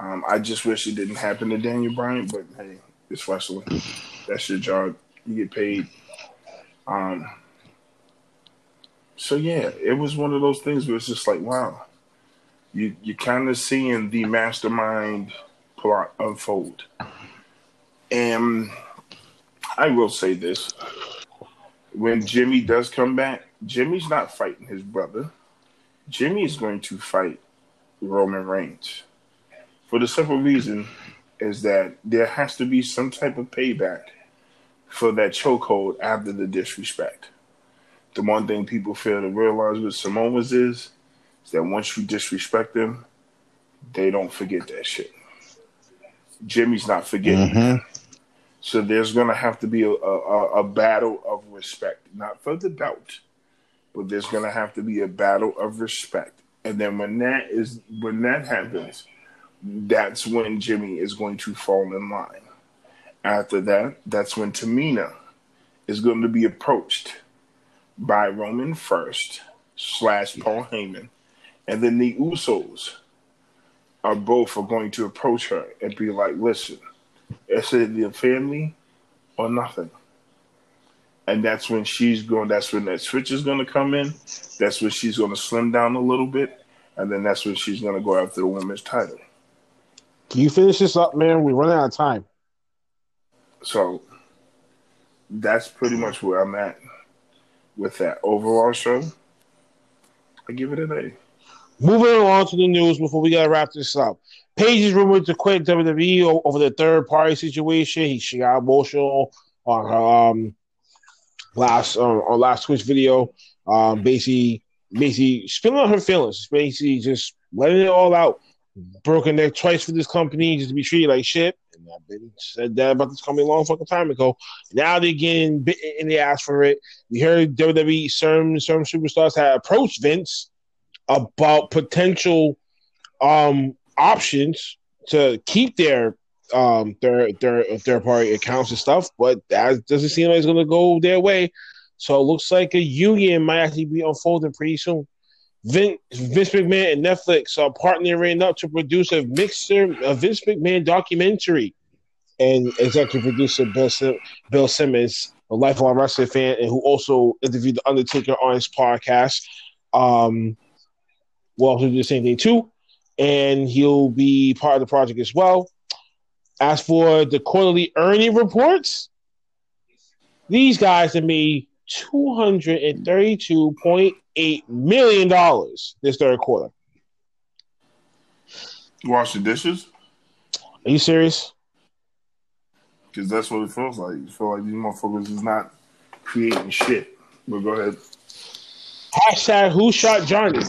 Speaker 4: Um, I just wish it didn't happen to Daniel Bryan, but hey, it's wrestling. That's your job. You get paid. Um, so yeah, it was one of those things where it's just like, wow, you you're kind of seeing the mastermind unfold. And I will say this: when Jimmy does come back, Jimmy's not fighting his brother. Jimmy is going to fight Roman Reigns for the simple reason is that there has to be some type of payback for that chokehold after the disrespect. The one thing people fail to realize with Samoans is, is that once you disrespect them, they don't forget that shit. Jimmy's not forgetting. Mm-hmm. So there's going to have to be a, a, a battle of respect, not for the belt, but there's going to have to be a battle of respect. And then when that is when that happens, that's when Jimmy is going to fall in line. After that, that's when Tamina is going to be approached by Roman first slash Paul Heyman, and then the Usos are both are going to approach her and be like, "Listen, it's the family or nothing." And that's when she's going. That's when that switch is going to come in. That's when she's going to slim down a little bit, and then that's when she's going to go after the women's title.
Speaker 1: Can you finish this up, man? We're running out of time.
Speaker 4: So that's pretty much where I'm at with that overall show. I give it an A.
Speaker 1: Moving on to the news before we gotta wrap this up. Paige is rumored to quit WWE over the third party situation. He she got emotional on her um last um, on last Twitch video. Um, basically, basically spilling out her feelings. Basically, just letting it all out. Broken neck twice for this company just to be treated like shit. And I've been said that about this company a long fucking time ago. Now they're getting bitten in the ass for it. We heard WWE some some superstars had approached Vince about potential um options to keep their um their their third party accounts and stuff, but that doesn't seem like it's gonna go their way. So it looks like a union might actually be unfolding pretty soon. Vince, Vince McMahon and Netflix are partnering up to produce a mixer a Vince McMahon documentary. And executive producer Bill, Sim- Bill Simmons, a lifelong wrestling fan, and who also interviewed The Undertaker on his podcast, um, will also do the same thing too. And he'll be part of the project as well. As for the quarterly earning reports, these guys have made two hundred and thirty-two point eight million dollars this third quarter.
Speaker 4: Wash the dishes
Speaker 1: Are you serious?
Speaker 4: because that's what it feels like. You feel like these motherfuckers is not creating shit. But go ahead.
Speaker 1: Hashtag Who Shot Johnny?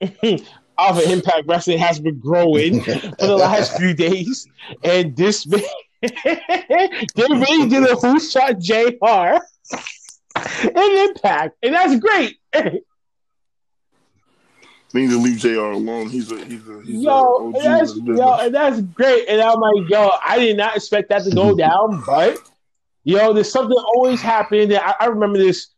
Speaker 1: Of Impact Wrestling has been growing for the last few days, and this man, they really did a Who Shot Jr. in Impact, and that's great.
Speaker 4: They need to leave Jr. alone. He's a he's a he's
Speaker 1: yo,
Speaker 4: a
Speaker 1: and
Speaker 4: OG in
Speaker 1: that's yo, and that's great. And I'm like, yo, I did not expect that to go down, but yo, there's something always happening. That I, I remember this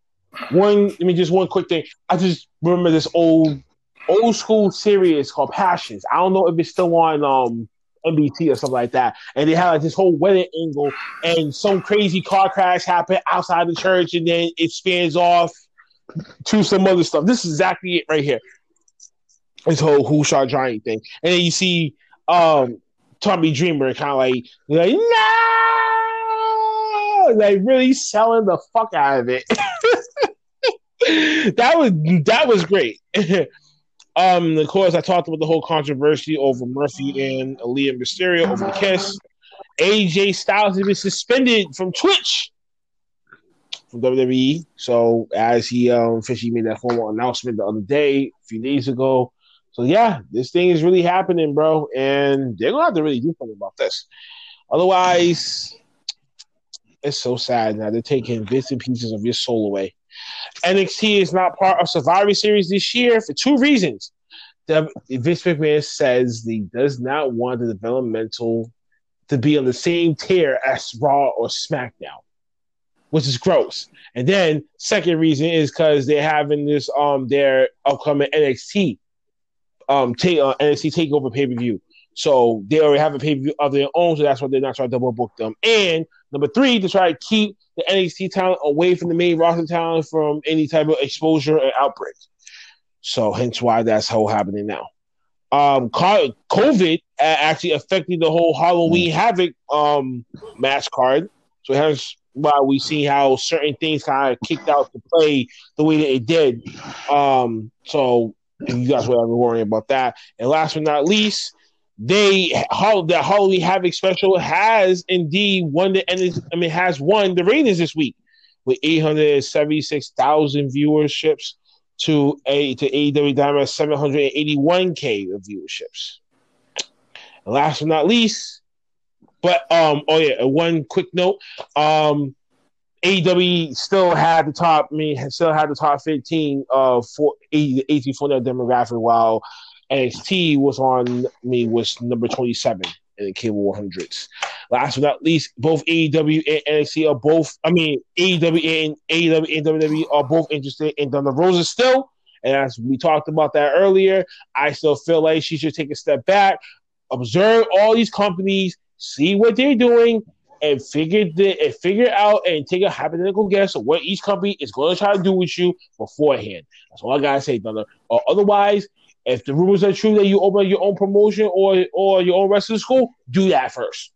Speaker 1: one. Let me just one quick thing. I just remember this old old school series called Passions. I don't know if it's still on um NBT or something like that. And they had like this whole wedding angle, and some crazy car crash happened outside the church, and then it spins off to some other stuff. This is exactly it right here this whole who shot Johnny thing. And then you see um Tommy Dreamer kind of like like no like really selling the fuck out of it. that was that was great. Um, of course, I talked about the whole controversy over Murphy and Aalyah Mysterio over the kiss. AJ Styles has been suspended from Twitch from WWE. So as he um, officially made that formal announcement the other day, a few days ago. So yeah, this thing is really happening, bro, and they're gonna have to really do something about this. Otherwise, it's so sad now. They're taking bits and pieces of your soul away. NXT is not part of Survivor Series this year for two reasons. The, Vince McMahon says he does not want the developmental to be on the same tier as Raw or SmackDown, which is gross. And then second reason is because they're having this um their upcoming NXT um take uh, NXT Takeover pay per view. So they already have a pay per view of their own, so that's why they're not trying to double book them. And number three, to try to keep the NXT talent away from the main roster talent from any type of exposure or outbreak. So hence why that's whole happening now. Um, COVID actually affected the whole Halloween Havoc um match card. So hence why we see how certain things kind of kicked out to play the way that it did. Um, so you guys were ever worrying about that. And last but not least, they the Halloween Havoc special has indeed won the I mean has won the ratings this week with 876,000 viewerships to a to AEW Dynamite 781k of viewerships. And last but not least, but um oh yeah, one quick note. Um AEW still had the top I mean still had the top 15 uh for 18 for demographic while NXT was on me was number 27 in the cable 100s. Last but not least, both AEW and NXT are both, I mean, AEW and AEW and WWE are both interested in Thunder Rosa still. And as we talked about that earlier, I still feel like she should take a step back, observe all these companies, see what they're doing, and figure the, and figure out and take a hypothetical guess of what each company is going to try to do with you beforehand. That's all I gotta say, Thunder. Or otherwise, if the rumors are true that you open your own promotion or or your own wrestling school, do that first.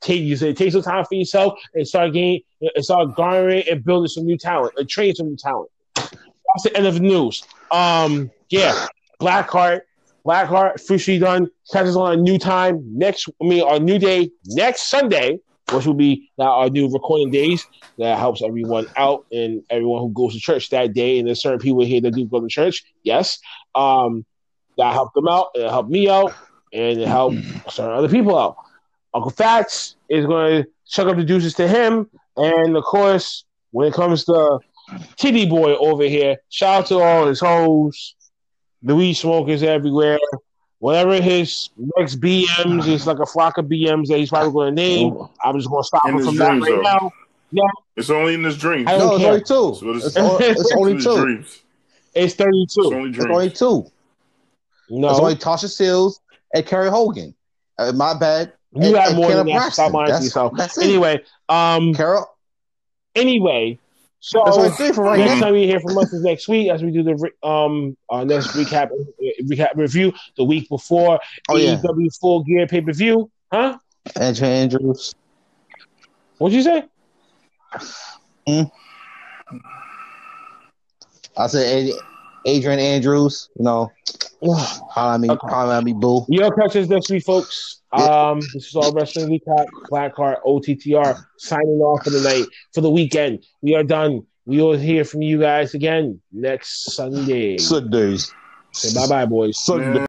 Speaker 1: Take you say take some time for yourself and start getting and start garnering and building some new talent and training some new talent. That's the end of the news. Um, yeah, Blackheart, Blackheart officially done. Catches on a new time next. I mean, our new day next Sunday, which will be our new recording days. That helps everyone out and everyone who goes to church that day. And there's certain people here that do go to church. Yes. Um, that helped them out. It helped me out, and it helped certain other people out. Uncle Fats is going to chuck up the juices to him, and of course, when it comes to Titty Boy over here, shout out to all his hoes, the weed smokers everywhere. Whatever his next BMs is like a flock of BMs that he's probably going to name. I'm just going to stop
Speaker 4: In
Speaker 1: him from that right
Speaker 4: though.
Speaker 1: now. Yeah,
Speaker 4: It's only in his dreams.
Speaker 1: I
Speaker 5: No, it's only two.
Speaker 4: That's what it's-
Speaker 5: It's, o- it's only
Speaker 4: It's in his
Speaker 5: two.
Speaker 4: dreams.
Speaker 1: It's 32.
Speaker 4: It's only
Speaker 5: It's only two.
Speaker 1: No,
Speaker 5: It's only Tasha Steelz and Kiera Hogan. Uh, my bad.
Speaker 1: you
Speaker 5: and-
Speaker 1: have
Speaker 5: and
Speaker 1: more than that. Stop lying to yourself. Anyway, um,
Speaker 5: Carol.
Speaker 1: anyway, so
Speaker 5: That's only three for right
Speaker 1: next
Speaker 5: now.
Speaker 1: time you hear from us is next week as we do the um our next recap recap review the week before
Speaker 5: Oh, yeah.
Speaker 1: AEW Full Gear pay per view. Huh?
Speaker 5: Andrew Andrews.
Speaker 1: What'd you say?
Speaker 5: I said Adrian Andrews. You know, holla at me, holla at me, boo.
Speaker 1: You'll catch us next week, folks. Um, this is all wrestling recap. Black Blackheart OTTR signing off for the night for the weekend. We are done. We will hear from you guys again next Sunday.
Speaker 5: Sundays.
Speaker 1: Say bye bye, boys.
Speaker 5: Sunday.